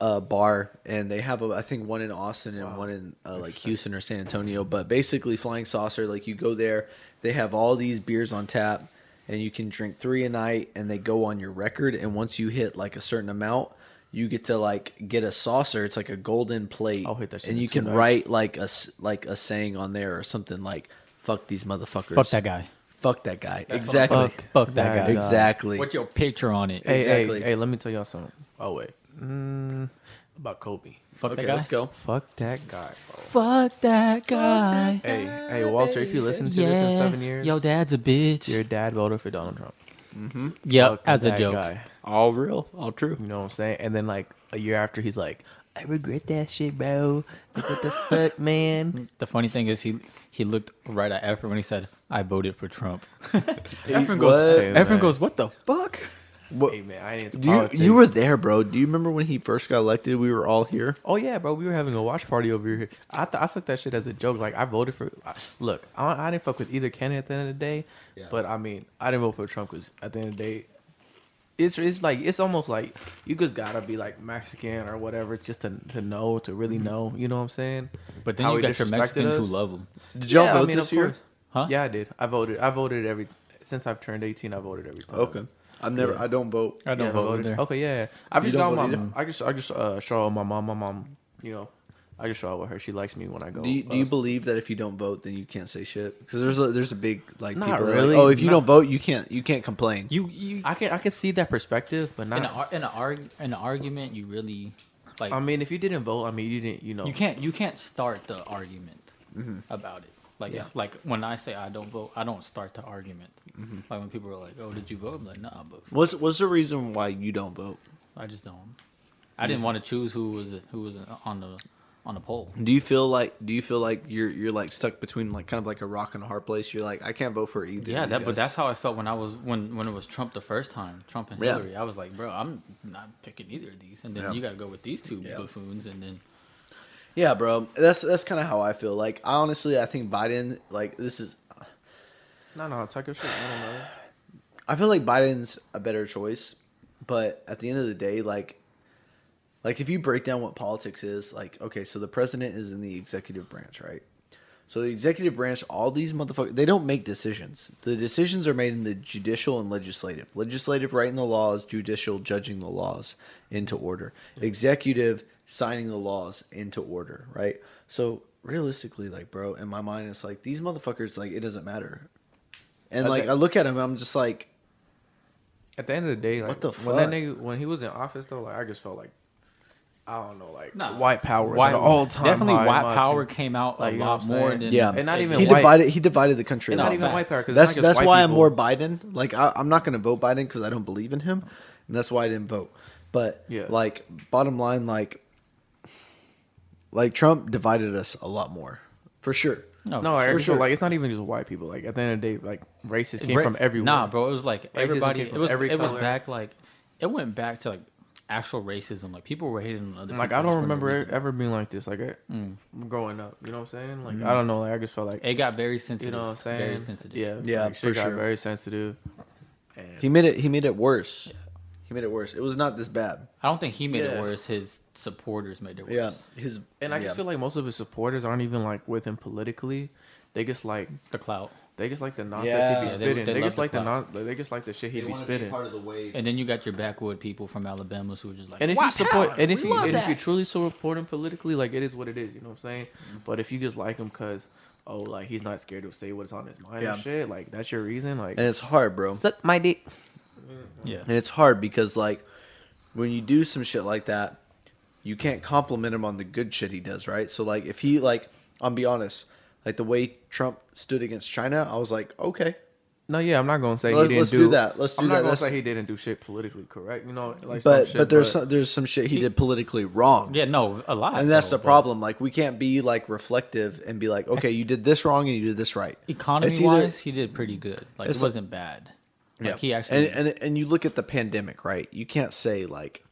uh, bar, and they have a, I think one in Austin and one in uh, like Houston or San Antonio. But basically, Flying Saucer, like you go there, they have all these beers on tap, and you can drink three a night, and they go on your record. And once you hit like a certain amount. You get to like get a saucer. It's like a golden plate, I'll hit that shit and in you two can nights. write like a s- like a saying on there or something like "fuck these motherfuckers." Fuck that guy. Fuck that guy. exactly. Fuck, Fuck that guy. Exactly. What's your picture on it? Hey, Exactly. hey, hey, let me tell y'all something. Oh wait, mm, about Kobe. Fuck okay, that guy. let's go. Fuck that guy, bro. Fuck that guy. Hey, hey, Walter, if you listen to this in seven years, Yo, dad's a bitch. your dad voted for Donald Trump. Mm-hmm. Yep, Fuck as a joke. guy. All real, all true. You know what I'm saying? And then like a year after, he's like, I regret that shit, bro. Like, what the fuck, man? The funny thing is he he looked right at Efren when he said, "I voted for Trump." Efren Efren goes, Hey, Efren goes, "What the fuck?" What, Hey man, I ain't into do you politics. you were there, bro? Do you remember when he first got elected? We were all here. Oh yeah, bro. We were having a watch party over here. I th- I took that shit as a joke. Like I voted for. I, look, I, I didn't fuck with either candidate at the end of the day. Yeah. But I mean, I didn't vote for Trump because at the end of the day, it's it's like it's almost like you just gotta be like Mexican or whatever just to to know to really mm-hmm. know. You know what I'm saying? But then How you he got your Mexicans us. who love him. Did y'all Yeah, I vote mean, this year? course. Huh? Yeah, I did. I voted. I voted every since I've turned 18. I voted every time. Okay. I've never. I don't vote. I don't Yeah, vote either. Okay, yeah. yeah. I've just don't got my. either? I just I just uh, show up with my mom. My mom, you know, I just show out with her. She likes me when I go. Do you, do you believe that if you don't vote, then you can't say shit? Because there's a, there's a big like Not people. really. Like, oh, if you Not- don't vote, you can't you can't complain. You you I can I can see that perspective, but in not. an in an arg in an argument, you really like. I mean, if you didn't vote, I mean, you didn't. You know, you can't you can't start the argument about it. Like Yeah. if, like when I say I don't vote, I don't start the argument. Mm-hmm. Like when people are like, "Oh, did you vote?" I'm like, "Nah, but What's what's the reason why you don't vote? I just don't." I didn't want to choose who was who was on the on the poll. Do you feel like do you feel like you're you're like stuck between like kind of like a rock and a hard place? You're like I can't vote for either. Yeah, that, but that's how I felt when I was when when it was Trump the first time, Trump and Yeah. Hillary. I was like, bro, I'm not picking either of these, and then Yeah. you got to go with these two Yeah. buffoons, and then Yeah, bro. That's that's kind of how I feel. Like I honestly, I think Biden. Like this is. no, no, talk your shit. I don't know. I feel like Biden's a better choice, but at the end of the day, like, like if you break down what politics is, like, okay, so the president is in the executive branch, right? So the executive branch, all these motherfuckers, they don't make decisions. The decisions are made in the judicial and legislative. Legislative writing the laws, judicial judging the laws into order. Executive signing the laws into order, right? So realistically, like, bro, in my mind, it's like these motherfuckers, like, it doesn't matter. And I like, think- I look at him, I'm just like, At the end of the day, like, What the when that fuck? nigga when he was in office though, like I just felt like I don't know, like Nah. white power is white, at an all time definitely high, in white power opinion. came out Like, a you know lot what I'm more saying? than Yeah. And not even he white- divided he divided the country. And Not lot. even facts. white power. 'cause That's it's not that's just why white I'm people. more Biden. Like I, I'm not going to vote Biden because I don't believe in him, and that's why I didn't vote. But Yeah. like bottom line, like like Trump divided us a lot more for sure. no, No, I For sure. like it's not even just white people. Like at the end of the day, like races came Ra- from everywhere. Nah, bro, it was like everybody. It was every it was back like it went back to like actual racism. Like people were hating on other. Like people I don't remember it ever being like this. Like I, Mm. growing up, you know what I'm saying? Like I don't know. Like I just felt like It got very sensitive. you know what I'm saying? Very sensitive. Yeah, Yeah, like, for shit got sure. very sensitive. And He made it. He made it worse. He made it worse. It was not this bad. I don't think he made Yeah. it worse. His supporters made it worse. Yeah, his And I yeah. just feel like most of his supporters aren't even like with him politically. They just like The clout. they just like the nonsense Yeah. he Yeah, be they- spitting. they They, love just the like the clout. non. They just like the shit he They be wanna be spitting. part of the wave. And then you got your backwood people from Alabama who are just like, And if "Wow, you support, power, and if we you love and if you truly support him politically, like it is what it is. You know what I'm saying? Mm-hmm. But if you just like him because oh, like he's not scared to say what's on his mind Yeah. and shit, like that's your reason. Like and it's hard, bro. suck my dick. Yeah, And it's hard because like when you do some shit like that, you can't compliment him on the good shit he does, right? So like if he like I'll be honest, like the way Trump stood against China, I was like, okay. No, yeah, I'm not gonna say Let's- he didn't let's do, do that. Let's do I'm that. not gonna Let's- say he didn't do shit politically correct. You know, like but some shit, but there's some, there's some shit he, did politically wrong. yeah, no, a lot. And that's though, the problem. Like we can't be like reflective and be like, okay, you did this wrong and you did this right. Economy either- wise, he did pretty good. Like it wasn't bad. Like he actually. and, and and you look at the pandemic, right? You can't say like,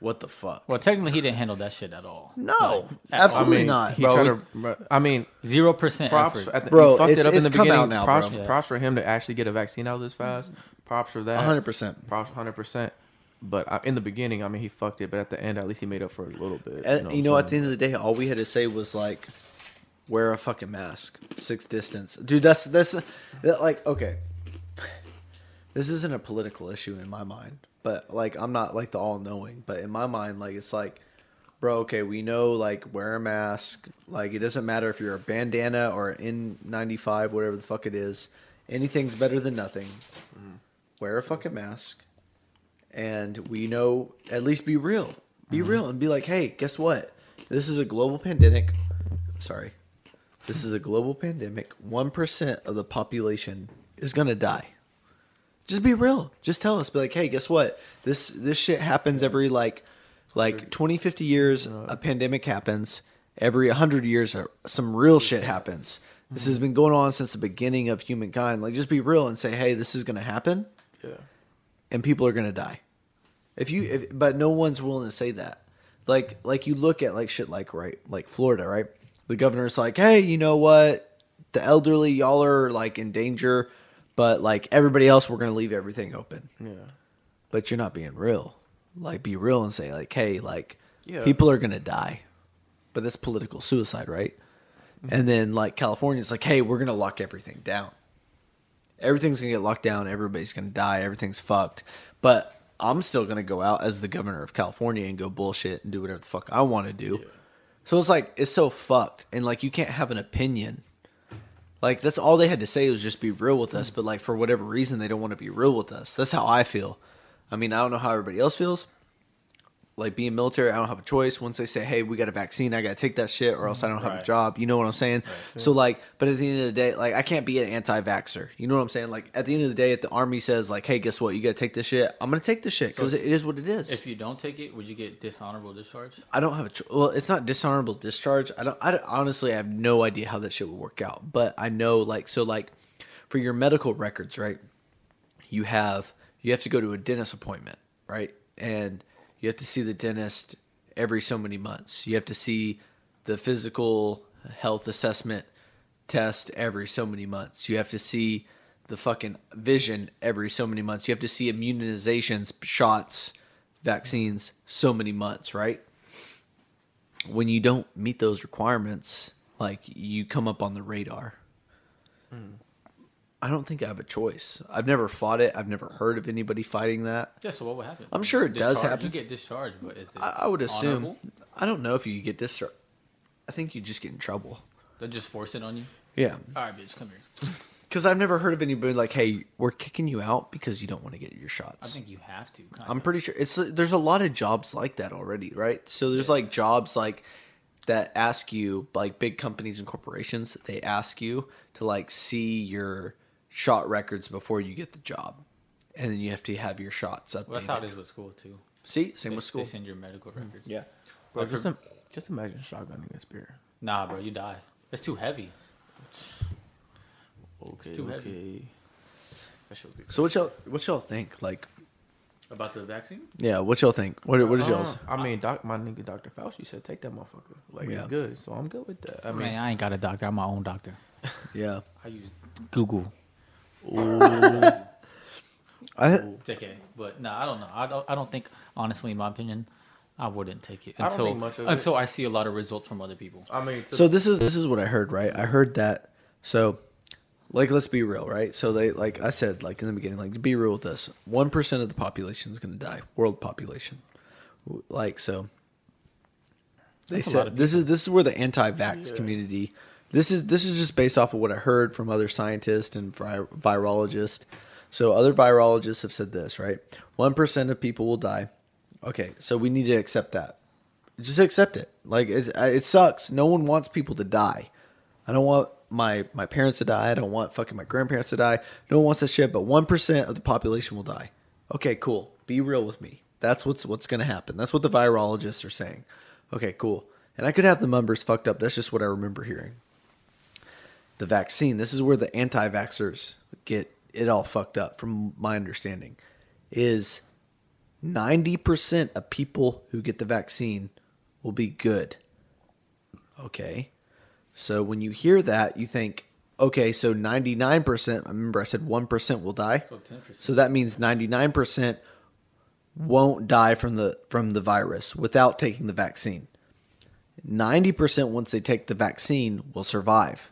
what the fuck? well, technically, he didn't handle that shit at all. No, at all. absolutely I mean, not. He Bro, tried we- to. I mean, Zero percent props effort. at the, Bro, he fucked it's- it up in the come beginning. out now, props, bro. props for him to actually get a vaccine out this fast. Props for that. hundred percent. Props, hundred percent. But I, in the beginning, I mean, he fucked it. But at the end, at least he made up for it a little bit. And you know, what at the end of the day, all we had to say was like, wear a fucking mask, six distance, dude. That's that's that, like okay. This isn't a political issue in my mind, but like I'm not like the all knowing, but in my mind, like it's like, bro, okay, we know like wear a mask. Like it doesn't matter if you're a bandana or an N95, whatever the fuck it is. Anything's better than nothing. Mm-hmm. Wear a fucking mask and we know at least be real be mm-hmm. real and be like hey guess what this is a global pandemic sorry this is a global pandemic 1% of the population is gonna die just be real. Just tell us. Be like hey guess what? This this shit happens every like like 20 50 years a pandemic happens. Every 100 years uh, some real shit happens. This has been going on since the beginning of humankind. Like just be real and say hey this is gonna happen. Yeah. and people are gonna die. If you, if, but no one's willing to say that. Like, like you look at like shit like right, like Florida, right? The governor's like, hey, you know what? The elderly, y'all are like in danger, but like everybody else, we're gonna leave everything open. Yeah. But you're not being real. Like, be real and say like, hey, like Yeah. people are gonna die. But that's political suicide, right? Mm-hmm. And then like California's like, hey, we're gonna lock everything down everything's gonna get locked down. Everybody's gonna die. Everything's fucked. But I'm still gonna go out as the governor of California and go bullshit and do whatever the fuck I want to do. So it's like it's so fucked, and like you can't have an opinion. Like that's all they had to say was just be real with us. But like for whatever reason, they don't want to be real with us. That's how I feel. I mean, I don't know how everybody else feels. Like being military, I don't have a choice. Once they say, "Hey, we got a vaccine," I got to take that shit, or else I don't have a job. You know what I'm saying? So like, but at the end of the day, like I can't be an anti-vaxer. You know what I'm saying? Like at the end of the day, if the army says like, "Hey, guess what? You got to take this shit," I'm gonna take this shit because it is what it is. if you don't take it, would you get dishonorable discharge? I don't have a cho- well. It's not dishonorable discharge. I don't. I don't- honestly I have no idea how that shit would work out. But I know like so like for your medical records, right? You have you have to go to a dentist appointment, right? And you have to see the dentist every so many months. You have to see the physical health assessment test every so many months. You have to see the fucking vision every so many months. You have to see immunizations, shots, vaccines so many months, right? When you don't meet those requirements, like you come up on the radar. Hmm. I don't think I have a choice. I've never fought it. I've never heard of anybody fighting that. Yeah. So what would happen? I'm sure it does happen. You get discharged, but is it? I, I would assume. honorable? I don't know if you get this. I think you just get in trouble. They just force it on you. Yeah, All right, bitch, come here. because I've never heard of anybody like, "Hey, we're kicking you out because you don't want to get your shots." I think you have to. I'm pretty sure it's there's a lot of jobs like that already, right? So there's like jobs like that ask you like big companies and corporations they ask you to like see your shot records before you get the job, and then you have to have your shots up. Well, that's how it is with school too. See, same They, with school. they send your medical records. Yeah, Bro, Like just, for- im- just imagine shotgunning a spear. Nah, bro, you die. It's too heavy. Okay, too okay. heavy. Be So what y'all what y'all think? Like, about the vaccine. yeah, what y'all think? What what is Uh, y'all's? I mean, doc, my nigga Dr. Fauci said take that motherfucker. Like Yeah. it's good, so I'm good with that. I I mean, mean, I ain't got a doctor. I'm my own doctor. Yeah, I use Google. I JK. But no, I don't know. I don't. I don't think honestly, in my opinion, I wouldn't take it I don't until think much of it. until I see a lot of results from other people. I mean, to, so this is this is what I heard, right? I heard that so like let's be real, right? So they like I said like in the beginning, like to be real with us. 1% of the population is going to die, world population. Like so they That's said this is this is where the anti-vax community this is this is just based off of what I heard from other scientists and vi- virologists. So other virologists have said this, right? 1% of people will die. Okay, so we need to accept that just accept it. Like it sucks. No one wants people to die. I don't want my my parents to die. I don't want fucking my grandparents to die. No one wants that shit. But one percent of the population will die. Okay, cool. Be real with me. That's what's what's gonna happen. That's what the virologists are saying. Okay, cool. And I could have the numbers fucked up. That's just what I remember hearing. The vaccine. This is where the anti-vaxxers get it all fucked up. From my understanding, is 90% of people who get the vaccine will be good. Okay. So when you hear that, you think, okay, so 99%, I remember I said 1% will die. So So that means 99% won't die from the from the virus without taking the vaccine. 90% once they take the vaccine will survive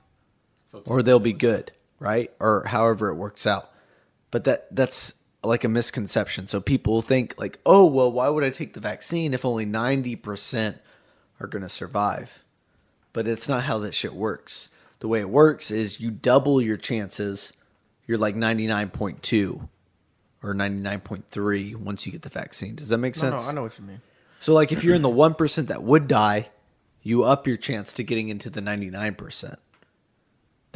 So or they'll be good, right? Or however it works out. But that that's like a misconception. So people think like, "Oh, well, why would I take the vaccine if only 90% are going to survive?" But it's not how that shit works. The way it works is you double your chances. You're like 99.2 or 99.3 once you get the vaccine. Does that make no, sense? no, I know what you mean. So like if you're in the 1% that would die, you up your chance to getting into the 99%.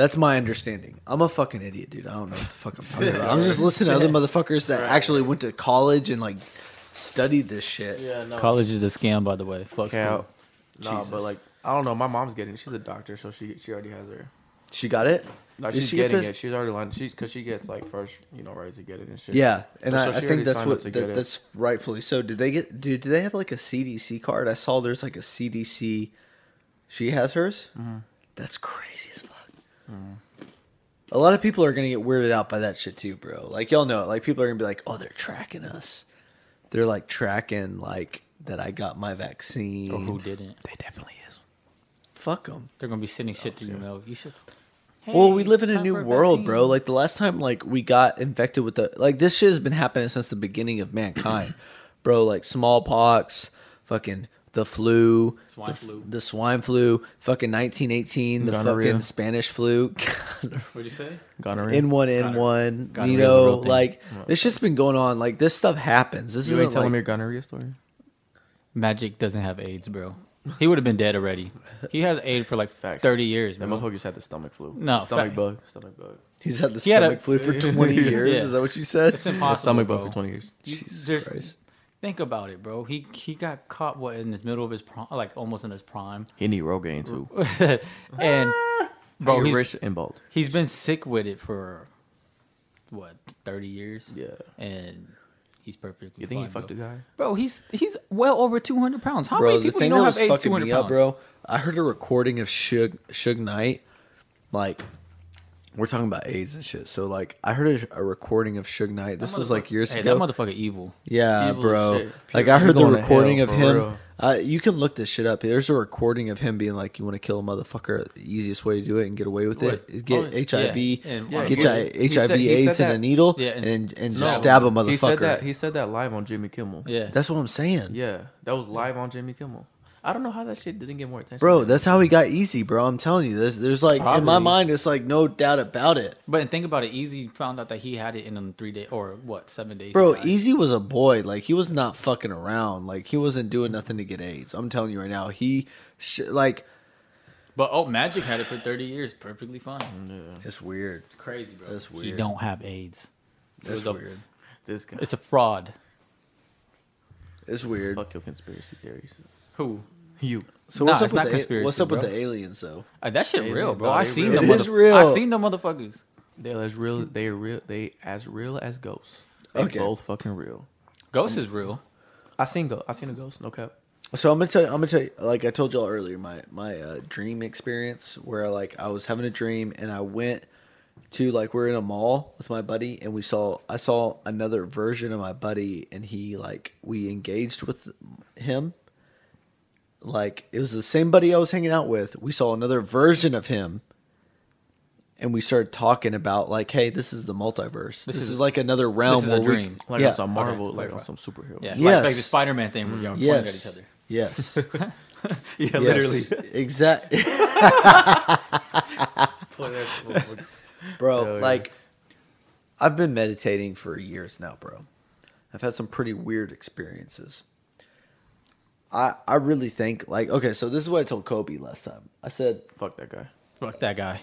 That's my understanding. I'm a fucking idiot, dude. I don't know what the fuck I'm talking about. I'm just listening to other motherfuckers that actually went to college and like studied this shit. Yeah, no. College is a scam, by the way. Fuck Okay, school. no, but like I don't know. My mom's getting. She's a doctor, so she she already has her. She got it? Like Did she's she get getting this? it. She's already lined. She's because she gets like first, you know, right to get it and shit. Yeah, and So I, she I already think that's signed up what to get that, it. that's rightfully so. Did they get? Do, do they have like a CDC card? I saw there's like a CDC. She has hers. Mm-hmm. That's crazy as fuck. A lot of people are gonna get weirded out by that shit too, bro. Like y'all know, it. like people are gonna be like, "Oh, they're tracking us." They're like tracking like that. I got my vaccine. Or who didn't? they definitely is. Fuck them. They're gonna be sending shit to your oh, mail. You should. Well, we live in a new for world, bro. Like the last time, like we got infected with the like this shit has been happening since the beginning of mankind, bro. Like smallpox, fucking the flu, Swine the, flu. the swine flu, fucking 1918, the Gonorrhea. fucking Spanish flu, What'd you say? Gonorrhea. N one N one. Gonorrhea's You know, real thing. like this shit's been going on. Like this stuff happens. This you isn't ain't telling like, me your gonorrhea story. Magic doesn't have AIDS, bro. He would have been dead already. He has AIDS for like Facts. 30 years, That bro. motherfucker's had the stomach flu. No, stomach fact. bug. Stomach bug. he's had the He had a- stomach flu for 20 years. Yeah. Is that what you said? It's The impossible, stomach bug for twenty years. You- Jesus there's- Christ. Think about it, bro. He he got caught what in the middle of his prime, like almost in his prime, He need Rogaine too. and ah. bro, he's, rich and bald. he's been sick with it for what 30 years. Yeah. and he's perfectly. You think he fine, fucked a bro. guy? Bro, he's he's well over 200 pounds. How bro, many the people you know that have was AIDS 200 pounds? up, bro. I heard a recording of Suge Suge Knight, like we're talking about AIDS and shit. So like, I heard a, a recording of Suge Knight. This was like years hey, ago. That motherfucker evil. yeah, Evil bro. shit. Like I heard the recording hell, of him. Uh, you can look this shit up. There's a recording of him being like, "You want to kill a motherfucker? The easiest way to do it and get away with What? it, get Oh, HIV, yeah. And- Yeah, get he- HIV said- AIDS in a needle, Yeah, and- and and No. just stab a motherfucker." He said that. He said that live on Jimmy Kimmel. Yeah. That's what I'm saying. Yeah, that was live on Jimmy Kimmel. I don't know how that shit didn't get more attention. Bro, that's how he got Eazy, bro. I'm telling you, there's, there's like in my mind, it's like no doubt about it, But think about it. Eazy found out that he had it in them three days or what seven days. bro. he. Eazy was a boy, like he was not fucking around, like he wasn't doing nothing to get AIDS. I'm telling you right now, he, sh- like, But oh, Magic had it for 30 years, perfectly fine. it's weird. It's crazy, bro. That's weird. He don't have AIDS. It's was a- weird. this guy. It's a fraud. It's weird. Fuck your conspiracy theories. Who? You. So what's it's up not with the, conspiracy, what's up with the aliens though? Uh, that shit Alien, real, bro. no, I seen real. them. It is motherf- real. I seen them motherfuckers. They're as real. They are real. They as real as ghosts. They Okay. both fucking real. Ghost is real. I seen go. I seen a ghost. No cap. So I'm gonna tell you, I'm gonna tell you, like I told y'all earlier, my my uh, dream experience where like I was having a dream and I went to like we're in a mall with my buddy and we saw I saw another version of my buddy and he like we engaged with him. Like it was the same buddy I was hanging out with. We saw another version of him. And we started talking about like, hey, this is the multiverse. This, is, is- like another realm is a where we- dream. Like yeah. on some Marvel, Okay, like right, on some superhero. Yeah, Yes. like, like the Spider Man thing where you're pointing at each other. Yes. yeah, yes. Exactly. bro, Hell yeah. like I've been meditating for years now, bro. I've had some pretty weird experiences. I I really think like okay, so this is what I told Kobe last time. I said Fuck that guy. Fuck that guy.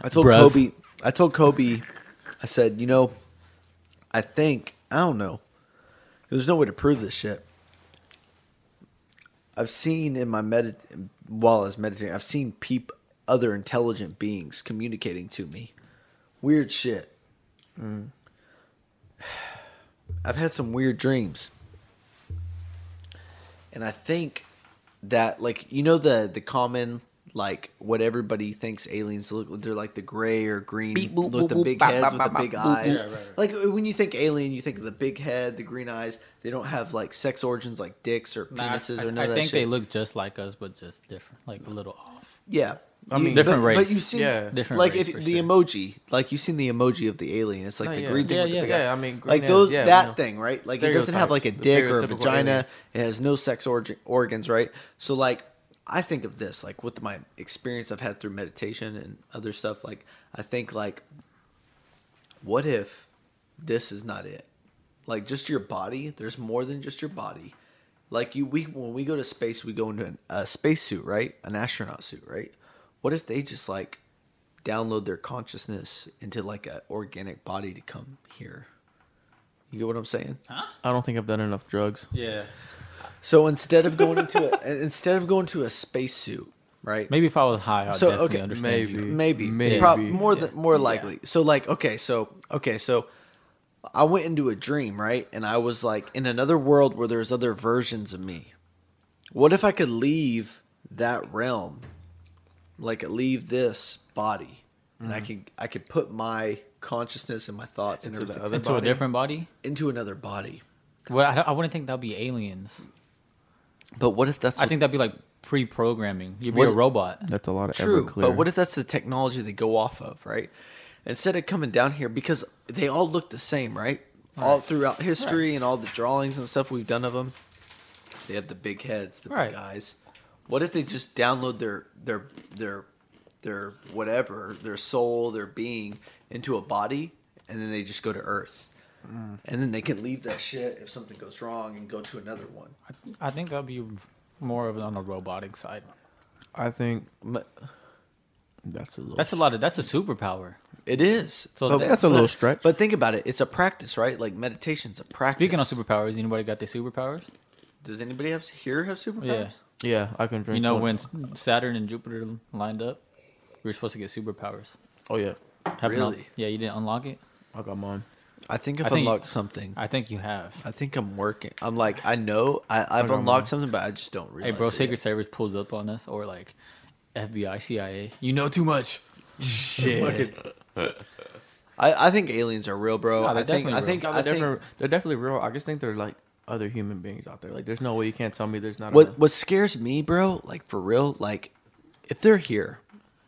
I told Bruv. Kobe I told Kobe I said, you know, I think I don't know. There's no way to prove this shit. I've seen in my medit while I was meditating, I've seen peep other intelligent beings communicating to me. Weird shit. Mm. I've had some weird dreams. And I think that like you know the the common like what everybody thinks aliens look they're like the gray or green Beep, boop, with boop, the big bop, heads bop, with bop, the big boop, eyes. boop. Yeah, right, right. Like when you think alien, you think of the big head, the green eyes. They don't have like sex organs like dicks or Nah, penises I, or none I of that think shit. they look just like us, but just different, like a little off. Yeah, I mean, Different but, race. But you've seen, Yeah. Different like race if the sure. emoji, like you've seen the emoji of the alien. It's like No, the yeah. green thing Yeah, with the yeah. big Yeah. I mean, green like those yeah, that thing, right? Like it doesn't have like a dick or a vagina. alien. It has no sex org- organs, right? So like, I think of this like with my experience I've had through meditation and other stuff. Like I think like, what if this is not it? Like just your body. There's more than just your body. Like you, we when we go to space, we go into an, a space suit, right? An astronaut suit, right? What if they just like download their consciousness into like a organic body to come here? You get what I'm saying? Huh? I don't think I've done enough drugs. Yeah. So instead of going into a instead of going to a space suit, right? Maybe if I was high, I'd So, definitely okay, understand maybe. you. maybe, Maybe. Prob- more Yeah. than more likely. So like, okay, so okay, so I went into a dream, right? And I was like in another world where there's other versions of me. What if I could leave that realm, like leave this body, and I mm-hmm. can I could put my consciousness and my thoughts and Into the other Into a different body. into another body. Well, I, I wouldn't think that'd be aliens. But what if that's I think that'd be like pre-programming. You'd be What- a robot. That's a lot of True, Everclear. but what if that's the technology they go off of, right? Instead of coming down here because they all look the same, right? All throughout history and all the drawings and stuff we've done of them, they have the big heads, the Right. big eyes. What if they just download their their their their whatever, their soul, their being into a body, and then they just go to Earth, Mm. and then they can leave that shit if something goes wrong and go to another one. I think that'd be more of on the robotic side. I think M- that's a little. That's a lot of. That's a superpower. It is. So that's a little stretch. But think about it. It's a practice, right? Like meditation's a practice. Speaking of superpowers, anybody got their superpowers? Does anybody have here have superpowers? Yeah. Yeah, I can drink. You know one. when Saturn and Jupiter lined up, we were supposed to get superpowers. Oh yeah, Haven't Really? yeah, you didn't unlock it. I got mine. I think I've I think- unlocked something. I think you have. I think I'm working. I'm like I know I, I've got unlocked mine. something, but I just don't really. Hey, bro, it Secret yet. Service pulls up on us, or like FBI, CIA. You know too much. Shit. I, I think aliens are real, bro. No, I think I think No, they're, think definitely, they're definitely real. I just think they're like other human beings out there. Like, there's no way you can't tell me there's not. what a, what scares me, bro, like for real, like if they're here,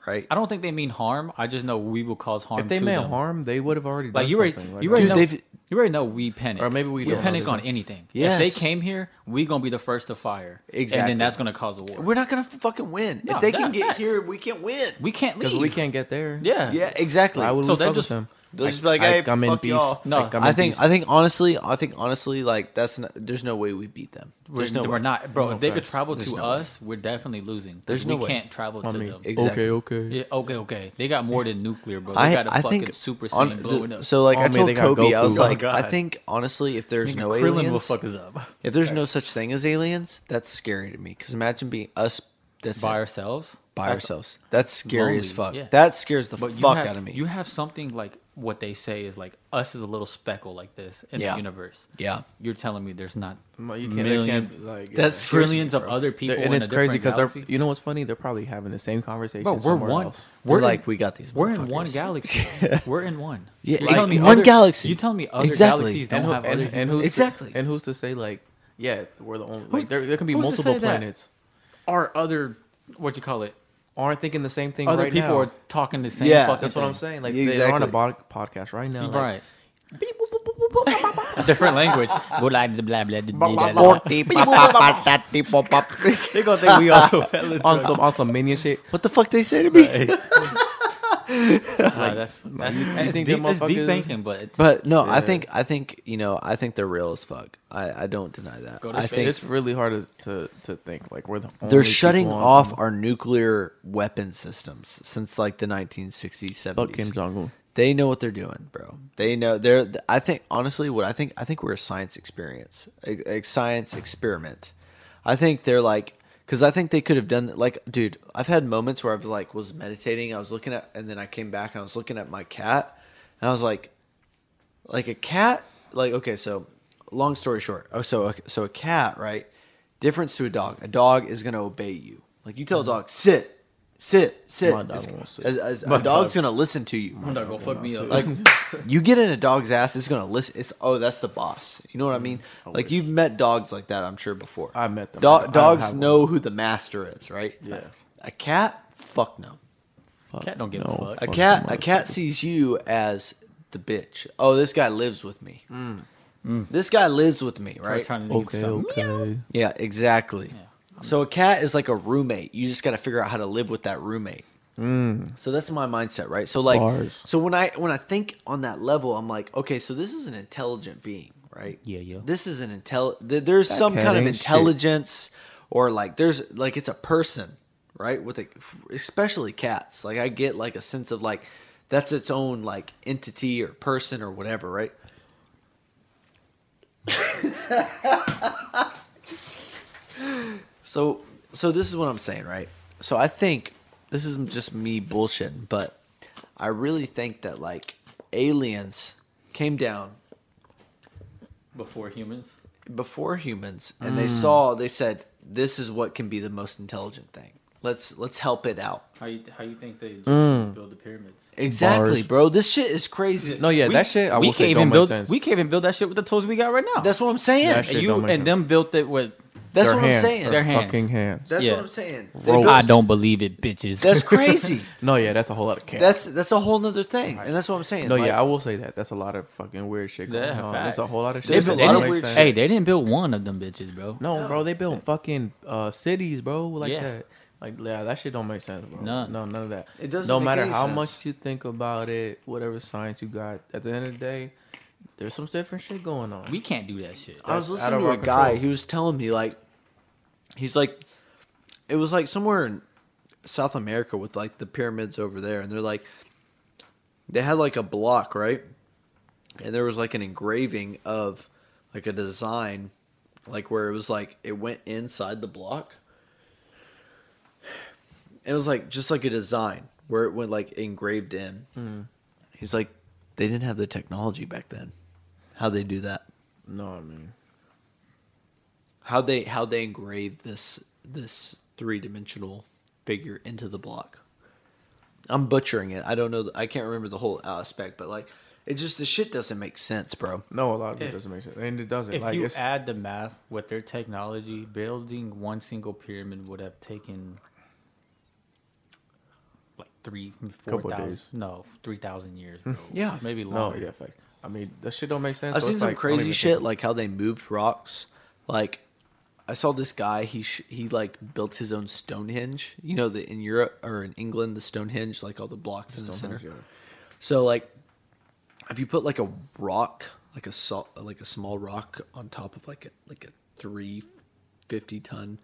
right? I don't think they mean harm. I just know we will cause harm. if they to meant them. harm, they would have already done like you already, something. Like, you already Dude, know, they've- you already know we panic, Or maybe we we don't. panic on anything. Yes. If they came here, we gonna be the first to fire, Exactly, and then that's gonna cause a war. We're not gonna fucking win. No, if they can get facts. here, we can't win. we can't leave because we can't get there. Yeah, Yeah, exactly. Why would So we they're with just- them? They'll just be like, hey, I'm in fuck peace. y'all. No, I'm I in think peace. I think honestly, I think honestly, like that's not, there's no way we beat them. We're, There's no we're way. not, bro. No if they could facts. travel There's to no way. us, we're definitely losing. There's we no way. can't travel I to mean, them. Exactly. okay, okay. Yeah, okay, okay. They got more than nuclear, bro. They I, got a I fucking think super on- saiyan blowing up. So like Oh, I man, told they got Kobe, I was Goku. Oh like, Oh, I God. think honestly, if there's no Krillin will aliens, fuck us up if there's no such thing as aliens, that's scary to me. Because imagine being us that's by ourselves. by That's ourselves. That's scary as lonely, fuck. yeah. That scares the But you fuck have, out of me. You have something like what they say is like us is a little speckle like this in Yeah. the universe. Yeah. You're telling me there's not Well, you can't, millions, can't like That's trillions of other people, They're- and in it's a crazy because because they're you know what's funny? They're probably having the same conversation. Bro, we're one. Else. We're We're in- like, we got these. We're in one galaxy. we're in one. Yeah, You're like me one other- galaxy. You telling me other Exactly. galaxies don't And, who, have and, other and who's Exactly. To, and who's to say like, yeah, we're the only. Wait, Like, there, there can be multiple planets. are other what you call it? Aren't thinking the same thing Other right people now. are talking the same. Yeah. fucking That's what I'm saying. Like Yeah, they're on a exactly. bod- podcast right now. Right. A different language. Blah, blah, blah, blah, blah, blah. They gonna They gonna think we also on some on some minion shit. What the fuck they say to me? Nah, that's that's, you think deep, them that's deep thinking, but it's, But no, I think I think you know I think they're real as fuck. I, I don't deny that. Go to I space. think It's really hard to, to, to think like we're the they're shutting people on- off our nuclear weapon systems since like the 1960s, Fuck Kim Jong Un. They know what they're doing, bro. They know they're. I think honestly, what I think I think we're a science experience, a, a science experiment. I think they're like because I think they could have done like, dude. I've had moments where I've like was meditating. I was looking at, and then I came back and I was looking at my cat, and I was like, like a cat. Like okay, so long story short, oh so so a cat, right? Difference to a dog. A dog is gonna obey you. Like you tell a uh-huh. dog sit, sit, sit. My dog It's- won't sit. as- as- My a dog's dog- gonna listen to you. I'm not gonna fuck me up. Like you get in a dog's ass, it's gonna listen. It's oh, that's the boss. You know what I mean? Mm. Like you've met dogs like that, I'm sure before. I met them. Do- I don't dogs have one. know who the master is, right? Yes. A cat, fuck no. cat don't give no, a fuck. A Fuck cat, a cat sees you as the bitch. Oh, this guy lives with me. Mm. This guy lives with me, right? trying to get Okay, some- okay. Yeah, exactly. So a cat is like a roommate. You just got to figure out how to live with that roommate. Mm. So that's my mindset, right? So like, Bars. so when I when I think on that level, I'm like, okay, so this is an intelligent being, right? Yeah, yeah. This is an intel. th- There's That some kind of ain't shit. intelligence, or like there's like it's a person, right? With a, especially cats. Like I get like a sense of like that's its own like entity or person or whatever, right? So so this is what I'm saying, right? So I think this is just me bullshitting, but I really think that like aliens came down before humans. before humans and they mm. saw they said this is what can be the most intelligent thing. Let's let's help it out. How you how you think the mm. Egyptians build the pyramids? Exactly, Bars. bro. This shit is crazy. No, yeah, that shit I we will can't don't even make build. sense. We can't even build that shit with the tools we got right now. That's what I'm saying. That and you don't make and sense. them built it with. That's Their what hands, I'm saying. their Their hands. fucking hands. That's Yeah. what I'm saying. They Ropes. built- I don't believe it, bitches. That's crazy. no, yeah, that's a whole lot of cat. that's that's a whole nother thing, and that's what I'm saying. no, Like, yeah, I will say that. That's a lot of fucking weird shit going Yeah, on. There's a facts. whole lot of shit. There's that a lot don't of make weird sense. hey, they didn't build one of them bitches, bro. No, bro, they built fucking uh, cities, bro, like Yeah. that. Like, yeah, that shit don't make sense, bro. None. No, none of that. It doesn't No make matter any how sense. much you think about it, whatever science you got, at the end of the day, there's some different shit going on. We can't do that shit. I was That's out listening of to a our guy. control. He was telling me like, he's like, it was like somewhere in South America with like the pyramids over there, and they're like, they had like a block right, and there was like an engraving of like a design, like where it was like it went inside the block. It was like just like a design where it went like engraved in. Hmm. He's like, they didn't have the technology back then. How they do that? no, I mean, how they how they engrave this this three dimensional figure into the block. I'm butchering it. I don't know. I can't remember the whole aspect, but like, it just the shit doesn't make sense, bro. no, a lot of it If- doesn't make sense, and it doesn't. If like, you it's, add the math with their technology, building one single pyramid would have taken like three, four Couple thousand, days. no, three thousand years, bro. Yeah. maybe no, longer. yeah, facts. I mean, that shit don't make sense. I've so seen some like, crazy shit, think- like how they moved rocks. Like, I saw this guy. He sh- he like built his own Stonehenge. You know, the in Europe or in England, the Stonehenge, like all the blocks in the center. Yeah. So like, if you put like a rock, like a salt, like a small rock on top of like a like a three fifty ton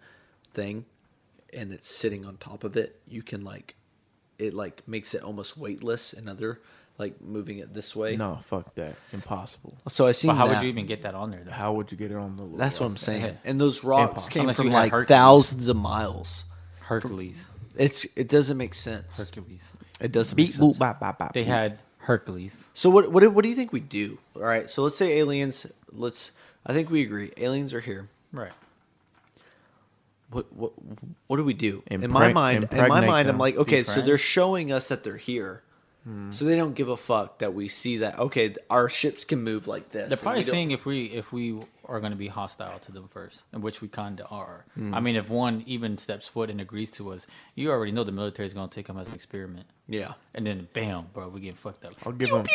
thing, and it's sitting on top of it, you can like, it like makes it almost weightless. Another like moving it this way. No, fuck that. Impossible. So I seen But how that. would you even get that on there? Though? How would you get it on the? That's what I'm rock? saying. And those rocks Impossible. came Unless from like Hercules. thousands of miles. Hercules, It's it doesn't make sense. Hercules. It doesn't make Beep sense. boop bop bop bop. They boop. had Hercules. So what what do- what do you think we do? All right. So let's say aliens. Let's. I think we agree. Aliens are here. Right. What what what do we do? in my mind, in my impregnate mind, I'm like, okay, so they're showing us that they're here. So they don't give a fuck that we see that. Okay, our ships can move like this. They're probably we seeing if we if we are going to be hostile to them first, and which we kind of are. Hmm. I mean, if one even steps foot and agrees to us, you already know the military is going to take them as an experiment, Yeah. and then bam, bro, we get fucked up. I'll give him.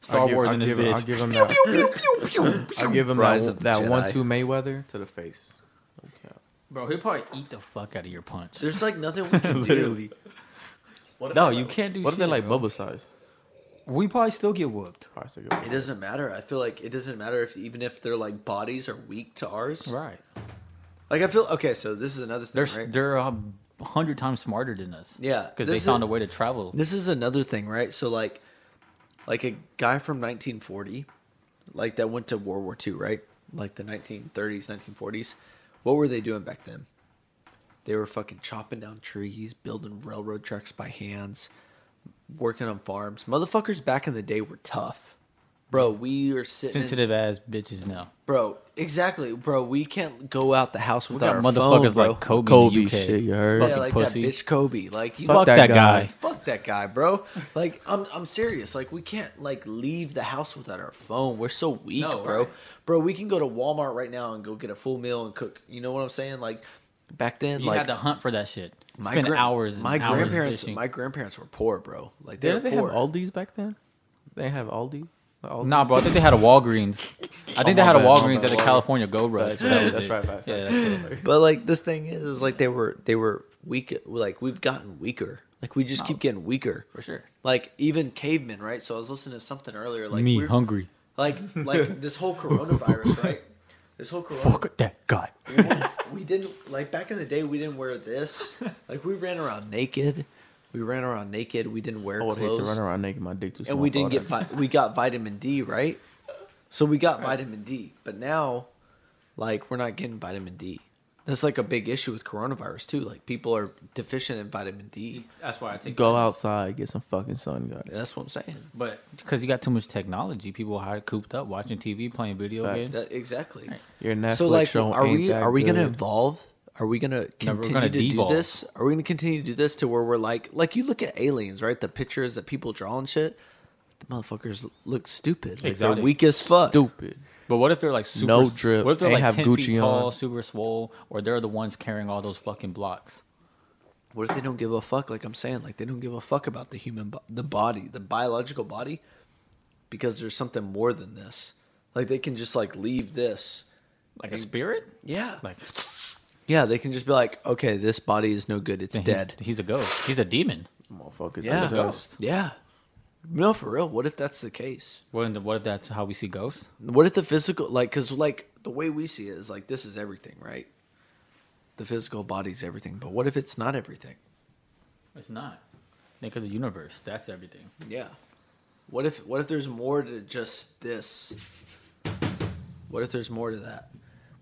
Star I'll give, Wars I'll in this give, bitch. I'll give him that. I'll give him Rise that, that one-two Mayweather to the face. Okay. Bro, he'll probably eat the fuck out of your punch. There's like nothing we can do. Literally. No, you can't do. What if they're shit, like bro. Bubba size? We probably still get whooped. Alright, so good. It doesn't matter. I feel like it doesn't matter if even if their like bodies are weak to ours. Right. Like I feel okay. So this is another thing. They're right? they're a hundred times smarter than us. Yeah, because they this found is- a way to travel. This is another thing, right? So like, like a guy from 1940, like that went to World War II, right? Like the 1930s, 1940s. What were they doing back then? They were fucking chopping down trees, building railroad tracks by hands, working on farms. Motherfuckers back in the day were tough. Bro, we are sitting in- Sensitive ass bitches now. Bro, exactly, bro. We can't go out the house We without got our motherfuckers phone, bro. like Kobe. Kobe in the UK. shit, you heard? yeah, like pussy. that bitch Kobe. Like you Fuck that that guy. guy. fuck that guy, bro. Like I'm I'm serious. Like we can't like leave the house without our phone. We're so weak, No, bro. right. Bro, we can go to Walmart right now and go get a full meal and cook. You know what I'm saying? Like back then, You like had to hunt for that shit. my Spend gran- hours. And My hours grandparents, fishing. my grandparents were poor, bro. Like they Didn't were they have poor. Aldi's back then? They have Aldi. Like Aldi? Nah, bro. I think they had a Walgreens. I think Oh, they had a bad, my Walgreens at the California Gold Rush. Facts, but that was that's it. right, facts, Yeah, that's it. But like this thing is, is like they were they were weak. Like we've gotten weaker. Like we just keep getting weaker. For sure. Like even cavemen, right? So I was listening to something earlier. Like Me we're- hungry. Like like this whole coronavirus, right? This whole corona. Fuck that guy. we, didn't, we didn't like back in the day. We didn't wear this. Like we ran around naked. We ran around naked. We didn't wear I would hate to run around naked. My dick too small. and we didn't all get that. vi- we got vitamin D, right? So we got vitamin D, but now, like we're not getting vitamin D. That's like a big issue with coronavirus too. Like people are deficient in vitamin D. That's why I take Go outside, get some fucking sun, guys. That's what I'm saying. But because you got too much technology, people are cooped up watching TV, playing video Facts. games. That, exactly. Your Netflix so like, show are ain't we that are we gonna evolve? Are we gonna continue we're gonna to do this? Are we gonna continue to do this to where we're like, like you look at aliens, right? The pictures that people draw and shit. The motherfuckers look stupid. Like Exotic. they're weak as fuck. Stupid. But what if they're like super No drip, What if they're ain't like have ten Gucci feet tall, on. super swole, or they're the ones carrying all those fucking blocks? What if they don't give a fuck? Like I'm saying, like they don't give a fuck about the human, bo- the body, the biological body, because there's something more than this. Like they can just like leave this. Like a spirit? Yeah, Like yeah. They can just be like, okay, this body is no good. It's he's- dead. He's, a ghost. He's a demon. Motherfuckers. Yeah, possessed. yeah. No, for real. What if that's the case? What, what if that's how we see ghosts? What if the physical, like, because like the way we see it is like this is everything, right? The physical body's everything, but what if it's not everything? It's not. Think of the universe. That's everything. Yeah. What if what if there's more to just this? What if there's more to that?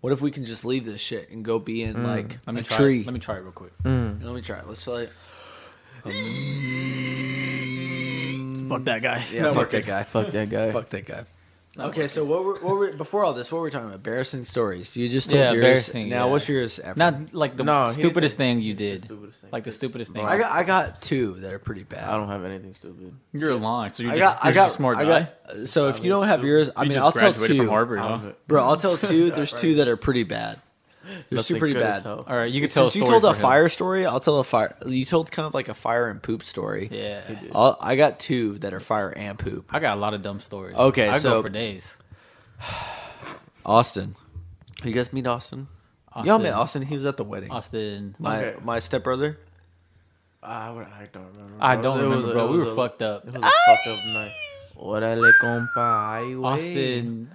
What if we can just leave this shit and go be in mm. like Let me a try. tree? It. Let me try it real quick. Mm. Let me try it. Let's try it. Um, Fuck that guy. Yeah, fuck that guy. Fuck that guy. Fuck that guy. Okay, so what were, what were before all this? What were we talking about? Embarrassing stories. You just told Yeah, yours. embarrassing, Now, yeah. what's yours? Efren? Not like the No, he stupidest thing you it's the did. stupidest thing. Like the stupidest thing. I got I got two that are pretty bad. I don't have anything stupid. You're lying. So you're I just, got I you're got just a smart I guy. got. So if you don't have yours, I You mean, just I'll tell graduated two. from Harvard, huh? Bro, I'll tell two. There's two that are pretty bad. There's two Nothing pretty bad. All right, you can tell. Since a you story told a for him. fire story, I'll tell a fire. You told kind of like a fire and poop story. Yeah, I'll, I got two that are fire and poop. I got a lot of dumb stories. Okay, I so- go for days. Austin, you guys meet Austin? Y'all met Austin. He was at the wedding. Austin. My Okay. my stepbrother. I, I don't remember. I don't It remember, a- bro. it We were a- fucked up. It was a fucked up night. Órale, compa. Ay, güey. Austin.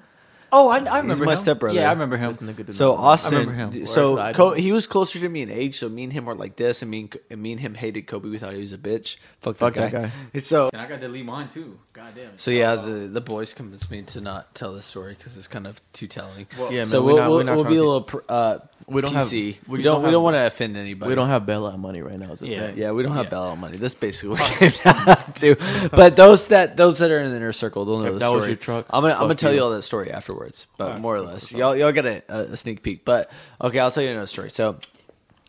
Oh, I, I remember my him. stepbrother. Yeah, I remember him. This nigga did So not- Austin, remember him. so I Co- don't. he was closer to me in age. So me and him were like this, and me and, and me and him hated Kobe. We thought he was a bitch. Fuck, Fuck that that guy. guy. And so And I got to delete mine too. God damn. so yeah, the the boys convinced me to not tell this story because it's kind of too telling. Yeah, so man, we'll, we're not- we'll, we're not we'll trying be a to- little pr- uh, We don't have- PC. we we, just don't don't we have- don't want to offend anybody. We don't have bailout money right now. Is the Yeah. thing. Yeah, we don't have Yeah. bailout money. That's basically what it came down to. But those that those that are in the inner circle, they'll know If the that story. was your truck, I'm gonna I'm gonna fuck tell you you. all that story afterwards, but more or less, y'all y'all get a, a sneak peek. But okay, I'll tell you another story. So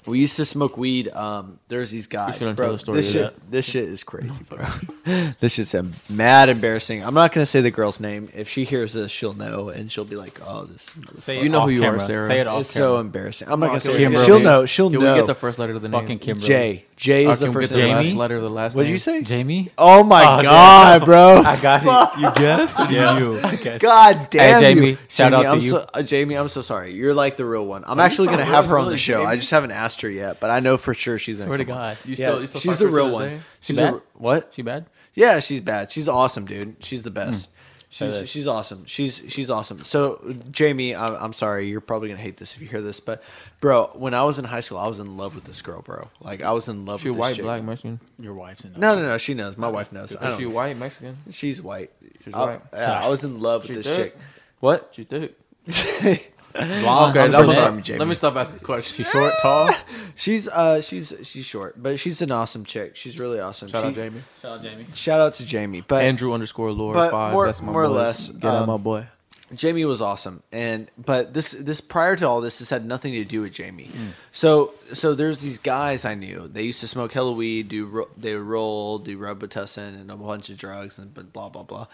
we used to smoke weed. Um, there's these guys, shouldn't bro. tell the story this yet. shit, this shit is crazy, bro. this shit's um, mad embarrassing. I'm not gonna say the girl's name. If she hears this, she'll know, and she'll be like, "Oh, this." Say You know off who you are, camera. Sarah. Say it off It's camera. so embarrassing. I'm not gonna say. it. Kimberly. She'll know. She'll Can know. we get the first letter of the name? Fucking Kimberly. J. J Or is the can we first. get the letter. last Jamie? letter of the last What'd name? you say? Jamie. Oh my Oh, damn. god, bro! I got it. You guessed or Yeah. you? I guess. God damn Jamie, you, shout out to I'm you. So, uh, Jamie, I'm so sorry. You're like the real one. I'm actually gonna have her on the show. I just haven't asked her yet, but I know for sure she's gonna. Swear to. God. You Yeah, still, you still she's the real one. day? She's bad? a, what? She bad? Yeah, she's bad. She's awesome, dude. She's the best. That She's she's awesome. She's she's awesome. So Jamie, I'm, I'm sorry. You're probably gonna hate this if you hear this, but bro, when I was in high school, I was in love with this girl, bro. Like I was in love She with this white, chick. black, Mexican. Your wife's in. No, no, no. She knows. My wife knows. I Is don't. she white, Mexican? She's white. She's I, white. Yeah, I was in love with She this thick? chick. What? She thick. Blonde. Okay, I'm I'm so sorry, sorry, Jamie. Let me stop asking questions. She's short, tall. She's uh she's she's short, but she's an awesome chick. She's really awesome. Shout She- out Jamie. Shout out Jamie. Shout out to Jamie. But Andrew underscore Lord but five. more- That's my more or less, Get out um, my boy. Jamie was awesome, and but this this prior to all this, this had nothing to do with Jamie. So so there's these guys I knew. They used to smoke hella weed, do ro- they roll, do Robitussin, and a bunch of drugs, and but blah blah blah.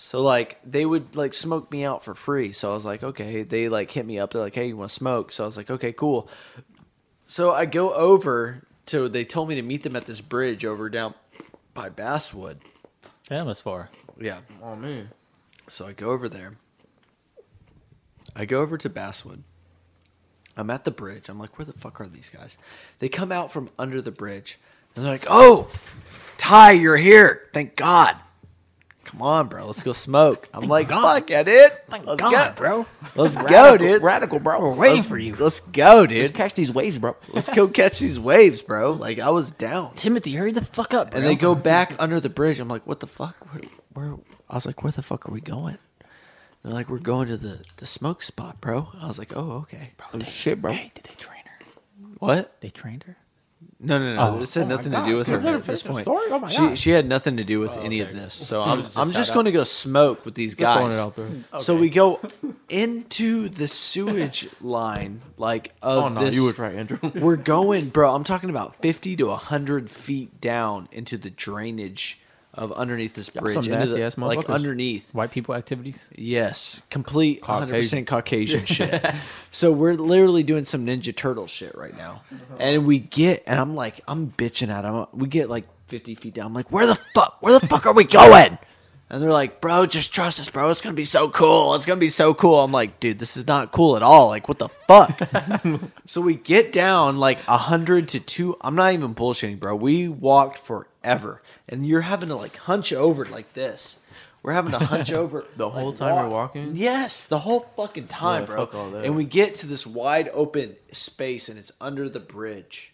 So like they would like smoke me out for free. So I was like, okay. They like hit me up. They're like, hey, you want to smoke? So I was like, okay, cool. So I go over to. They told me to meet them at this bridge over down by Basswood. That was far. Yeah. Oh man. So I go over there. I go over to Basswood. I'm at the bridge. I'm like, where the fuck are these guys? They come out from under the bridge. And they're like, oh, Ty, you're here. Thank God. Come on, bro. Let's go smoke. I'm like, fuck at it. Let's go. bro. Let's go, dude. Radical, bro. We're waiting Let's, Let's go, dude. Let's catch these waves, bro. Let's go catch these waves, bro. Like, I was down. Timothy, hurry the fuck up, bro. And they go back under the bridge. I'm like, what the fuck? Where, where? I was like, where the fuck are we going? They're like, we're going to the, the smoke spot, bro. I was like, oh, okay. Bro, Oh, shit, bro. Hey, did they train her? What? They trained her. No, no, no. Oh. This had Oh nothing to do with her at this point. Oh my she God. she had nothing to do with oh, any of this. So I'm I'm just going to go smoke with these Just guys. it out there. So we go into the sewage line, like of Oh no, this. you was right, Andrew. We're going, bro. I'm talking about 50 to 100 feet down into the drainage of underneath this Y'all bridge. some into the- nasty-ass like motherfuckers. underneath. White people activities. Yes, complete 100% Caucasian. Caucasian shit. So we're literally doing some Ninja Turtle shit right now. And we get, and I'm like, I'm bitching at them. We get like 50 feet down. I'm like, where the fuck, where the fuck are we going? And they're like, bro, just trust us, bro. It's going to be so cool. It's going to be so cool. I'm like, dude, this is not cool at all. Like, what the fuck? so we get down like 100 to 2. I'm not even bullshitting, bro. We walked forever. And you're having to like hunch over like this. We're having to hunch over The whole like, time we're walking? Yes, the whole fucking time, Yeah, bro. fuck. And we get to this wide open space, and it's under the bridge.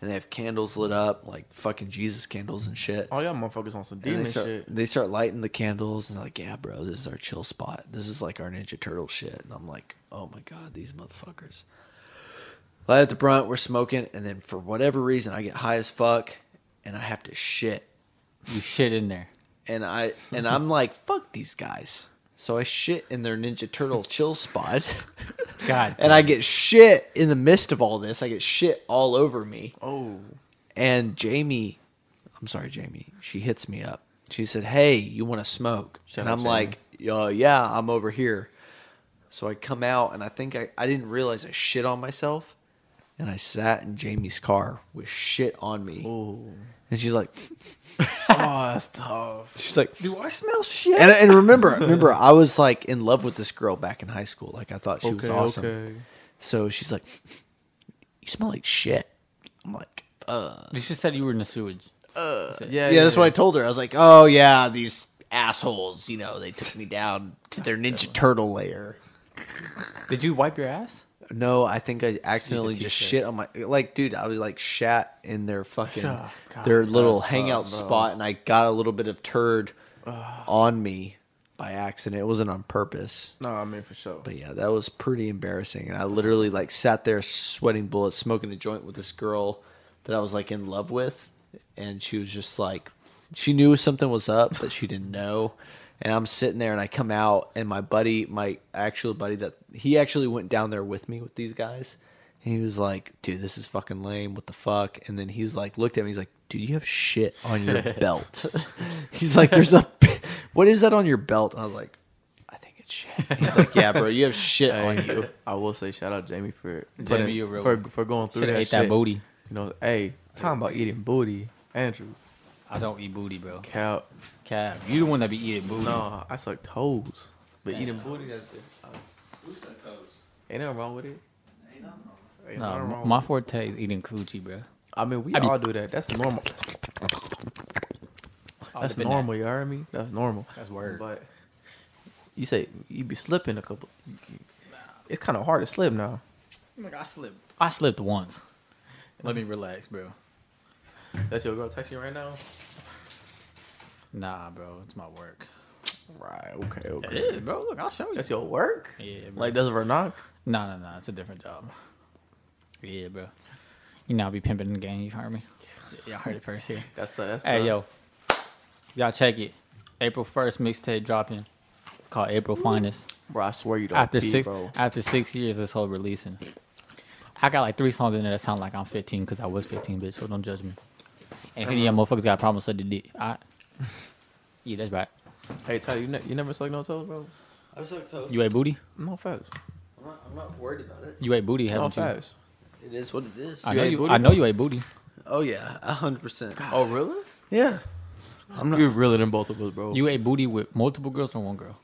And they have candles lit up, like fucking Jesus candles and shit. Oh, y'all motherfuckers on some demon they start, shit. they start lighting the candles, and they're like, "Yeah, bro, this is our chill spot. This is like our Ninja Turtle shit." And I'm like, "Oh my god, these motherfuckers!" Light at the front, we're smoking, and then for whatever reason, I get high as fuck, and I have to shit You shit in there. and I and I'm like, fuck these guys. So I shit in their Ninja Turtle chill spot, God. and I get shit in the midst of all this. I get shit all over me, Oh, and Jamie, I'm sorry, Jamie. She hits me up. She said, "Hey, you want to smoke?" Shout and out I'm Jamie. like, uh, "Yeah, I'm over here." So I come out, and I think I I didn't realize I shit on myself, and I sat in Jamie's car with shit on me, oh, and she's like, oh, that's tough. she's like, Do I smell shit? and, and remember, remember, I was like in love with this girl back in high school. Like I thought she was okay, awesome. okay. So she's like, "You smell like shit." I'm like, "Uh." You just said you were in the sewage. Yeah, Yeah, that's what I told her. I was like, "Oh yeah, these assholes. You know, they took me down to their Ninja Turtle lair. Did you wipe your ass? No, I think I accidentally just shit on my like, dude. I was like shat in their fucking Oh, God, their little that's hangout tough, bro. spot, and I got a little bit of turd on me by accident. It wasn't on purpose. No, I mean for sure. But yeah, that was pretty embarrassing. And I literally like sat there sweating bullets, smoking a joint with this girl that I was like in love with, and she was just like, she knew something was up, but she didn't know. And I'm sitting there, and I come out, and my buddy, my actual buddy, that he actually went down there with me with these guys. And he was like, "Dude, this is fucking lame. What the fuck?" And then he was like, looked at me. He's like, "Dude, you have shit on your belt." he's like, "There's a, what is that on your belt?" And I was like, "I think it's shit." He's like, "Yeah, bro, you have shit on you." I will say shout out Jamie for Jamie, putting- real for for going through Should have that ate that shit. booty. You know, hey, talking about eating booty, Andrew. I don't eat booty, bro. Cap. Cap, you the one that be eating booty. No, I suck toes, but eating booty. That's uh, ain't nothing wrong with it. Ain't nothing wrong with it. No, nothing wrong my forte is eating coochie, bro. I mean, we I be- all do that. That's normal. That's normal. You heard me? That's normal. That's word. But you say you be slipping a couple. It's kind of hard to slip now. Like I slipped. I slipped once. Let me relax, bro. That's your girl texting right now. Nah, bro, it's my work. Right. Okay. Okay. It is, bro. Look, I'll show you. That's your work. Yeah, bro. Like does it knock? No, no, no. It's a different job. Yeah, bro. You know, I be pimping in the game. You heard me? Y'all heard it first here. That's the. That's Hey, the, yo. Y'all check it. April 1st mixtape dropping. It's called April Finest. Bro, I swear you don't. After pee, six bro. after six years, this whole releasing. I got like three songs in there that sound like I'm 15 because I was 15, bitch. So don't judge me. And if any of motherfuckers got a problem, so did it. I, yeah, that's right. Hey, Ty, you, ne- you never suck no toes, bro? I was toes. You ate booty? No facts. I'm not, I'm not worried about it. You ate booty, No haven't you? facts. It is what it is. I You know ate you. booty, I know bro? you ate booty. Oh yeah, a hundred percent. Oh really? Yeah, I'm not You're realer than both of us, bro. You ate booty with multiple girls or one girl?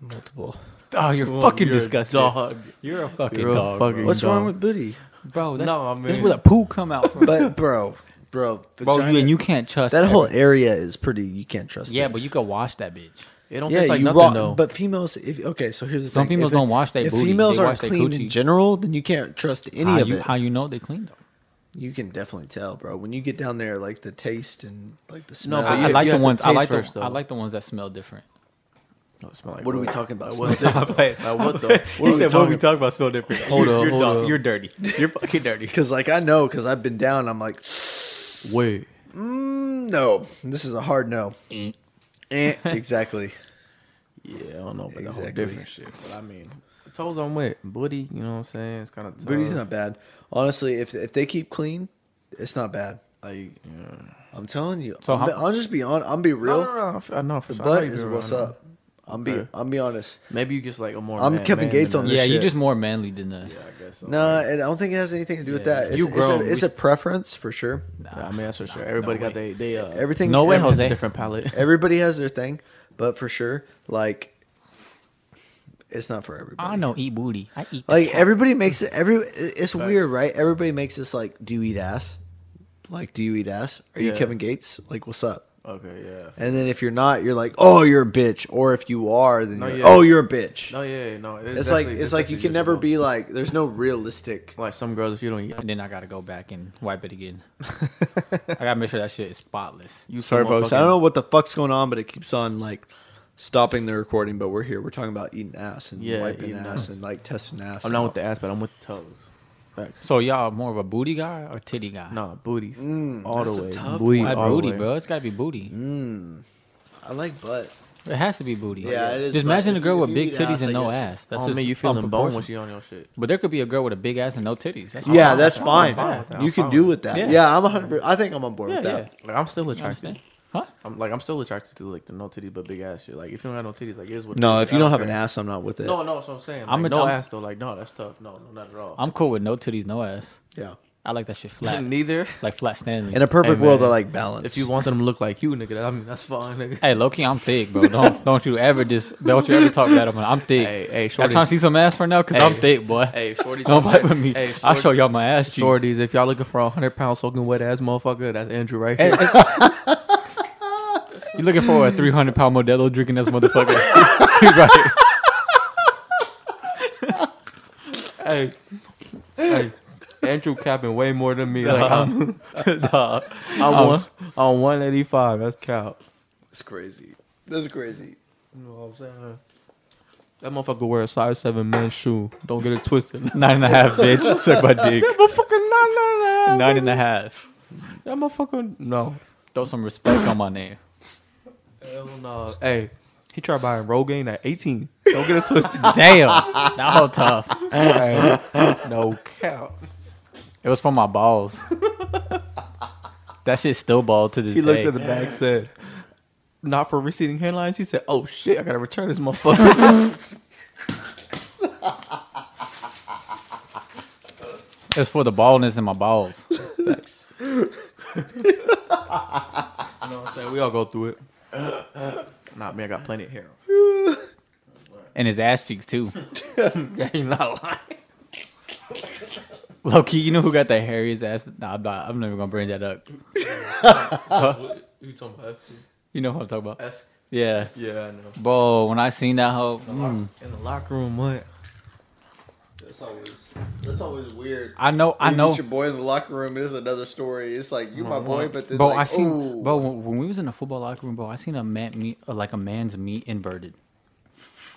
multiple. Oh, you're Well, fucking you're a disgusting. dog. You're a fucking You're a dog, fucking- What's dog. wrong with booty? bro. That's, No, I that's mean- where the poo come out from, But bro, bro, bro. You, and you can't trust that whole area is pretty. You can't trust. Yeah, it. but you can wash that bitch. It don't yeah, taste like you nothing wa- though. But females, if okay, so here's the thing. Some thing: females if don't wash their If booty, females they aren't wash their clean coochie. in general, then you can't trust any how of you it. how you know they clean though? You can definitely tell, bro. When you get down there, like the taste and like the No, smell. but I, you- I like you the have to ones. I taste like first, the I like the ones that smell different. Oh, no, smell like what are we talking about? Like, Smell? what the- like, what the? What are we talking- about smell different? Hold you're, up, you're, hold dog- up. you're dirty. You're fucking dirty. Because like I know, because I've been down. I'm like, Wait. mm, no, this is a hard no. Mm. Eh, exactly. Yeah, I don't know, but Exactly. exactly. different shit. But I mean, toes on wet, booty. You know what I'm saying? It's kind of Booty's not bad. Honestly, if if they keep clean, it's not bad. like. Yeah. I'm telling you. So I'm how- I'll just be on. I'm be real. No, no, no, I I know for The sure. I butt is what's I up. I'm be Okay. I'm be honest. Maybe you just like a more. I'm man- Kevin man Gates than on us. this Yeah, you're shit. just more manly than us. Yeah, I guess so. No, I don't think it has anything to do with Yeah. that. It's, You it's grown. a, it's We a preference for sure. Yeah, I mean that's for sure. Everybody no got they they uh, Everything. No way, every- has a Jose. different palate. Everybody has their thing, but for sure, like, it's not for everybody. I don't eat booty. I eat the Like cat. everybody makes it. Every it's weird, right? Everybody makes this like, do you eat ass? Like, do you eat ass? Are you Yeah. Kevin Gates? Like, what's up? Okay, yeah. And then if you're not, you're like, oh, you're a bitch. Or if you are, then No, you're, yeah. oh, you're a bitch. No, yeah, no. It it's like definitely- it's like you definitely can never about- be like. There's no realistic. like some girls if you don't eat. And then I gotta go back and wipe it again. I gotta make sure that shit is spotless. You Sorry, some folks. I don't know what the fuck's going on, but it keeps on like stopping the recording. But we're here. We're talking about eating ass and Yeah, wiping eating ass ass. and like testing ass. I'm not with the ass, but I'm with the toes. Facts. So y'all more of a booty guy or titty guy? Nah, booty. Mm, all that's the a way. tough Booty, Why all the booty, way. bro. It's gotta be booty. Mm. I like butt. It has to be booty. Yeah, it is, Just but imagine a girl you- with if big eat titties ass, and I no guess- ass. That's oh just man, you feeling bone when unproportionate. she on your shit. But there could be a girl with a big ass and no titties. That's Yeah, fine. that's fine. fine with that. You I'm can fine do with with that. Yeah. Yeah, I'm 100. I think I'm on board Yeah, with yeah. that. Like I'm still You attracted. understand? Huh? I'm like I'm still attracted to like the no titties but big ass shit. Like if you don't have no titties, like it is what. No, if you don't have an ass, I'm not with it. No, no, that's what I'm saying. Like, I'm a- no I'm- ass though. Like no, that's tough. No, no, not at all. I'm cool with no titties, no ass. Yeah. I like that shit flat, Neither. like flat standing. In a perfect Hey, world, I like balance. If you want them to look like you, nigga, I mean that's fine, nigga. Hey, Loki, I'm thick, bro. Don't don't you ever just don't you ever talk bad about me. I'm thick. Hey, hey, Y'all shorty. trying to see some ass for now? Cause I'm thick, boy. Hey, shorty. don't fight with me. Hey, I'll show y'all my ass cheeks. Shorties, if y'all looking for a hundred pound soaking wet ass motherfucker, that's Andrew right Hey, here. hey. You looking for a 300 pound Modelo drinking this motherfucker? right. hey, hey, Andrew capping way more than me. Like I'm, Dog. I'm one, on 185. That's cap. That's crazy. That's crazy. You know what I'm saying? That motherfucker wear a size seven men's shoe. Don't get it twisted. Nine and a half, bitch. Suck my dick. motherfucker nine nine and a half. Nine and a half. That motherfucker no. Throw some respect on my name. Hell no. Hey, he tried buying Rogaine at 18. Don't get us twisted. Damn. That whole tough. Hey, no cap. It was for my balls. That shit still ball to this He looked day. at the bag, said, "Not for receding hairlines." He said, "Oh shit, I gotta return this motherfucker." It's for the baldness in my balls. Facts. you know what I'm saying? We all go through it. Nah, man, I got plenty of hair. And his ass cheeks too. Yeah, you not lying. Low key, you know who got the hairiest ass? Nah, I'm not. I'm never gonna bring that up. You talking about You know what I'm talking about? S? Yeah. Yeah, I know. Bro, when I seen that hoe, mm, In the locker room, what? That's always that's always weird. I know, I You know. meet your boy in the locker room. It is another story. It's like you my boy, but then Bro, like, I seen, ooh. bro, when when we was in the football locker room, bro, I seen a man meat, uh, like a man's meat inverted,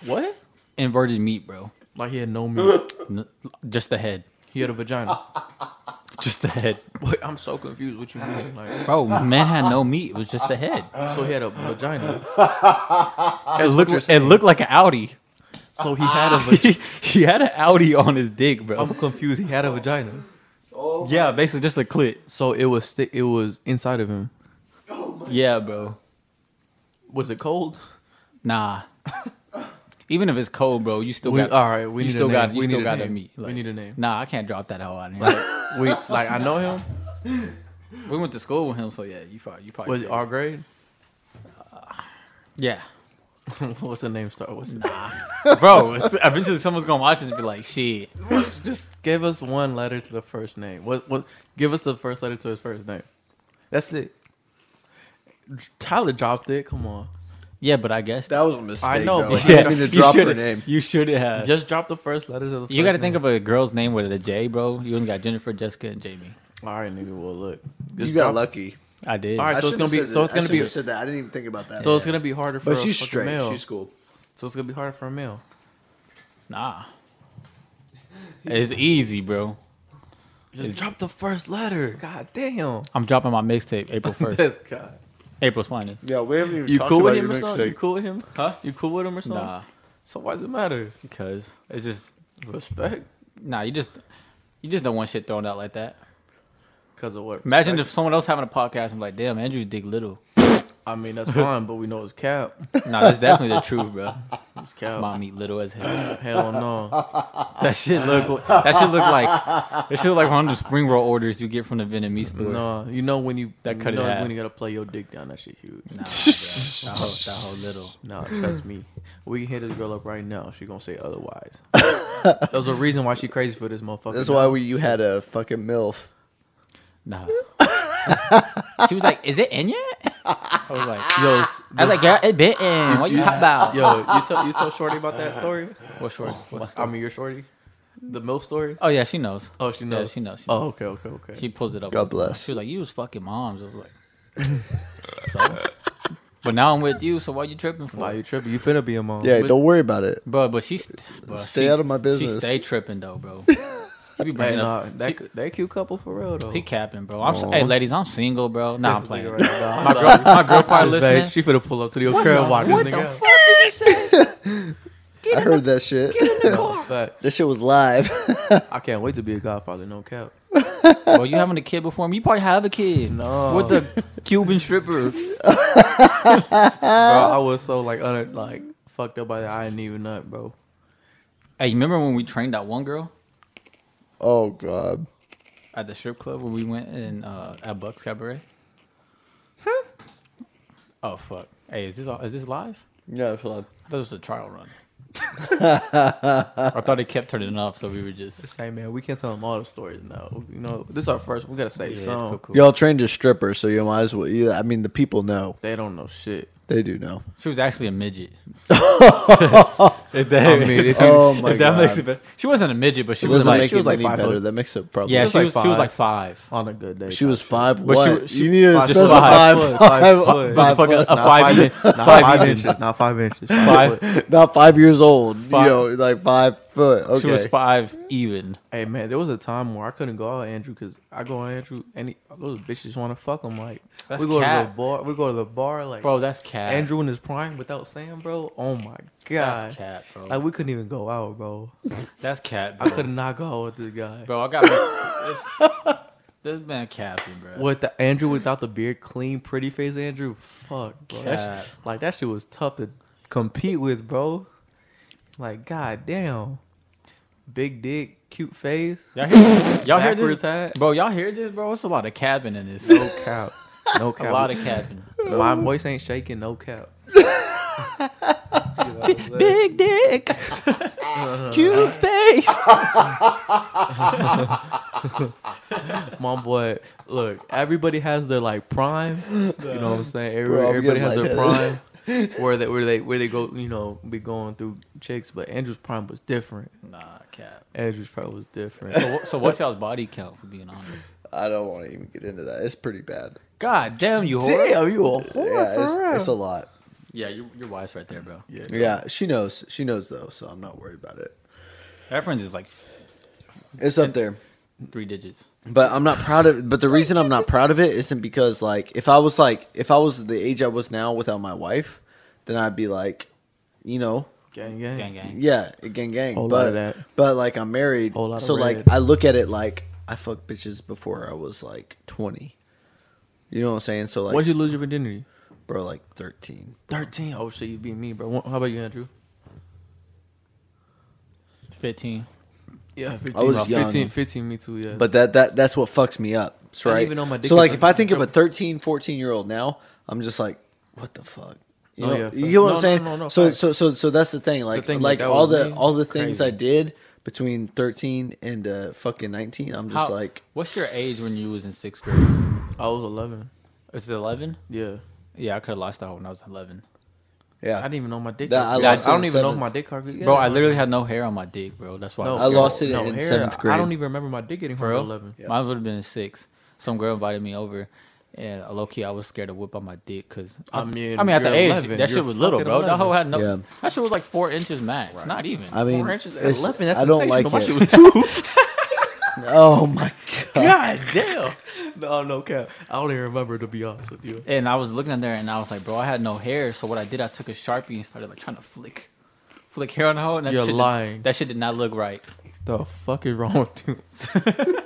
What? inverted meat, bro. Like he had no meat. N- just the head, He had a vagina. just the head, Wait, I'm so confused. What you mean? Like, bro. Man had no meat. It was just the head. so he had a vagina. It looked, it looked like an Audi. So he had a uh-huh. vagina. he had an Audi on his dick, bro. I'm confused. He had a vagina. Oh yeah, basically just a clit. So it was sti- it was inside of him. Oh yeah, bro. Was it cold? Nah. Even if it's cold, bro, you still We- got. all right, we you need a still got. You We still need a got to name. meet. We need a name. Nah, I can't drop that hoe out here. We like I know him. we went to school with him, so yeah, you probably. You probably. Was it our grade? yeah. What's the name start? What's it? bro. Eventually, someone's gonna watch it and be like, "Shit." Just give us one letter to the first name. What? What? Give us the first letter to his first name. That's it. Tyler dropped it. Come on. Yeah, but I guess that was a mistake. I know, though. but I didn't mean to you drop her shoulda- name. You should have. Just drop the first letters of the. you got to think of a girl's name with a J, bro. You only got Jennifer, Jessica, and Jamie. All right, nigga. Well, look. You got drop- lucky. I did. All right, I so it's gonna be. So it's gonna be. shouldn't have said that. I didn't even think about that. So it's gonna be harder for. but a she's fucking straight. Male. She's cool. So it's gonna be harder for a male. Nah. It's easy, bro. Just drop the first letter. God damn. I'm dropping my mixtape April first. This guy. April's finest. Yeah, we haven't even. You talked cool with him or your something? You mixtape. cool with him? Huh? You cool with him or something? Nah, So why does it matter? because it's just Respect. nah. You just you just don't want shit thrown out like that. Cause of what? Imagine Respect? if someone else having a podcast and be like, "Damn, Andrew's dick little." I mean that's fine, but we know it's cap. Nah, that's definitely the truth, bro. It's cap. Mom eat little as hell. Hell no. That shit look. That should look like. That should look like one of them spring roll orders you get from the Vietnamese store. No, you know when you That that cut you it know half. when you gotta play your dick down. That shit huge. Nah, that whole, that whole little. No, trust me. We can hit this girl up right now. She gonna say otherwise. There's a reason why she crazy for this motherfucker. That's now. why we, you had a fucking milf. Nah. she was like, "Is it in yet?" I was like, Yo, s- "I was like, girl, it been in. What you talking about?" yo, you tell you tell Shorty about that story. What shorty? Oh, what I mean, your Shorty, the milf story. Oh yeah, she knows. Oh, she Yeah, knows. she knows. Oh, okay, okay, okay. she pulls it up. God all the time. bless. She was like, "You was fucking moms." I was like, "So." But now I'm with you, so why you tripping for? Why you tripping? You finna be a mom. Yeah, But- don't worry about it. Bro, but she's bro, Stay she- out of my She business. stay tripping though, bro. She be Hey, bringing nah, up. that she, that cute couple for real though. he capping, bro. I'm hey, ladies, I'm single, bro. Nah, I'm playing. nigga right now. My girl, my girl probably listening. Babe, she finna pull up to your crib. Watch what this the nigga. fuck did you say? I heard that shit. Get in No, facts. that shit was live. I can't wait to be a godfather. No cap. Bro, you having a kid before me? You probably have a kid. No. With the Cuban strippers. bro, I was so like under like fucked up by that. I didn't even nut, bro. Hey, you remember when we trained that one girl oh god. at the strip club when we went in uh, at Bucks Cabaret? Huh? Oh fuck. Hey, is this is this live? Yeah, it's live. I thought it was a trial run. I thought it kept turning off, so we were just. Say, man, we can't tell them all the stories now. You know, this is our first. We gotta say Yeah, some. cool, cool. Y'all trained as strippers, so you might as well. You, I mean, the people know. They don't know shit. They do know. She was actually a midget. if that, I mean, if you- Oh my if that god. makes it better. She wasn't a midget, but she It was like she was like five better. foot. That makes it probably. yeah, was she like was, she was like five. On a good day. She was five. But she What? was- she- you need to five- specify five foot, five, five foot. five Fucking foot, a not five- in- not Five five inches. inches. Not five inches. Five. Five. not five years old. Five. You know, like five foot. Okay. She was five even. Hey man, there was a time where I couldn't go out with Andrew because I go out with Andrew and those bitches want to fuck him. Like That's we go to the bar, we go to the bar. Like Bro, that's cat. Andrew in his prime without Sam, bro. Oh my god, That's cat, bro. like we couldn't even go out, bro. that's cat. I could not go out with this guy. Bro, I got this. This man capping, bro. With the Andrew without the beard, clean, pretty face Andrew. Fuck, bro. That Cat. sh- like that shit was tough to compete with, bro. Like god damn, big dick, cute face, Y'all hear, y'all hear this? hat. Bro, y'all hear this, bro? It's a lot of capping in this. No cap, no cap. a lot of capping. My voice ain't shaking, no cap. Big dick, cute face. My boy, look, everybody has their like prime. You know what I'm saying? Every- Bro, I'm everybody getting has their lightheaded. prime. Where they where they where they go, you know, be going through chicks, but Andrew's prime was different. Nah, cap. Andrew's prime was different. So, so what's y'all's body count for being honest? I don't want to even get into that. It's pretty bad. God damn, you whore. Damn, you a whore yeah, for it's, real. it's a lot. Yeah, you're, you're wise right there, bro. yeah, Yeah, she knows. She knows though, so I'm not worried about it. Reference is like It's up there. three digits. But I'm not proud of But the reason I'm not proud of it isn't because like if I was like if I was the age I was now without my wife, then I'd be like, you know, gang, gang, Gang, gang. yeah, gang gang. Whole but lot of that. but like I'm married, Whole lot of so like red. I look at it like I fucked bitches before I was like 20. You know what I'm saying? So like, When'd you lose your virginity? bro, like 13. Thirteen. Oh shit, you beat me, bro. Wha- How about you, Andrew? Fifteen. Yeah, 15. I was About young. 15, 15, me too, yeah. But that that that's what fucks me up. I Right. even know my dick so like like if I that. think of a 13, 14 year old now, I'm just like, what the fuck? You Oh, know, yeah, you fact. know what I'm saying? no, no, no, so fact. so so so that's the thing. Like thing, like like, that all was the me. all the things Crazy. I did between 13 and uh, fucking 19, I'm just How- like, What's your age when you was in sixth grade? I was 11. Is it eleven? Yeah. Yeah, I could have lost that when I was eleven. Yeah. I didn't even know my dick. That- I hard. lost I, it don't in even know if my dick hard. Yeah, Bro, I literally had no hair on my dick, bro. That's why No, I, was I lost it no in hair. seventh I don't even remember my dick getting For real? 11. Yeah. Mine would have been in six. Some girl invited me over, and low key I was scared to whip on my dick because I mean, I mean at the age 11. that shit was little, fucking bro. That whole had no. Yeah. That shit was like four inches max, not even. I mean, Four inches at 11. That's I don't like it. My shit was two. Oh my god. God damn. No, no cap. I don't even remember to be honest with you. And I was looking at there, and I was like, bro, I had no hair. So what I did, I took a sharpie and started like trying to flick, flick hair on the hoe. And that You're shit did- lying. that shit did not look right. The fuck is wrong with you?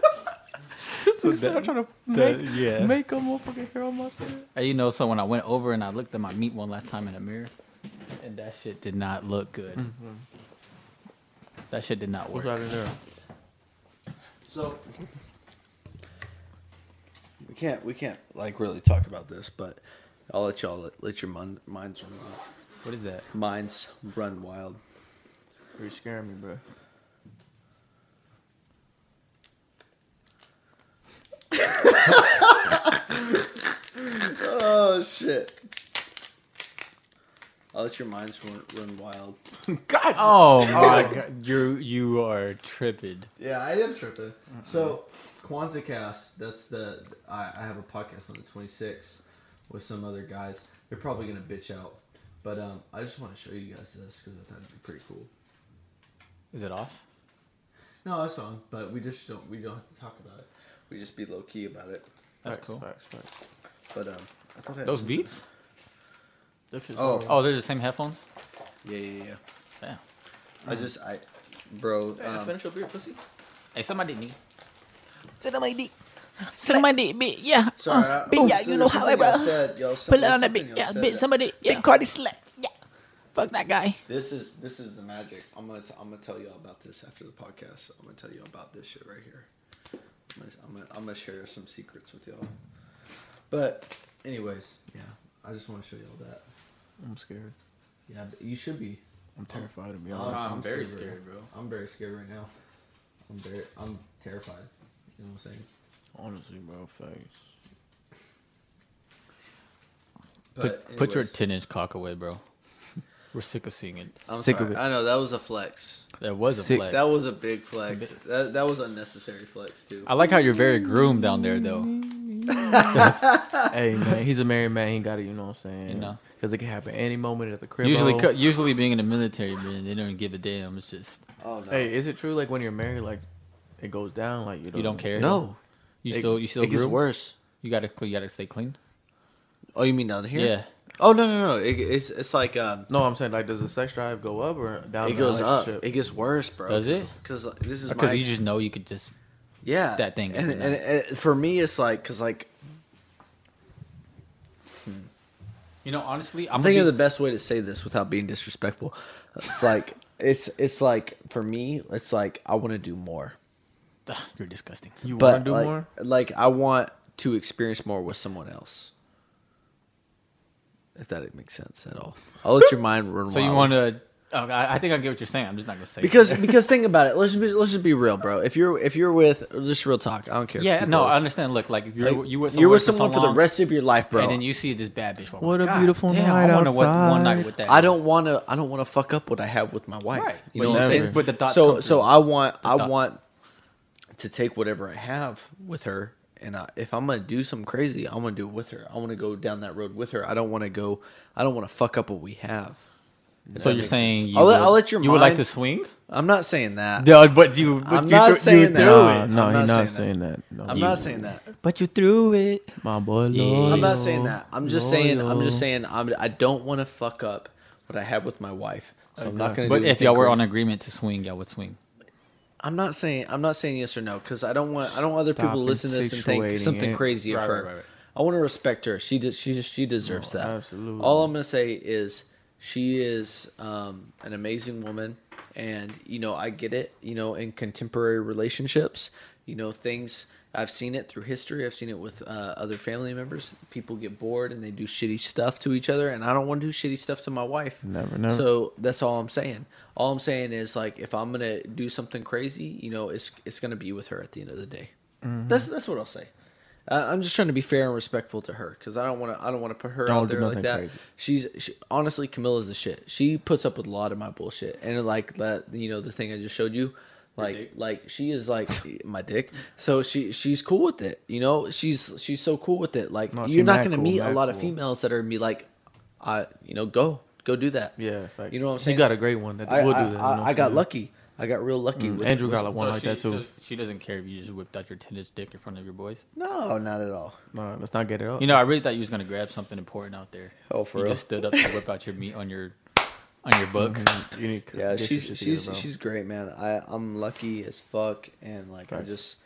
Just to start trying to make, yeah. make a motherfucking hair on my face. And you know, so when I went over and I looked at my meat one last time in the mirror, and that shit did not look good. Mm-hmm. That shit did not work. What's out in there? So we can't we can't like really talk about this, but I'll let y'all let, let your mind, minds run wild. What is that? Minds run wild. You're scaring me, bro. Oh shit! I'll let your minds run, run wild. God. Oh my god, you you are tripping. Yeah, I am tripping. So Kwanzaa Cast, that's the I, I have a podcast on the 26th with some other guys. They're probably gonna bitch out, but um, I just want to show you guys this because I thought it'd be pretty cool. Is it off? No, that's on, but we just don't we don't have to talk about it. We just be low key about it. That's Facts, cool. Facts, facts. But um, I thought I had Those something- beats? That shit's Oh. Oh, they're the same headphones. Yeah, yeah, yeah. Damn. I just I, bro. Um, finish up your pussy. Hey, somebody need. Sit on my dick. Sit on my dick, bitch. Yeah. sorry, uh, I, bitch, yeah, so you know how I, y'all bro. said, y'all said- Put it on that something bitch. Yeah, said bitch. Somebody. Yeah. Big Cardi slut. Yeah. Fuck that guy. This is this is the magic. I'm gonna t- I'm gonna tell you all about this after the podcast. I'm gonna tell you about this shit right here. I'm gonna, I'm gonna, I'm gonna share some secrets with y'all. But anyways, yeah, I just want to show y'all that. I'm scared. Yeah, you should be. I'm terrified to be I'm. I'm very scared, scared, bro. I'm very scared right now. I'm very, I'm terrified. You know what I'm saying? Honestly, bro, face. Put, put your 10 inch cock away, bro. We're sick of seeing it. I'm sick sorry. of it. I know that was a flex. That was a Sick. flex. That was a big flex. That that was unnecessary flex too. I like how you're very groomed down there, though. hey man, he's a married man. He got it. You know what I'm saying? You know. because it can happen any moment at the crib. Usually, cu- usually being in the military, man, they don't give a damn. It's just Oh no. Hey, is it true? Like when you're married, like it goes down. Like you don't, you don't care. no. You It- still, you still it gets groom? worse. You gotta, you gotta stay clean. Oh, you mean down here? Yeah. Oh no no no! It, it's it's like um, No, I'm saying like, does the sex drive go up or down? it goes up. It gets worse, bro. Does it? Because this is Because you just know you could just. Yeah that thing And, and, and for me, it's like because like hmm. You know, honestly, I'm I'm thinking gonna of the best way to say this without being disrespectful. It's like it's it's like for me, it's like I want to do more, be, you're disgusting. You want to do like, more? like I want to experience more with someone else. If that makes sense at all, I'll let your mind run. So you wild. want to? Oh, I, I think I get what you're saying. I'm just not gonna say it. because because think about it. Let's just be, let's just be real, bro. If you're if you're with just real talk, I don't care. yeah, no. I understand. Look, like if you're Like, you with you're with so someone for the rest of your life, bro. and then you see this bad bitch. my What a God, beautiful damn, night I wanna what- one night with that. I don't want to. I don't want to fuck up what I have with my wife. Right. You know what I'm saying? But the thoughts so so. I want I thoughts. want to take whatever I have with her, and I, if I'm gonna do something crazy, I'm gonna do it with her. I want to go down that road with her. I don't want to go. I don't want to fuck up what we have. If So you're saying you I'll let, would- I'll let your you would like to swing? I'm not saying that. No, but you. But I'm you not threw- saying you that. threw Nah, it. no, I'm he's not not saying saying that. No, I'm not saying that. But you threw it. My boy, Yeah. loyal. I'm not saying that. I'm just saying. I'm just saying. I'm. I don't want to fuck up what I have with my wife. So I'm not gonna. But do if anything y'all were crazy. on agreement to swing, y'all would swing. I'm not saying I'm not saying yes or no because I don't want I don't want other Stop people to listen to this and think insinuating something it. crazy of Right, her. right, right, right. I want to respect her. She does. She she deserves that. absolutely. All I'm gonna say is she is um, an amazing woman, and you know I get it. You know, in contemporary relationships, you know things. I've seen it through history. I've seen it with uh, other family members. People get bored and they do shitty stuff to each other, and I don't want to do shitty stuff to my wife. Never, know. So that's all I'm saying. All I'm saying is like if I'm gonna do something crazy, you know, it's it's gonna be with her at the end of the day. Mm-hmm. That's that's what I'll say. Uh, I'm just trying to be fair and respectful to her because I don't want to I don't want to put her Don't out do there like that. crazy. She's she, honestly Camilla's the shit. She puts up with a lot of my bullshit and like that you know the thing I just showed you. Like, like she is like my dick. So she she's cool with it. You know, she's she's so cool with it. Like No, you're not gonna cool, meet a mad lot of females that are gonna be like, I you know go go do that. Yeah, facts. You know what I'm saying? You got a great one that I, will do that. I, I I'm got saying? lucky. I got real lucky. with Andrew got like one So like she, that too. so she doesn't care if you just whipped out your tennis dick in front of your boys. No, not at all. No, let's not get it up. You know, I really thought you was gonna grab something important out there. Oh, for you real? just stood up to whip out your meat on your on your book. Mm-hmm. you Yeah, she's she's together, she's great, man. I I'm lucky as fuck, and like I just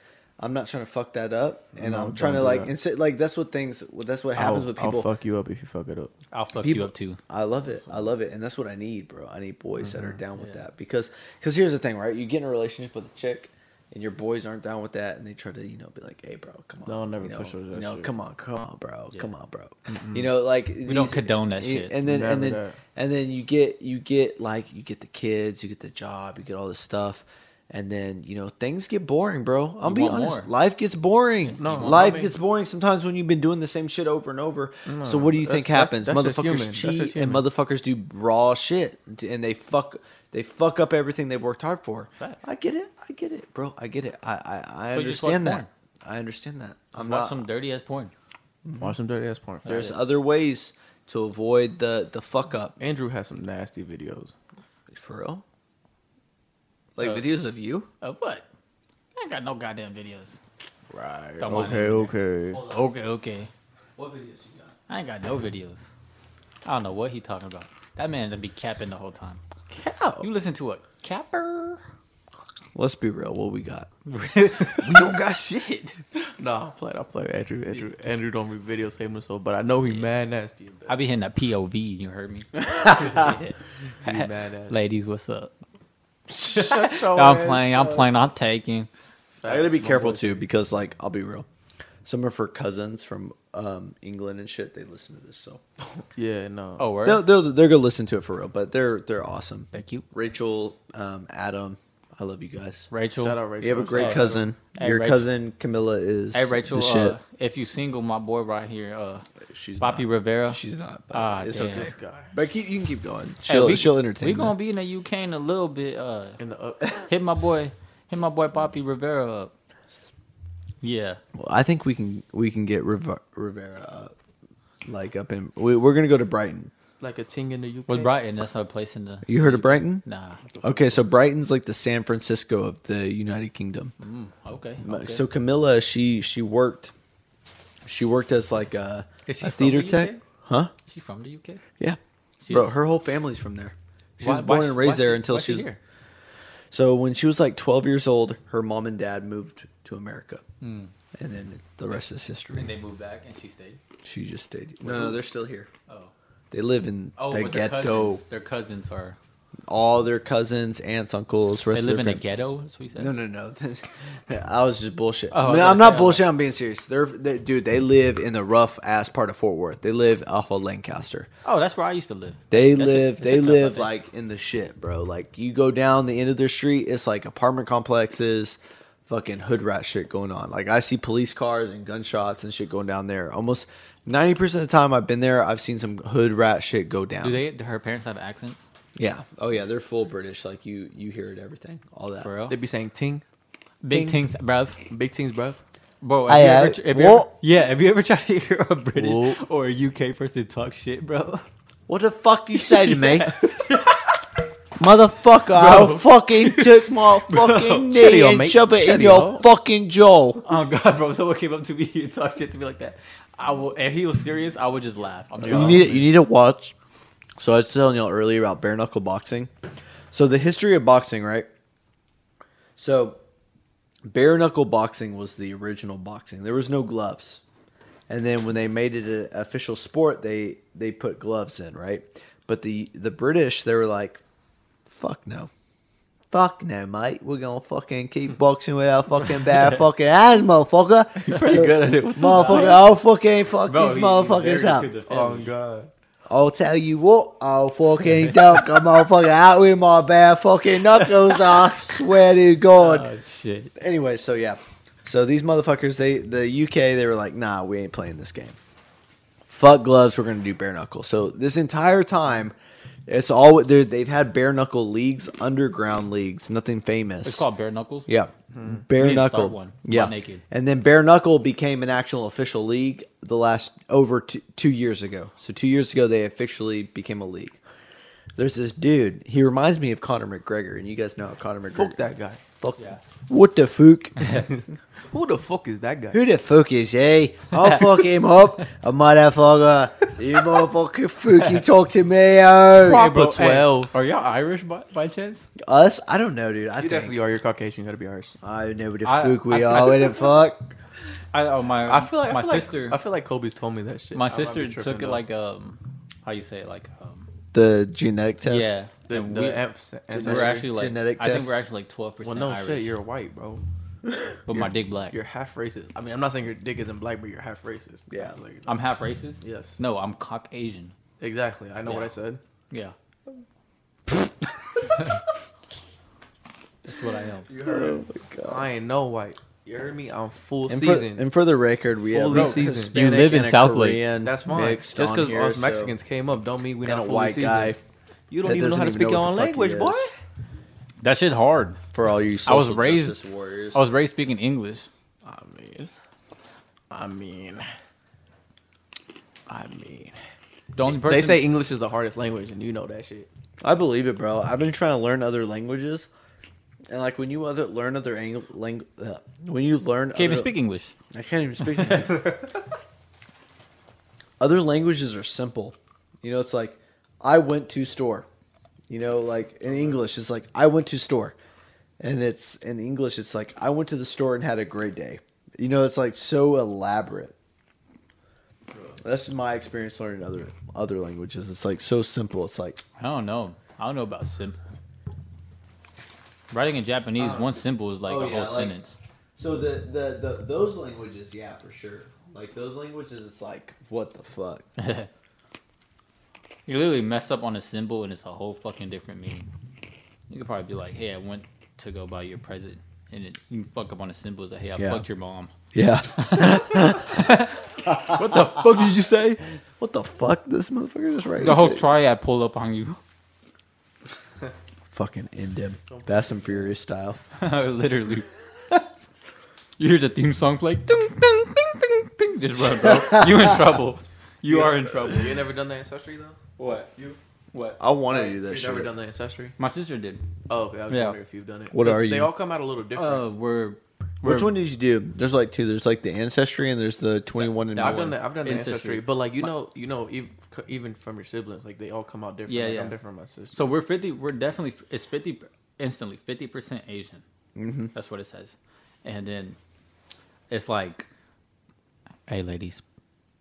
I'm not trying to fuck that up, and No, I'm trying to like that. and say, like that's what things that's what happens I'll, with people. I'll fuck you up if you fuck it up. I'll fuck people you up too. I love it. I love it, and that's what I need, bro. I need boys that are mm-hmm. down with Yeah. that because because here's the thing, right? You get in a relationship with a chick. And your boys aren't down with that, and they try to, you know, be like, "Hey, bro, come on." They'll never you know, push us You that know, shit. come on, come on, bro, come on, bro. You know, like we don't condone that shit. And then Never and then that. and then you get you get like you get the kids, you get the job, you get all this stuff, and then you know things get boring, bro. I'll You be honest, more. life gets boring. No, no, life I mean- gets boring sometimes when you've been doing the same shit over and over. so what do you think happens? that's just Motherfuckers human. Cheat just and motherfuckers do raw shit, and they fuck they fuck up everything they've worked hard for. Facts. I get it, I get it, bro. I get it. I I, I So you just watch understand that. I understand that. I'm Watch not. some dirty ass porn. Mm-hmm. Watch some dirty ass porn. There's other ways to avoid the the fuck up. Andrew has some nasty videos. For real? Like Uh, videos of you? Of what? I ain't got no goddamn videos. Right. Don't okay, okay. Okay, okay. What videos you got? I ain't got no videos. I don't know what he talking about. That man to be capping the whole time. Cow. You listen to a capper? Let's be real. What we got? we don't got shit. Nah, I play. I play Andrew. Andrew. Andrew don't be video saving himself, but I know he mad nasty. in. I be hitting that POV. You heard me. He be mad nasty. Ladies, what's up? Shut I'm playing. I'm playing. I'm taking. I gotta be careful too because, like, I'll be real. Some of her cousins from um, England and shit, they listen to this. So Yeah, no. Oh, word. they'll, they'll they're gonna listen to it for real. But they're they're awesome. Thank you, Rachel, um, Adam, I love you guys. Rachel. shout out Rachel. You have a great Hey, cousin. Hey, Your Rachel. cousin Camilla is Hey Rachel, the shit. uh, if you single, my boy right here, uh, she's Papi not. Rivera. She's not. But Ah, it's damn. okay. This guy But keep, you can keep going. She'll we- she'll entertain. We you. gonna be in the UK in a little bit. Uh, in the up. hit my boy, hit my boy Papi Rivera up. Yeah, Well, I think we can we can get Riv- Rivera up, like up in. We, we're gonna go to Brighton. Like a ting in the UK. with Brighton, that's not a place in the. You heard of Brighton? Nah. Okay, so Brighton's like the San Francisco of the United Kingdom. Mm, okay. Okay. So Camilla, she she worked, she worked as like a, Is she a theater the tech, huh? Is she from the UK? Yeah, She bro, is? her whole family's from there. She Why- was born why- and raised why there until why she was. here. So when she was like 12 years old, her mom and dad moved to America, Hmm. and then the rest is history. And they moved back, and she stayed. She just stayed. No, no, they're still here. Oh. They live in Oh, the but their ghetto. cousins, their cousins are. All their cousins, aunts, uncles, rest They of live their in a fam- ghetto. That's what you said. No, no, no. I was just bullshit. Oh, I I was gonna I'm not say, bullshit. I'm being serious. They're, they, dude. They live in the rough ass part of Fort Worth. They live off of Lancaster. Oh, that's where I used to live. They That's a- live. that's a they tough live like in the shit, bro. Like you go down the end of their street, it's like apartment complexes, fucking hood rat shit going on. Like I see police cars and gunshots and shit going down there. Almost ninety percent of the time I've been there, I've seen some hood rat shit go down. Do they? Do her parents have accents? Yeah. Oh yeah, they're full British. Like you, you hear it everything, all that. For real? They be saying ting, Big things, bruv. big tings, bruv. Bro, I have you have- ever, have you ever, yeah, have you ever tried to hear a British Whoa. or a UK person talk shit, bro? What the fuck you say to me? Motherfucker, I'll fucking took my fucking Shut knee your and mate. shove it Shut in your- your fucking jaw. Oh god, bro! Someone came up to me and talked shit to me like that. I will. If he was serious, I would just laugh. I'm You sorry. need you need to watch. So I was telling y'all earlier about bare knuckle boxing. So the history of boxing, right? So bare knuckle boxing was the original boxing. There was no gloves, and then when they made it an official sport, they they put gloves in, right? But the the British, they were like, "Fuck no." Fuck no, mate. We're gonna fucking keep boxing with our fucking bare fucking hands, motherfucker. You're pretty good at it. Motherfucker, I'll fucking fuck Bro, these he- motherfuckers up. to the oh, god. I'll tell you what, I'll fucking dunk a motherfucker out with my bare fucking knuckles. I swear to God. Oh shit! Anyway, so yeah, so these motherfuckers, they the UK, they were like, nah, we ain't playing this game. Fuck gloves, we're gonna do bare knuckle. So this entire time, it's all they're- they've had bare knuckle leagues, underground leagues, nothing famous. It's called bare knuckles. Yeah. We Bare knuckle. one. Yeah. Naked. And then bare knuckle became an actual official league the last over two, two years ago. So two years ago they officially became a league. There's this dude. He reminds me of Conor McGregor, and you guys know how Conor McGregor. Fuck that guy. Fuck. Yeah. What the fuck? Who the fuck is that guy? Who the fuck is he? I'll fuck him up, a motherfucker. You motherfucker fuck, you talk to me, oh. Proper bro, hey, 12. are y'all Irish by, by chance? Us? I don't know, dude. I You think. definitely are. You're Caucasian. You gotta be Irish. I know what the I- fuck we I- I- are. What the fuck? I oh my I feel like my I feel sister Like, I feel like Kobe's told me that shit. my I might sister be took it though. like um how you say it like um The genetic test? yeah the, and the we, amp- we're actually like Genetic I think we're actually like twelve percent. Well, no Irish, shit. You're white, bro. but my dick black. You're half racist. I mean, I'm not saying your dick isn't black, but you're half racist. Yeah. Like, I'm half racist. yes. No, I'm Caucasian. Exactly. I know what I said. Yeah. That's what I am. You heard Oh my God. I ain't no white. You heard me? I'm full And for, season. and for the record, we have Fully a seasoned. Hispanic You live in and a Southlake. That's fine. Just because here, us so- Mexicans came up, don't mean we and not a fully white seasoned. guy You don't even know how to speak know your own the fuck he language, boy. is. That shit hard. for all you. I was social raised- justice warriors. I was raised speaking English. I mean, I mean, I mean. The only person They say English is the hardest language, and you know that shit. I believe it, bro. I've been trying to learn other languages, and like when you other learn other ang- lang- uh, when you learn, can't even other- speak English. I can't even speak. English. other languages are simple. You know, it's like I went to store. You know, like in English, it's like I went to store, and it's in English, it's like I went to the store and had a great day. You know, it's like so elaborate. That's my experience learning other other languages. It's like so simple. It's like I don't know. I don't know about simple. Writing in Japanese, uh, one simple is like Oh, a yeah, whole like- sentence. So the, the, the those languages, yeah, for sure. Like those languages, it's like what the fuck. You literally mess up on a symbol and it's a whole fucking different meaning. You could probably be like, "Hey, I went to go buy your present," and it, you fuck up on a symbol. It's like, "Hey, I Yeah. fucked your mom." Yeah. What the fuck did you say? what the fuck? This motherfucker just right. The whole triad pulled up on you, fucking end him. Fast and Furious style. literally. you hear the theme song play, ding, ding, ding, ding, ding. Just run, bro. You in trouble. You are in trouble. You ain't never done the ancestry though. What? You? What? I want to do that You've shit. never done the ancestry. My sister did. Oh, okay. I was Yeah. wondering if you've done it. What 'Cause are They you? all come out a little different. Uh, we're, Which we're- one did you do? There's like two. There's like the ancestry and there's the 21 and Now, I've done the I've done the Ancestry. ancestry, but like you know, you know, even, even from your siblings, like they all come out different. Yeah, like, yeah. I'm different from my sister. So we're fifty. We're definitely it's fifty instantly fifty percent Asian. Mm-hmm. That's what it says, and then it's like, hey ladies,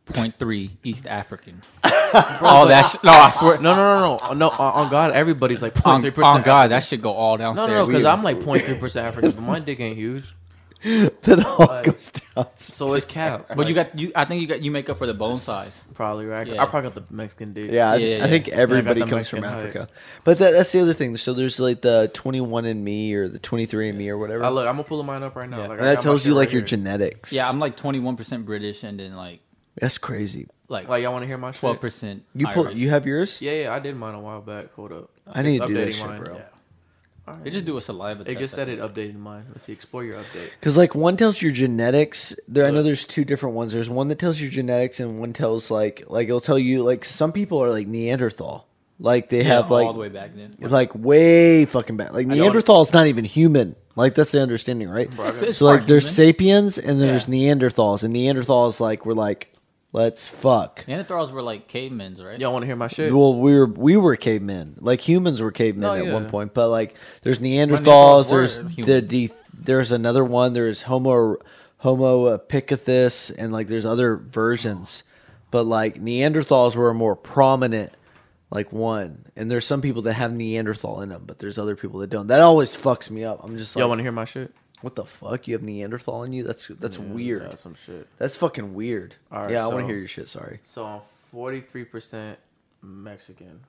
point three East African. all that. Sh- no, I swear. no, no, no, no, no. On, on God, everybody's like On, 0.3 on God, that should go all downstairs. no, no, because I'm like 0.3 percent African, but my dick ain't huge, that all goes down. so it's cap. But you got you. I think you got you make up for the bone size. probably right. Yeah. I probably got the Mexican dick. Yeah, I, Yeah, I think yeah. everybody the comes from Mexican height. Africa. But that, that's the other thing. So there's like the 21 and me or the 23 and me or whatever. I look, I'm gonna pull mine up right now. Yeah. Like, and I that my tells you shit like right your here. genetics. Yeah, I'm like twenty one percent British, and then like That's crazy. Like Like y'all want to hear my shit? twelve percent. You pull. You have yours? Yeah, yeah, I did mine a while back. Hold up. I need to do that Updating shit, mine. bro. Yeah. All right. They just do a saliva. It test, just I said it think. updated mine. Let's see. Explore your update. Because like one tells your genetics. There, I know there's two different ones. There's one that tells your genetics, and one tells like like it'll tell you like some people are like Neanderthal. Like they Yeah, have like all the way back then. like way fucking bad. Like Neanderthal is not even human. Like that's the understanding, right? It's- it's so like part there's human. sapiens and there's Yeah. Neanderthals, and Neanderthals like we're like, let's fuck. Neanderthals were like cavemen, right? Y'all want to hear my shit? Well, we were we were cavemen. Like humans were cavemen No, at yeah. one point, but like there's Neanderthals Neanderthals. were There's the, humans. the there's another one. There's Homo Homo piccathus, and like there's other versions, but like Neanderthals were a more prominent like one. And there's some people that have Neanderthal in them, but there's other people that don't. That always fucks me up. I'm just like, Y'all want to hear my shit? What the fuck? You have Neanderthal in you? That's that's weird. Yeah, some shit. That's fucking weird. All right, yeah, I want to hear your shit. Sorry. So I'm 43% Mexican.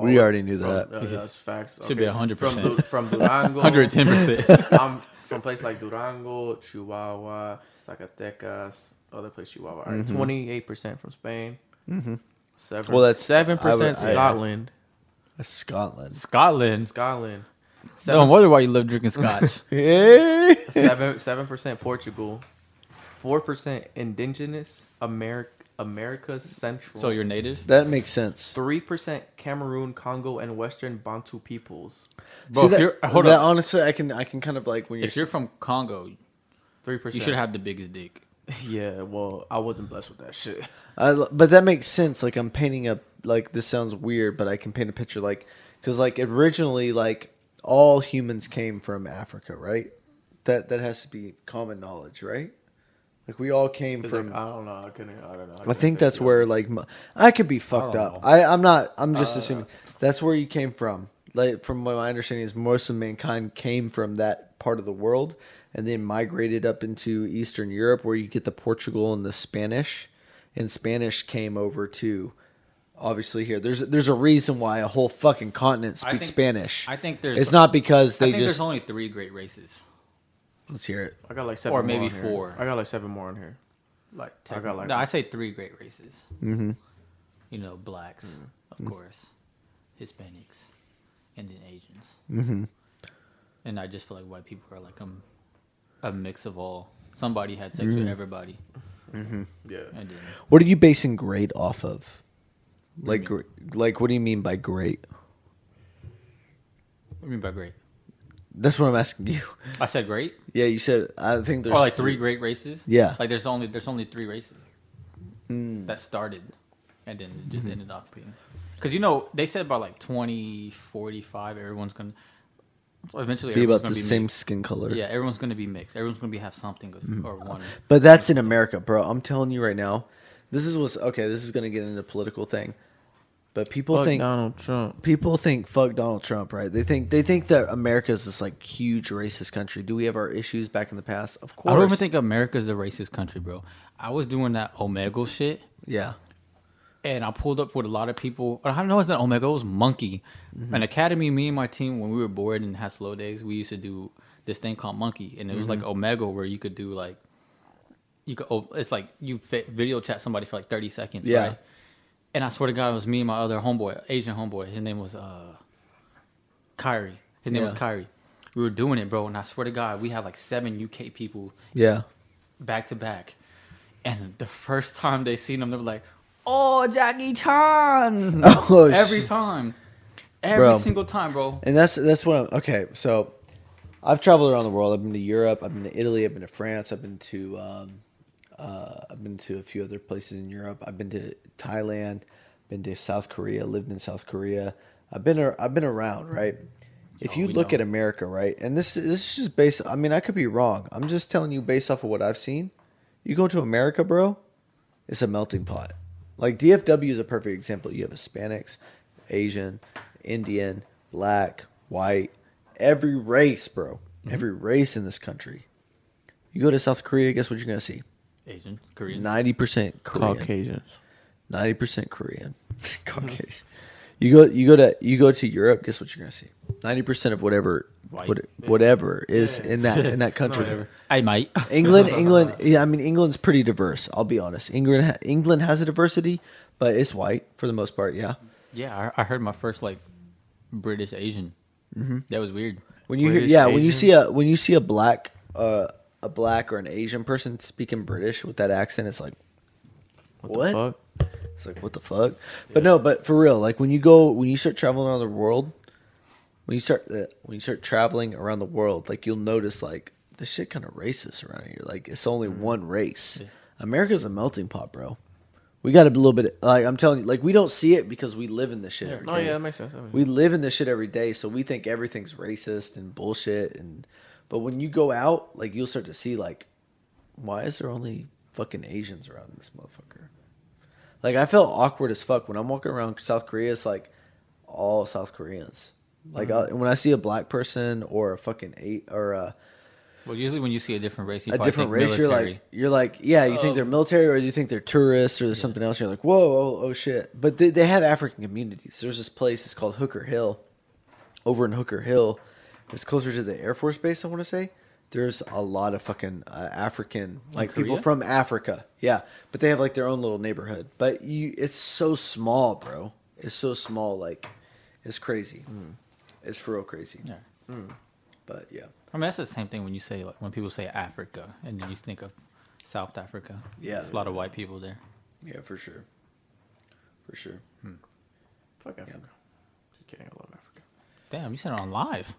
We already knew from- that. uh, that's facts. Should be 100%. From, Du- from Durango. 110%. I'm from places like Durango, Chihuahua, Zacatecas, other place Chihuahua. All right, 28% from Spain. Mm-hmm. Seven, Well, that's- seven I would- percent I- Scotland. That's Scotland. Scotland. Scotland. Don't wonder why you love drinking scotch. Hey. seven, seven percent Portugal. Four percent indigenous America, America's Central. so you're native, That makes sense. three percent Cameroon, Congo, and Western Bantu peoples. bro. See, that, you're hold that up, honestly, I can I can kind of like when you're, if you're from Congo, Three percent. you should have the biggest dick. Yeah, well, I wasn't blessed with that shit. I, but that makes sense. Like I'm painting a like this sounds weird, but I can paint a picture like because like originally like all humans came from Africa, right? That that has to be common knowledge, right? Like we all came from. like, I don't know. I couldn't. I don't know. I think that's where like I could be fucked don't up. know. I I'm not. I'm just assuming that's where you came from. Like from what my understanding is, most of mankind came from that part of the world, and then migrated up into Eastern Europe, where you get the Portugal and the Spanish, and Spanish came over to. Obviously, here there's there's a reason why a whole fucking continent I speaks think- Spanish. I think there's. it's not because they I think just. there's only three great races. let's hear it. I got like seven or more maybe here. four. I got like seven more on here. Like I got like- no, I say three great races. Mm-hmm. You know, blacks, Mm. of course, Hispanics, and then Asians. Mm-hmm. And I just feel like white people are like um, a mix of all. Somebody had sex with everybody, Yeah. and then What are you basing great off of? Like, gr- like, what do you mean by great? what do you mean by great? That's what I'm asking you. I said great, Yeah, you said I think there's or like three great races. Yeah. like there's only there's only three races Mm. that started, and then it Mm-hmm. just ended up being. Because you know they said by like 2045 everyone's gonna eventually be about the be same mixed. Mm-hmm. skin color. Yeah, everyone's gonna be mixed. Everyone's gonna be have something or one. But that's in America, bro. I'm telling you right now. This is what's okay. This is gonna get into political thing. but people Fuck think Donald Trump. people think fuck Donald Trump, right? They think they think that America is this like huge racist country. Do we have our issues back in the past? Of course. I don't even think America's the racist country, bro. I was doing that Omegle shit, Yeah. and I pulled up with a lot of people. I don't know, it's not Omegle, it was Monkey. Mm-hmm. An academy, me and my team, when we were bored and had slow days, we used to do this thing called Monkey, and it was mm-hmm. like Omegle, where you could do like, you could. oh, It's like you fit video chat somebody for like thirty seconds, Yeah. right? And I swear to God, it was me and my other homeboy, Asian homeboy. His name was uh, Kyrie. His name was Yeah. Kyrie. We were doing it, bro, and I swear to God, we had like seven UK people Yeah. back to back. And the first time they seen him, they were like, "Oh, Jackie Chan!" Oh, Every sh- time, every Bro. single time, bro. And that's that's what I'm okay. So I've traveled around the world. I've been to Europe. I've been to Italy. I've been to France. I've been to um, uh, I've been to a few other places in Europe. I've been to Thailand. Been to South Korea. Lived in South Korea. I've been I've been around, right? If Oh, you we look know. at America, right, and this this is just based. I mean, I could be wrong. I'm just telling you based off of what I've seen. You go to America, bro. It's a melting pot. Like DFW is a perfect example. You have Hispanics, Asian, Indian, black, white, every race, bro. Every race in this country. You go to South Korea, guess what you're gonna see? Asian, Korean. Ninety percent Korean. Caucasians. Ninety percent Korean. Caucasian. You go you go to you go to Europe, guess what you're gonna see? Ninety percent of whatever White. what, whatever is in that in that country. I might. England, England, yeah, I mean England's pretty diverse. I'll be honest. England, ha- England has a diversity, but it's white for the most part. Yeah. yeah, I, I heard my first like British Asian. That was weird. When you hear, British, yeah, when you see a when you see a black, uh, a black or an Asian person speaking British with that accent, it's like, What? What? The fuck? it's like what the fuck. But no, but for real, like when you go when you start traveling around the world, when you start uh, when you start traveling around the world, like you'll notice like this shit kind of racist around here. Like it's only one race. America's a melting pot, bro. We got a little bit like I'm telling you, like we don't see it because we live in this shit. every Oh day. yeah, that makes sense. We live in this shit every day, so we think everything's racist and bullshit. And but when you go out, like you'll start to see like, why is there only fucking Asians around this motherfucker? Like I felt awkward as fuck when I'm walking around South Korea. It's like all South Koreans. Like mm-hmm. I, when I see a black person or a fucking eight or a, Well, usually when you see a different race, you a different think race, you're like you're like yeah, you think oh. they're military or you think they're tourists or there's something else. You're like whoa, oh, oh shit. But they, they have African communities. There's this place. It's called Hooker Hill. Over in Hooker Hill, it's closer to the Air Force Base. I want to say. There's a lot of fucking uh, African, like people from Africa. Yeah, but they have like their own little neighborhood. But you, it's so small, bro. It's so small. Like, it's crazy. Hmm. It's for real crazy. Yeah. Hmm. But yeah, I mean, that's the same thing when you say like when people say Africa and then you think of South Africa. Yeah. There's a lot of white people there. yeah, for sure, for sure. Hmm. Fuck Africa. Just kidding. I love Africa. Damn, you said it on live.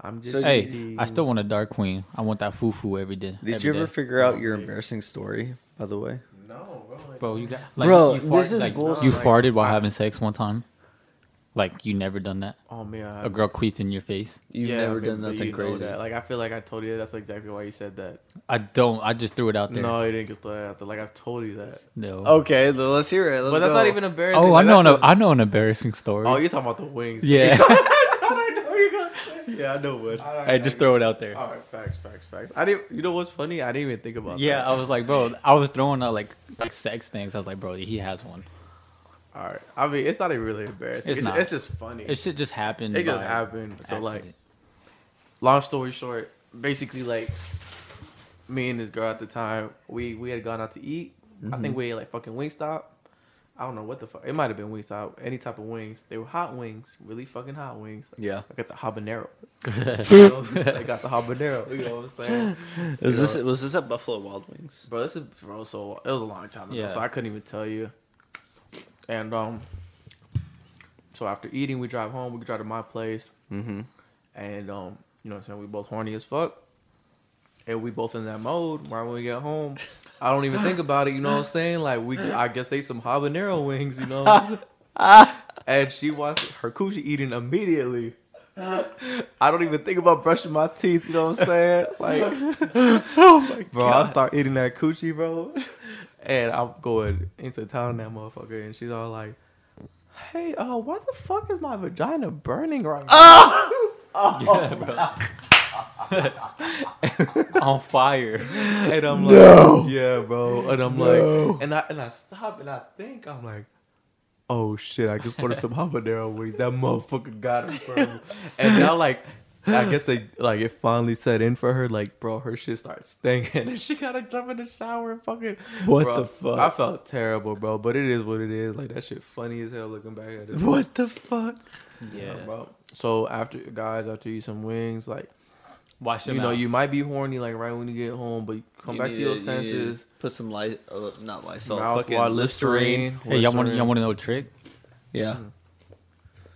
I'm just. So Hey, kidding. I still want a dark queen. I want that fufu every day. Did every you ever day. figure out your embarrassing story? By the way, No, bro. Like, Bro, you got like, Bro, you fart, this is like, bullshit. You farted while having sex one time. Like you never done that. oh man. I, A girl queefed in your face. you've yeah, never but- done but nothing crazy. that. Like I feel like I told you that's exactly why you said that. I don't. I just threw it out there. No, you didn't get that out there. Like I've told you that. No. Okay, then let's hear it. Let's but that's go. not even embarrassing. Oh, I know. An, that's I know an embarrassing story. Oh, you're talking about the wings. yeah. I know you're gonna say. Yeah, I know what. hey, just throw it out there. All right, facts, facts, facts. I didn't. You know what's funny? I didn't even think about. That. Yeah, that. I was like, bro. I was throwing out like like sex things. I was like, bro, he has one. All right. I mean, it's not even really embarrassing. It's It's, not. it's just funny. It should just happen. it just by happened. So like, long story short, basically like, me and this girl at the time, we we had gone out to eat. I think mm-hmm. we ate like fucking Wingstop. I don't know what the fuck. It might have been Wingstop. Any type of wings. They were hot wings, really fucking hot wings. Yeah. I got the habanero. You know, I got the habanero. You know what I'm saying? Was this was this at Buffalo Wild Wings? Bro, this is bro. So it was a long time ago, Yeah. so I couldn't even tell you. And um, so after eating, we drive home. We drive to my place, Mm-hmm. and um, you know what I'm saying. We both horny as fuck, and we both in that mode. Right when we get home, I don't even think about it. You know what I'm saying? Like we, I guess they some habanero wings. You know. What I'm saying? and she wants her coochie eating immediately. I don't even think about brushing my teeth. You know what I'm saying? Like, Oh my bro, I start eating that coochie, bro. and I'm going into town that motherfucker, and she's all like, "Hey, uh, why the fuck is my vagina burning right now?" On fire. And I'm like, "Yeah, bro," and I'm like, and I and I stop and I think I'm like. Oh shit! I just ordered some habanero wings. That motherfucker got it, bro. And now, like, I guess they like it finally set in for her. Like, bro, her shit starts stinking, and she gotta jump in the shower and fucking. What Bro, the fuck? I felt terrible, bro. But it is what it is. Like that shit funny as hell looking back at it. What the fuck? Yeah. bro. So after guys, after you eat some wings, like Wash you them know, out. you might be horny like right when you get home, but you come back to your senses. Put some light, uh, not Lysol, Mouthwash, fucking Listerine. Hey, y'all want y'all want to know a trick? Yeah,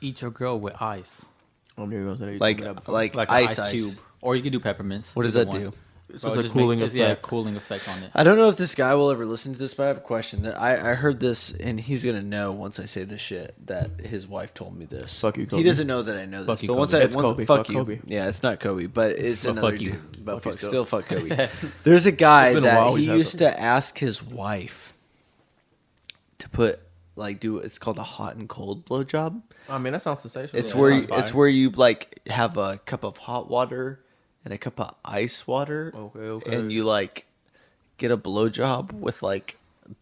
Eat your girl with ice, I'm never gonna say that like told me that before. like, like an ice, ice, ice cube, or you could do peppermints. What does that one. do? It's Bro, just a just make- cooling effect. Yeah, cooling effect on it. I don't know if this guy will ever listen to this, but I have a question. That I, I heard this, and he's gonna know once I say this shit that his wife told me this. Fuck you, He doesn't know that I know this, Fuck you, but once Kobe. I It's once, Kobe. fuck, Fuck you, Kobe. yeah, it's not Kobe, but it's But another fuck you. dude. But Fuck fuck, still. still fuck Kobe. There's a guy a that he used them. to ask his wife to put like do it's called a hot and cold blowjob. I mean, that sounds sensational. It's Yeah, where you, it's where you like have a cup of hot water and a cup of ice water. Okay, okay. And you like get a blowjob with like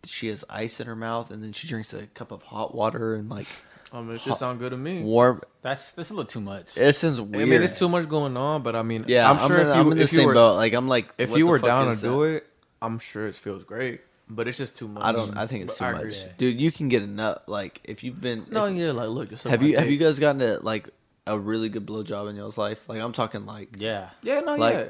she has ice in her mouth and then she drinks a cup of hot water and like I mean, it should sound good to me. warm. That's that's a little too much. It sounds I mean, it's too much going on, but I mean, Yeah, I'm sure in, if you I'm in the you same were boat. Like I'm like, if you were down to is do that? it, I'm sure it feels great. But it's just too much. I don't. I think it's But too much, agree. dude. You can get enough. Like if you've been. No, if- yeah, like look, just have you have you guys gotten to like a really good blowjob in y'all's life? Like I'm talking like. Yeah. Yeah, no, like- yeah.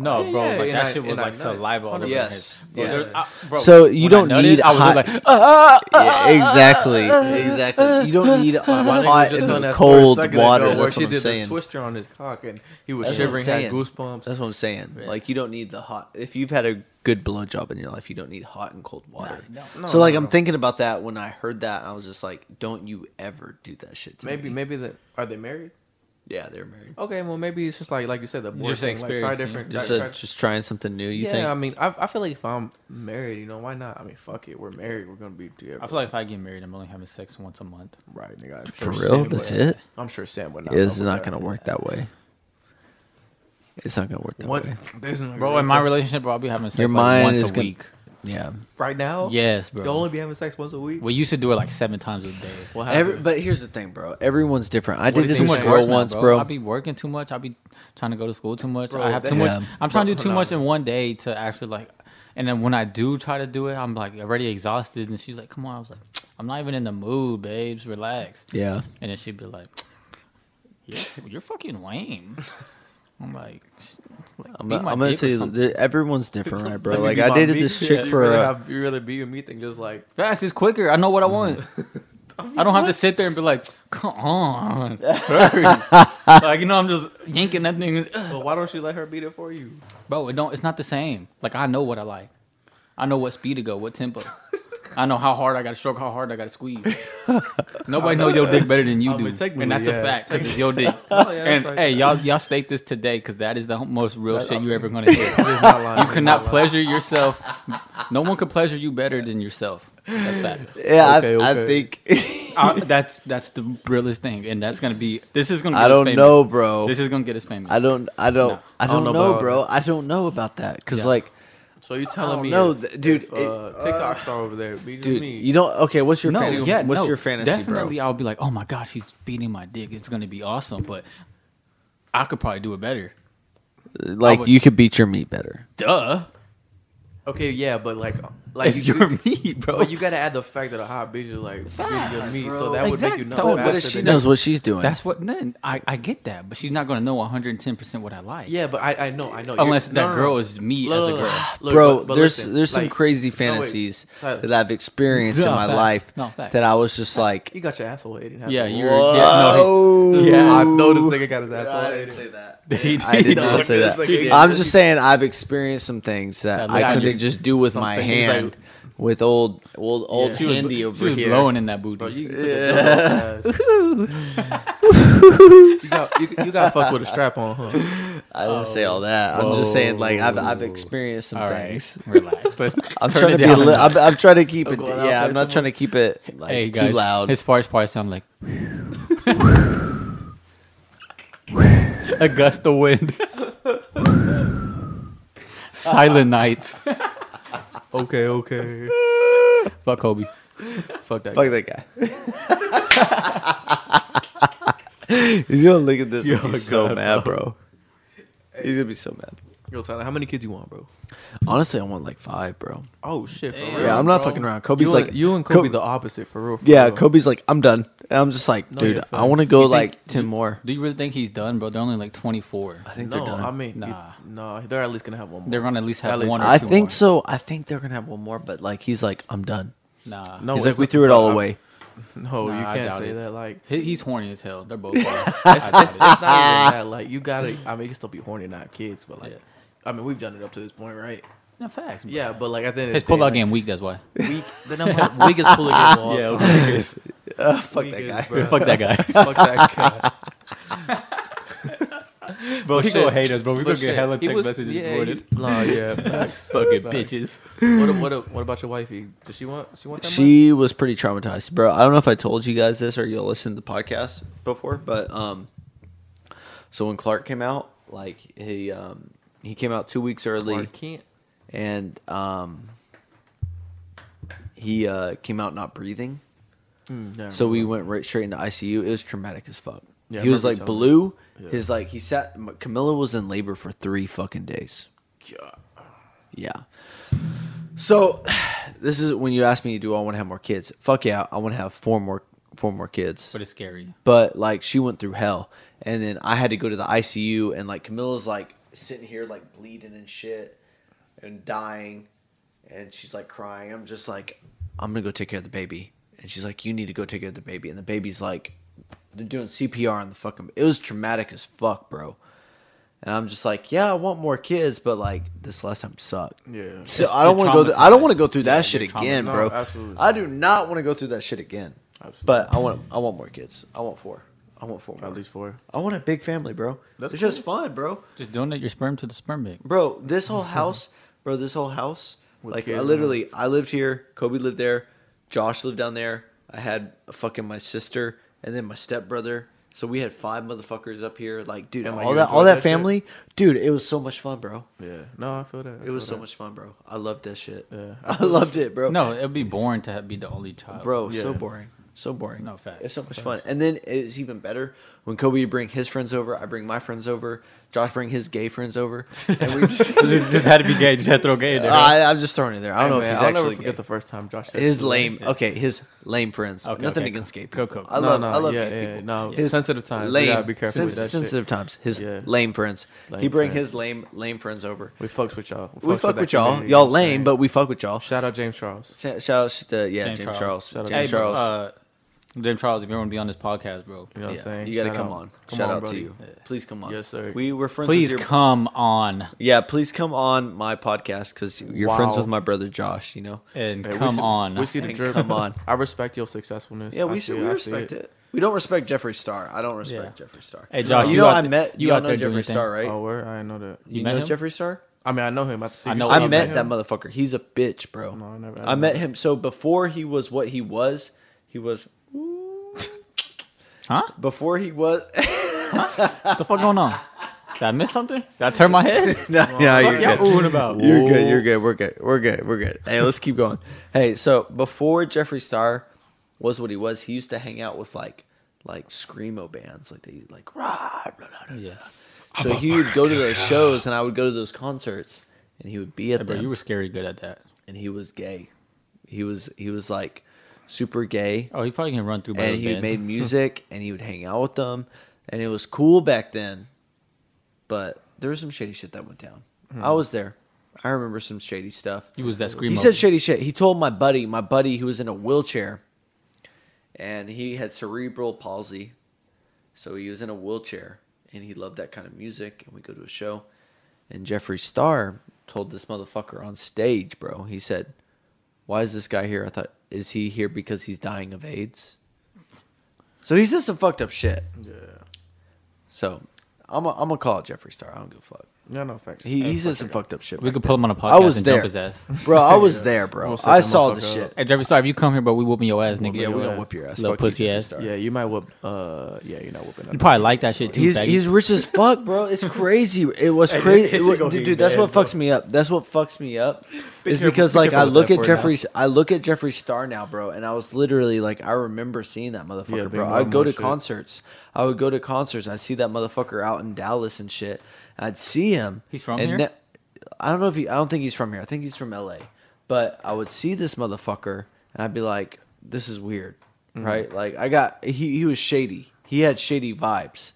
No, Yeah, bro, yeah, like that I- shit was and I like saliva all over Yes, my head. Bro, yeah. I- bro, So you don't I nutted, need I was hot- like, "Ah, Yeah, exactly, exactly. You don't need My hot and that story a cold second ago water. That's what I'm saying. the twister on his cock and he was That's shivering, had goosebumps. That's what I'm saying. Like you don't need the hot. If you've had a good blowjob in your life, you don't need hot and cold water. no. No, so like no, I'm no. thinking about that when I heard that, I was just like, don't you ever do that shit to Maybe, me. maybe that are they married? Yeah, they're married. Okay, well maybe it's just like like you said the board Just thing. Like try different. Just try- uh, just trying something new. You yeah, think? I mean, I, I feel like if I'm married, you know, why not? I mean, fuck it, we're married, we're gonna be together. I feel like if I get married, I'm only having sex once a month. right, nigga. I'm For sure real, Sam that's would- it. I'm sure Sam would not. It's fuck with not that. gonna work that way. It's not gonna work that What? way. This is Bro, in my relationship, bro, I'll be having sex Your like mind once is a gonna- week. Yeah. right now, Yes, bro. you'll only be having sex once a week. We used to do it like seven times a day. What Every, happened? but here's the thing, bro. Everyone's different. I What do did you this think with my a girl Work now, once, bro. I be working too much. I be trying to go to school too much. Bro, I have that- too much. Yeah. I'm trying to do too much in one day to actually like. And then when I do try to do it, I'm like already exhausted. And she's like, "Come on." I was like, "I'm not even in the mood, babes. Relax." Yeah. And then she'd be like, "You're, you're fucking lame." I'm like, like I'm, beat I'm gonna dick or tell you, something. everyone's different, right, bro? Let Like I my dated meat. this Yeah, chick you for. rather Uh, have, you rather be with me than just like Fast is quicker. I know what I want. I don't have to sit there and be like, "Come on, hurry." like you know, I'm just yanking that thing. But why don't you let her beat it for you? Bro, it don't. It's not the same. Like I know what I like. I know what speed to go, what tempo. I know how hard I got to stroke, how hard I got to squeeze. Nobody know your dick better than you I do, mean, technically, and that's yeah. a fact because it's your dick. Oh, yeah, and right. hey, y'all, y'all state this today because that is the most real That- shit you ever gonna hear. Not lying. You cannot not lying. pleasure yourself. No one can pleasure you better than yourself. That's facts. yeah, Okay, I, I think. I, that's that's the realest thing, and that's gonna be. This is gonna. Get I don't famous. know, bro. This is gonna get us famous. I don't. I don't. No. I I don't don't know know, bro. I don't know about that because, Yeah. like, So you telling me? know, if- th- dude, if, it- uh, TikTok star over there beats dude, me. you don't. Okay, what's your no, fantasy? yeah, what's no, your fantasy, Definitely, bro? I'll be like, oh my gosh, he's beating my dick. It's gonna be awesome, but I could probably do it better. Like, would- you could beat your meat better. Duh, okay, yeah, but like, like it's you, your meat, bro. But you gotta add the fact that a hot bitch is like beating your meat, so that would make you Exact- know. No, But but if she knows you. what she's doing, That's what. Then I, I get that, but she's not gonna know 110 percent what I like. Yeah, but I, I know, I know. You're- unless that no, no. girl is me Look, as a girl. look, bro, but- but there's listen, there's some like- crazy no, wait. fantasies Tyler. that I've experienced in my facts. life No, that I was just like, You got your asshole ate. Yeah, you're. Whoa. Yeah, no, he- yeah, I know this nigga got his asshole I didn't say that. He I did did. not say This that. nigga did. I'm just saying I've experienced some things that I couldn't just do with my things, hand with old old old She was, Handy she over was here. blowing in that booty. Bro, you, took a double pass. you got you, you got fucked with a strap on, huh? I didn't say all that. I'm just saying like I've I've experienced some All right, things. relax. Let's I'm trying to be a down li- I'm, I'm trying to keep it. Yeah, I'm not too trying to keep it like hey too guys, loud. his farts probably sound like a gust of wind. Silent nights. Okay, okay. Fuck Kobe. Fuck that. Fuck that guy. He's gonna look at this and Yo, be so God, mad, bro. He's gonna be so mad. Yo, Tyler, how many kids you want, bro? Honestly, I want like five, bro. Oh shit, for real. Yeah, I'm not bro. fucking around. Kobe's you like and, you and Kobe Kobe- the opposite for real. For Yeah, real. Kobe's like, I'm done. And I'm just like, No, dude, yeah, I want to go You think- like ten more. Do you really think he's done, bro? They're only like 24. I think No, they're done. I mean, Nah. nah, no, they're at least gonna have one more. They're gonna at least have At least- one. Or I two think more. so. I think they're gonna have one more, but like he's like, I'm done. Nah, no, he's like, we threw it all I- away. No, Nah, you can't say it. that. Like, He- he's horny as hell. They're both. horny. it's, it's, it's not even that. Like, you gotta. I mean, you can still be horny, not kids, but like, Yeah. I mean, we've done it up to this point, right? no facts. bro. Yeah, but like at the end of his the day, pullout like, game weak. That's why. weak. The number weakest pull game of all Yeah, time. Uh, fuck that Weakest, guy. bro. Fuck that guy. Fuck that guy. bro, he shit. gonna hate us, bro. We But gonna get shit, hella he text was- messages yeah, recorded. he- Nah, yeah, facts. Fucking Facts. bitches. What, what, what about your wifey? Does she want? She want that much? She was pretty traumatized, bro. I don't know if I told you guys this or you'll listen to the podcast before, but um, so when Clark came out, like he um he came out two weeks early, and um he uh came out not breathing. Mm, So we went right straight into ICU. It was traumatic as fuck. Yeah, he was like blue. Yeah. His like he sat. Camilla was in labor for three fucking days. Yeah. So this is when you ask me, do I want to have more kids? Fuck yeah, I want to have four more four more kids. But it's scary. But like she went through hell, and then I had to go to the ICU, and like Camilla's like sitting here like bleeding and shit, and dying, and she's like crying. I'm just like, I'm gonna go take care of the baby, and she's like, you need to go take care of the baby, and the baby's like, they're doing CPR on the fucking. It was traumatic as fuck, bro. And I'm just like, yeah, I want more kids, but like this last time sucked. Yeah. So I don't want to go. Th- I don't want to go through that Yeah, shit again, traumatized. bro. No, absolutely. I do not want to go through that shit again. Absolutely. But I want. I want more kids. I want four. I want four more. At least four. I want a big family, bro. That's it's just fun, bro. Just donate your sperm to the sperm bank. Bro, this whole house, bro, this whole house. With like kids, I literally, I lived here. Kobe lived there. Josh lived down there. I had a fucking my sister and then my stepbrother. So we had five motherfuckers up here. Like, dude, And, like, all that, all enjoyed that, that shit? family, dude. It was so much fun, bro. Yeah. No, I feel that. I It was feel so that. much fun, bro. I loved that shit. Yeah. I loved it, bro. No, it'd be boring to have, be the only child. bro, so boring, so boring. No, facts. It's so much fun, and then it's even better when Kobe bring his friends over. I bring my friends over. Josh bring his gay friends over, and we just. this had to be gay. Just had to throw gay in there. I, I'm just throwing it there. I don't Hey, know man, if he's I'll actually never forget gay. the first time Josh. his lame. that. Okay, his lame friends. Okay, Nothing okay, against gay people. cool, I No, love. no, I love yeah, gay yeah, people. no, His sensitive times. Lame. We gotta be careful Sen- with that shit. sensitive times. His Yeah. lame friends. he bring friends. his lame lame friends over. We fucks with y'all. We fucks fuck with y'all. Y'all you know what I'm lame, but we fuck with y'all. shout out James Charles. Shout out to yeah James, Charles. Shout out James Charles. Uh, uh, Charles, if you want to be on this podcast, bro, You know what I'm Yeah, saying? You gotta Shout come out. on. Come Shout on, out brother. to you. Please come on. Yes, sir. We were friends. please with your, come on Yeah, please come on my podcast because you're friends Wow. with my brother Josh. You know. and Hey, we come see- on. We see the And drip. come on. I respect your successfulness. Yeah, I we see should. it, We I see respect it. We don't respect Jeffree Star. I don't respect Yeah. Jeffree Star. Hey, Josh, you, you know out I th- met you you out know there doing Jeffree your Star, right? Oh, where? I didn't know that. You you met know him? Jeffree Star? I mean, I know him. I, think I you know said I you you met him. that motherfucker. He's a bitch, bro. No, I never. I met him. So before he was what he was, he was huh? before he was. What the fuck going on? Did I miss something? Did I turn my head? no, no, you're Y'all good. oohing about. You're good. You're good. We're good. We're good. We're good. Hey, let's keep going. Hey, so before Jeffree Star was what he was, he used to hang out with like like screamo bands, like they like rah, blah, blah, blah. Yeah. So he would go to those shows, and I would go to those concerts, and he would be at Hey, bro, them, you were scary good at that. and he was gay. He was he was like super gay, Oh, he probably can run through. and he bands. made music, and he would hang out with them, and it was cool back then. But there was some shady shit that went down. Hmm. I was there. I remember some shady stuff. He was that scream. He said shady shit. He told my buddy, my buddy who was in a wheelchair, and he had cerebral palsy, so he was in a wheelchair, and he loved that kind of music. And we go to a show, and Jeffree Star told this motherfucker on stage, bro. He said, why is this guy here? I thought, is he here because he's dying of AIDS? So he said some fucked up shit. Yeah. So I'm gonna I'm gonna call it Jeffree Star. I don't give a fuck. Yeah, no facts. He, Hey, he said some fucked up shit. We could then. pull him on a podcast I was and there. jump his ass. bro. I was there, bro. We'll set I that saw the motherfucker shit. Hey, Jeffree Star, if you come here, bro, we whooping your ass, nigga. Yeah, your we gonna ass. whip your ass. Little Fuck you, pussy Jeffree ass. Star. Yeah, you might whip. Uh, yeah, you're not whipping. You probably like that shit too, He's faggot. he's rich as fuck, bro. It's crazy. It was Hey, crazy, this It shit gonna dude. be That's what fucks me up. That's what fucks me up. Is careful- because be like I careful with look that at for now. Jeffree's, I look at Jeffree Star now, bro, and I was literally like, I remember seeing that motherfucker, Yeah, bro. I'd go mama to shit. concerts. I would go to concerts. I'd see that motherfucker out in Dallas and shit. I'd see him. He's from and here? ne- I don't know if he. I don't think he's from here. I think he's from L.A. But I would see this motherfucker, and I'd be like, "This is weird." Mm-hmm. right? Like I got he he was shady. He had shady vibes.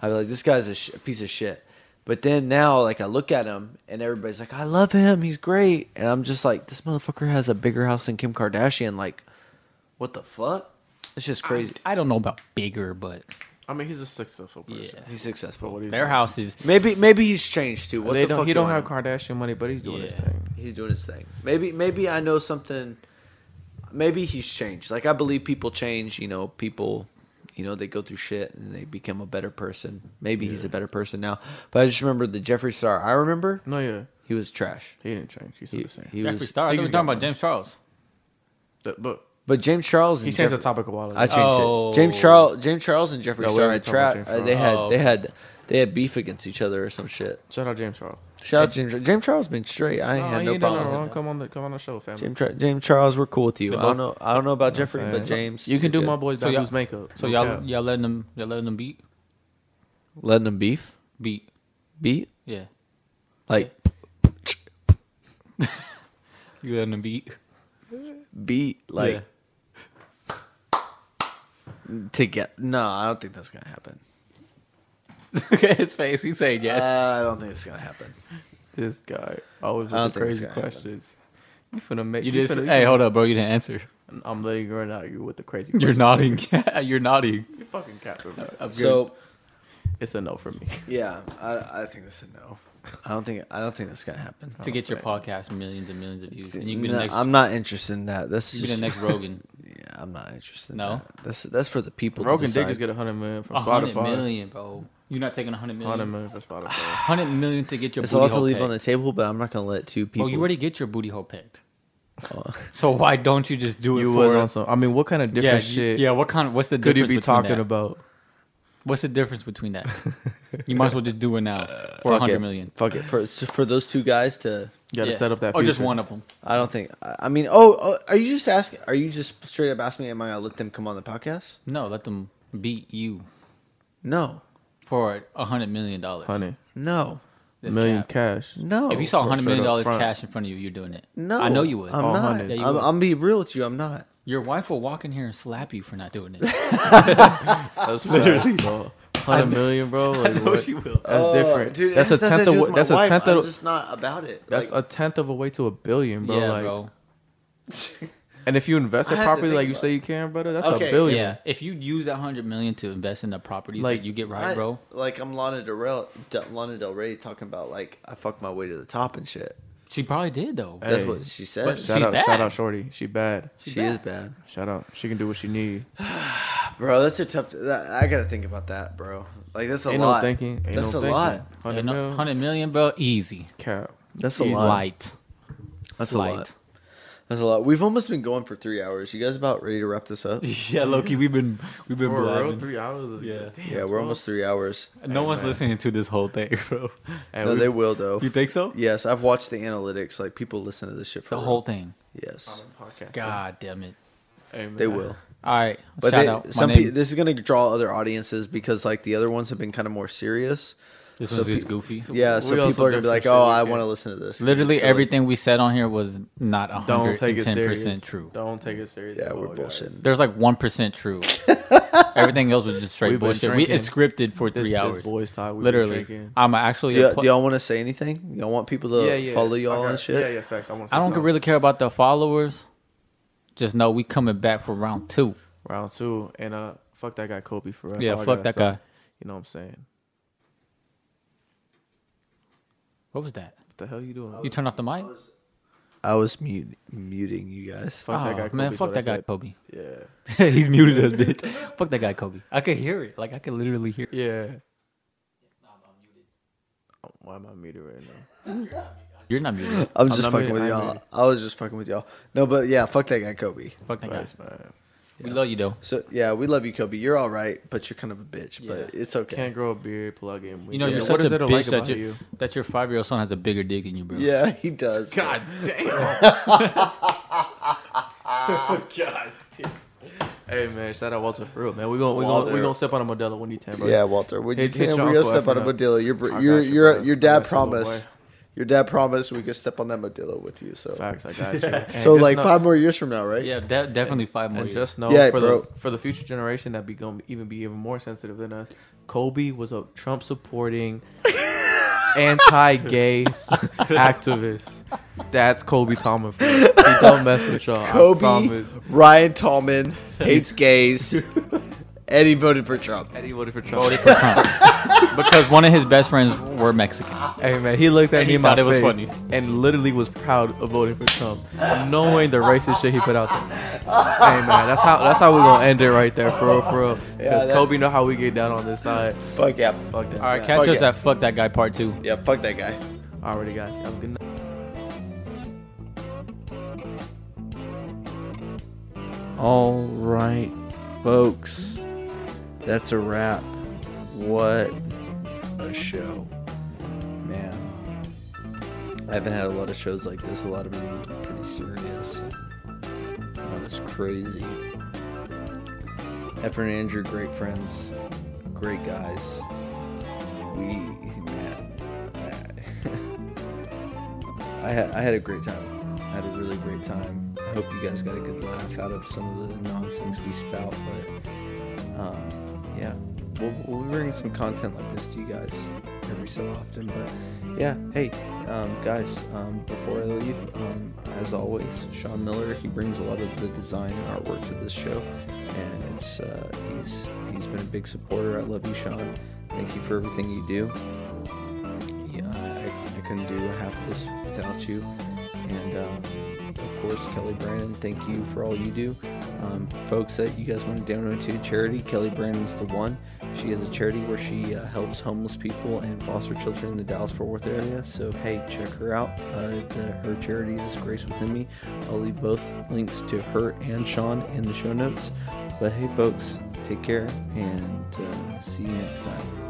I was like, this guy's a, sh- a piece of shit. But then now, like I look at him, and everybody's like, I love him. He's great, and I'm just like, this motherfucker has a bigger house than Kim Kardashian. Like, what the fuck? It's just crazy. I don't know about bigger, but I mean, he's a successful person. Yeah. He's successful. What he's their doing. house is Maybe maybe he's changed too. What They the don't. fuck He do don't I have know? Kardashian money, but he's doing his Yeah. thing. He's doing his thing. Maybe maybe I know something. Maybe he's changed. Like I believe people change. You know, people, you know, they go through shit and they become a better person. Maybe he's a better person now. But I just remember the Jeffree Star. I remember No, yeah, he was trash. he didn't change. He's still He, the same. he Jeffree was, Star. I he thought we just were talking about James Charles. The- but but James Charles and he changed the topic a while ago. I changed Oh. it. James Charles, James Charles and Jeffree No, we Star already had talked about tra- James uh, they had Charles. they had they had beef against each other or some shit. Shout out James Charles. Shout out James James Charles been straight. I ain't Oh, had no ain't problem. nothing with wrong. him. Come on, the, come on the show, family. James, Tra- James Charles, we're cool with you. They I don't know. I don't know about Jeffree, what I'm but saying? James, You can do good. my boy So y'all- Babu's makeup. So y'all cap. y'all letting them y'all letting them beat letting them beef beat beat yeah. like You letting them beat beat like to get. No, I don't think that's gonna happen. Look at his face. He's saying yes. Uh, I don't think it's gonna happen. this guy always I don't with the think it's crazy gonna happen. questions. You finna make you you just finna- hey hold up, bro. You didn't answer. I'm letting you run out. You with the crazy. You're questions. nodding. Yeah, you're nodding. You're fucking capping. bro. I'm good. So It's a no for me. yeah, I, I think that's a no. I don't think I don't think that's gonna happen. to get your podcast millions and millions of views, and you can be No, the next. I'm not interested in that. This you can be just, the next Rogan. Yeah, I'm not interested. No? in that. that's that's for the people. Rogan to Diggers get a hundred million from A hundred Spotify. million, bro. You're not taking a hundred million. Hundred million from Spotify. Hundred million to get your It's booty all to hole leave pecked. on the table, but I'm not gonna let two people. Oh, you already get your booty hole pecked. Oh. So why don't you just do it You for? was on some. I mean, what kind of yeah, different you- shit yeah. What kind? Of, what's the could you difference be between talking that? about? What's the difference between that? you might as well just do it now for a Fuck it. million. Fuck it for for those two guys to. You got to Yeah. set up that. Or just future. one of them. I don't think. I I mean, oh, oh, are you just asking? Are you just straight up asking me? Am I gonna let them come on the podcast? No, let them beat you No, for a hundred million dollars. Honey, no, That's million cap. cash. no. If you saw a hundred million straight up dollars front. cash in front of you, you're doing it. no, I know you would. I'm All not. hundreds. Yeah, I'm, would. I'm be real with you. I'm not. Your wife will walk in here and slap you for not doing it. That's literally bro. Hundred million, bro. Like, what? will. That's Oh, different. dude, that's a tenth of. do wa- That's a wife. tenth I'm just not about it. That's Like, a tenth of a way to a billion, bro. yeah, like, bro. and if you invest it properly, like you say you can, brother, that's Okay, a billion. Yeah, if you use that hundred million to invest in the properties Like, that you get right, I- bro. Like I'm Lana Del Rey, Lana Del Rey talking about like I fucked my way to the top and shit. She probably did though. That's Hey. what she said. But Shout She's out, shout out, Shorty. She bad. she is bad, Shout out. She can do what she need. bro. That's a tough. That, I gotta think about that, bro. Like that's a Ain't lot. no thinking. Ain't That's no a thinking. lot. Hundred Ain't no- mil. hundred million, bro. Easy. Cap. That's a lot. Light. That's a Slight. Lot. That's a lot. We've almost been going for three hours. You guys about ready to wrap this up? Yeah, Loki, we've been we've been bro, three hours. Yeah. Damn, yeah, we're 12. almost three hours. No Hey, one's man. listening to this whole thing, bro. Hey, no, we- they will though. You think so? Yes, I've watched the analytics. Like people listen to this shit for The real. whole thing. Yes, podcast. God damn it. Hey, they will. All right. But shout they, out. My some name. pe- this is gonna draw other audiences because like the other ones have been kind of more serious. This so was just goofy. Yeah, We so also people are gonna be different like, shit, "Oh, we I can't- want to listen to this." 'cause Literally it's silly. everything we said on here was not Don't hundred take it ten serious. percent true. Don't take it serious. Yeah, at we're all, guys. bullshitting. There's like one percent true. Everything else was just straight We've been bullshit. We, drinking. it's scripted for This, three this hours. boys talk. we've been Literally, drinking. I'm actually. Yeah, a pl- do y'all want to say anything? Y'all want people to follow y'all I got- and shit? Yeah, yeah, facts. I, want I don't really care about the followers. Just know we coming back for round two. round two, and uh, fuck that guy Kobe for us. Yeah, All I fuck gotta that say. guy. You know what I'm saying? What was that? What the hell you doing? You turn off the mic? I was mute, muting you guys. Fuck that Oh, guy. man, Kobe, fuck that guy, it. Kobe. Yeah. He's muted us, bitch. fuck that guy, Kobe. I could hear it. Like I could literally hear. it. Yeah. Why am I muted right now? You're not muted. I'm I'm just fucking muted, with I'm y'all. muted. I was just fucking with y'all. No, but yeah, fuck that guy, Kobe. Fuck that guy. Right, right. We love you though. So yeah, we love you, Kobe. You're all right, but you're kind of a bitch. But it's okay. Can't grow a beard, plug in. You know, you're what such is a there bitch like that about your you? that your five year old son has a bigger dick than you, bro. Yeah, he does. God. Damn. God. damn. Hey man, shout out Walter for real, man. We gonna we gonna we Walter. gonna step on a Modelo when you ten, bro. Yeah, Walter. When you Hit- hit can, your we're gonna uncle step on a effing up. Modelo. Your br- I your you, your bro. your I dad got you, little promised. Your dad promised we could step on that Modelo with you. So Facts, I got you. So like know- five more years from now, right? Yeah, de- definitely five more. And years. just know Yeah, for bro. the for the future generation that be gonna even be even more sensitive than us, Kobe was a Trump supporting anti-gay activist. That's Kobe Tallman. For you. He don't mess with y'all. I Kobe promise. Ryan Tallman hates gays, and he voted for Trump. Eddie voted for Trump. voted for Trump because one of his best friends were Mexican. Hey man, he looked at And me he in my thought it was face funny. and literally was proud of voting for Trump, knowing the racist shit he put out there. hey man, that's how that's how we're gonna end it right there, for real, for real. Because that- Kobe know how we get down on this side. Fuck yeah. Fuck that. All right, catch Fuck us yeah. at fuck that guy part two. Yeah, fuck that guy. Alrighty, guys, have a good night. All right, folks. That's a wrap. What a show. Man. I haven't had a lot of shows like this. A lot of them pretty serious. Not as crazy. Efren and Andrew, great friends. Great guys. We, man. I, I had, I had a great time. I had a really great time. I hope you guys got a good laugh out of some of the nonsense we spout. But um, yeah, we'll, we'll be bringing some content like this to you guys every so often. But yeah, hey, um, guys, um, before I leave, um, as always, Sean Miller, he brings a lot of the design and artwork to this show. And it's uh, he's he's been a big supporter. I love you, Sean. Thank you for everything you do. Yeah, I, I couldn't do half of this without you. And um, of course, Kelly Brandon, thank you for all you do. Um, folks that you guys want to donate to charity, Kelly Brandon's the one. She has a charity where she uh, helps homeless people and foster children in the Dallas Fort Worth area. So, hey, check her out. Uh, the, her charity is Grace Within Me. I'll leave both links to her and Sean in the show notes. But hey, folks, take care and uh, see you next time.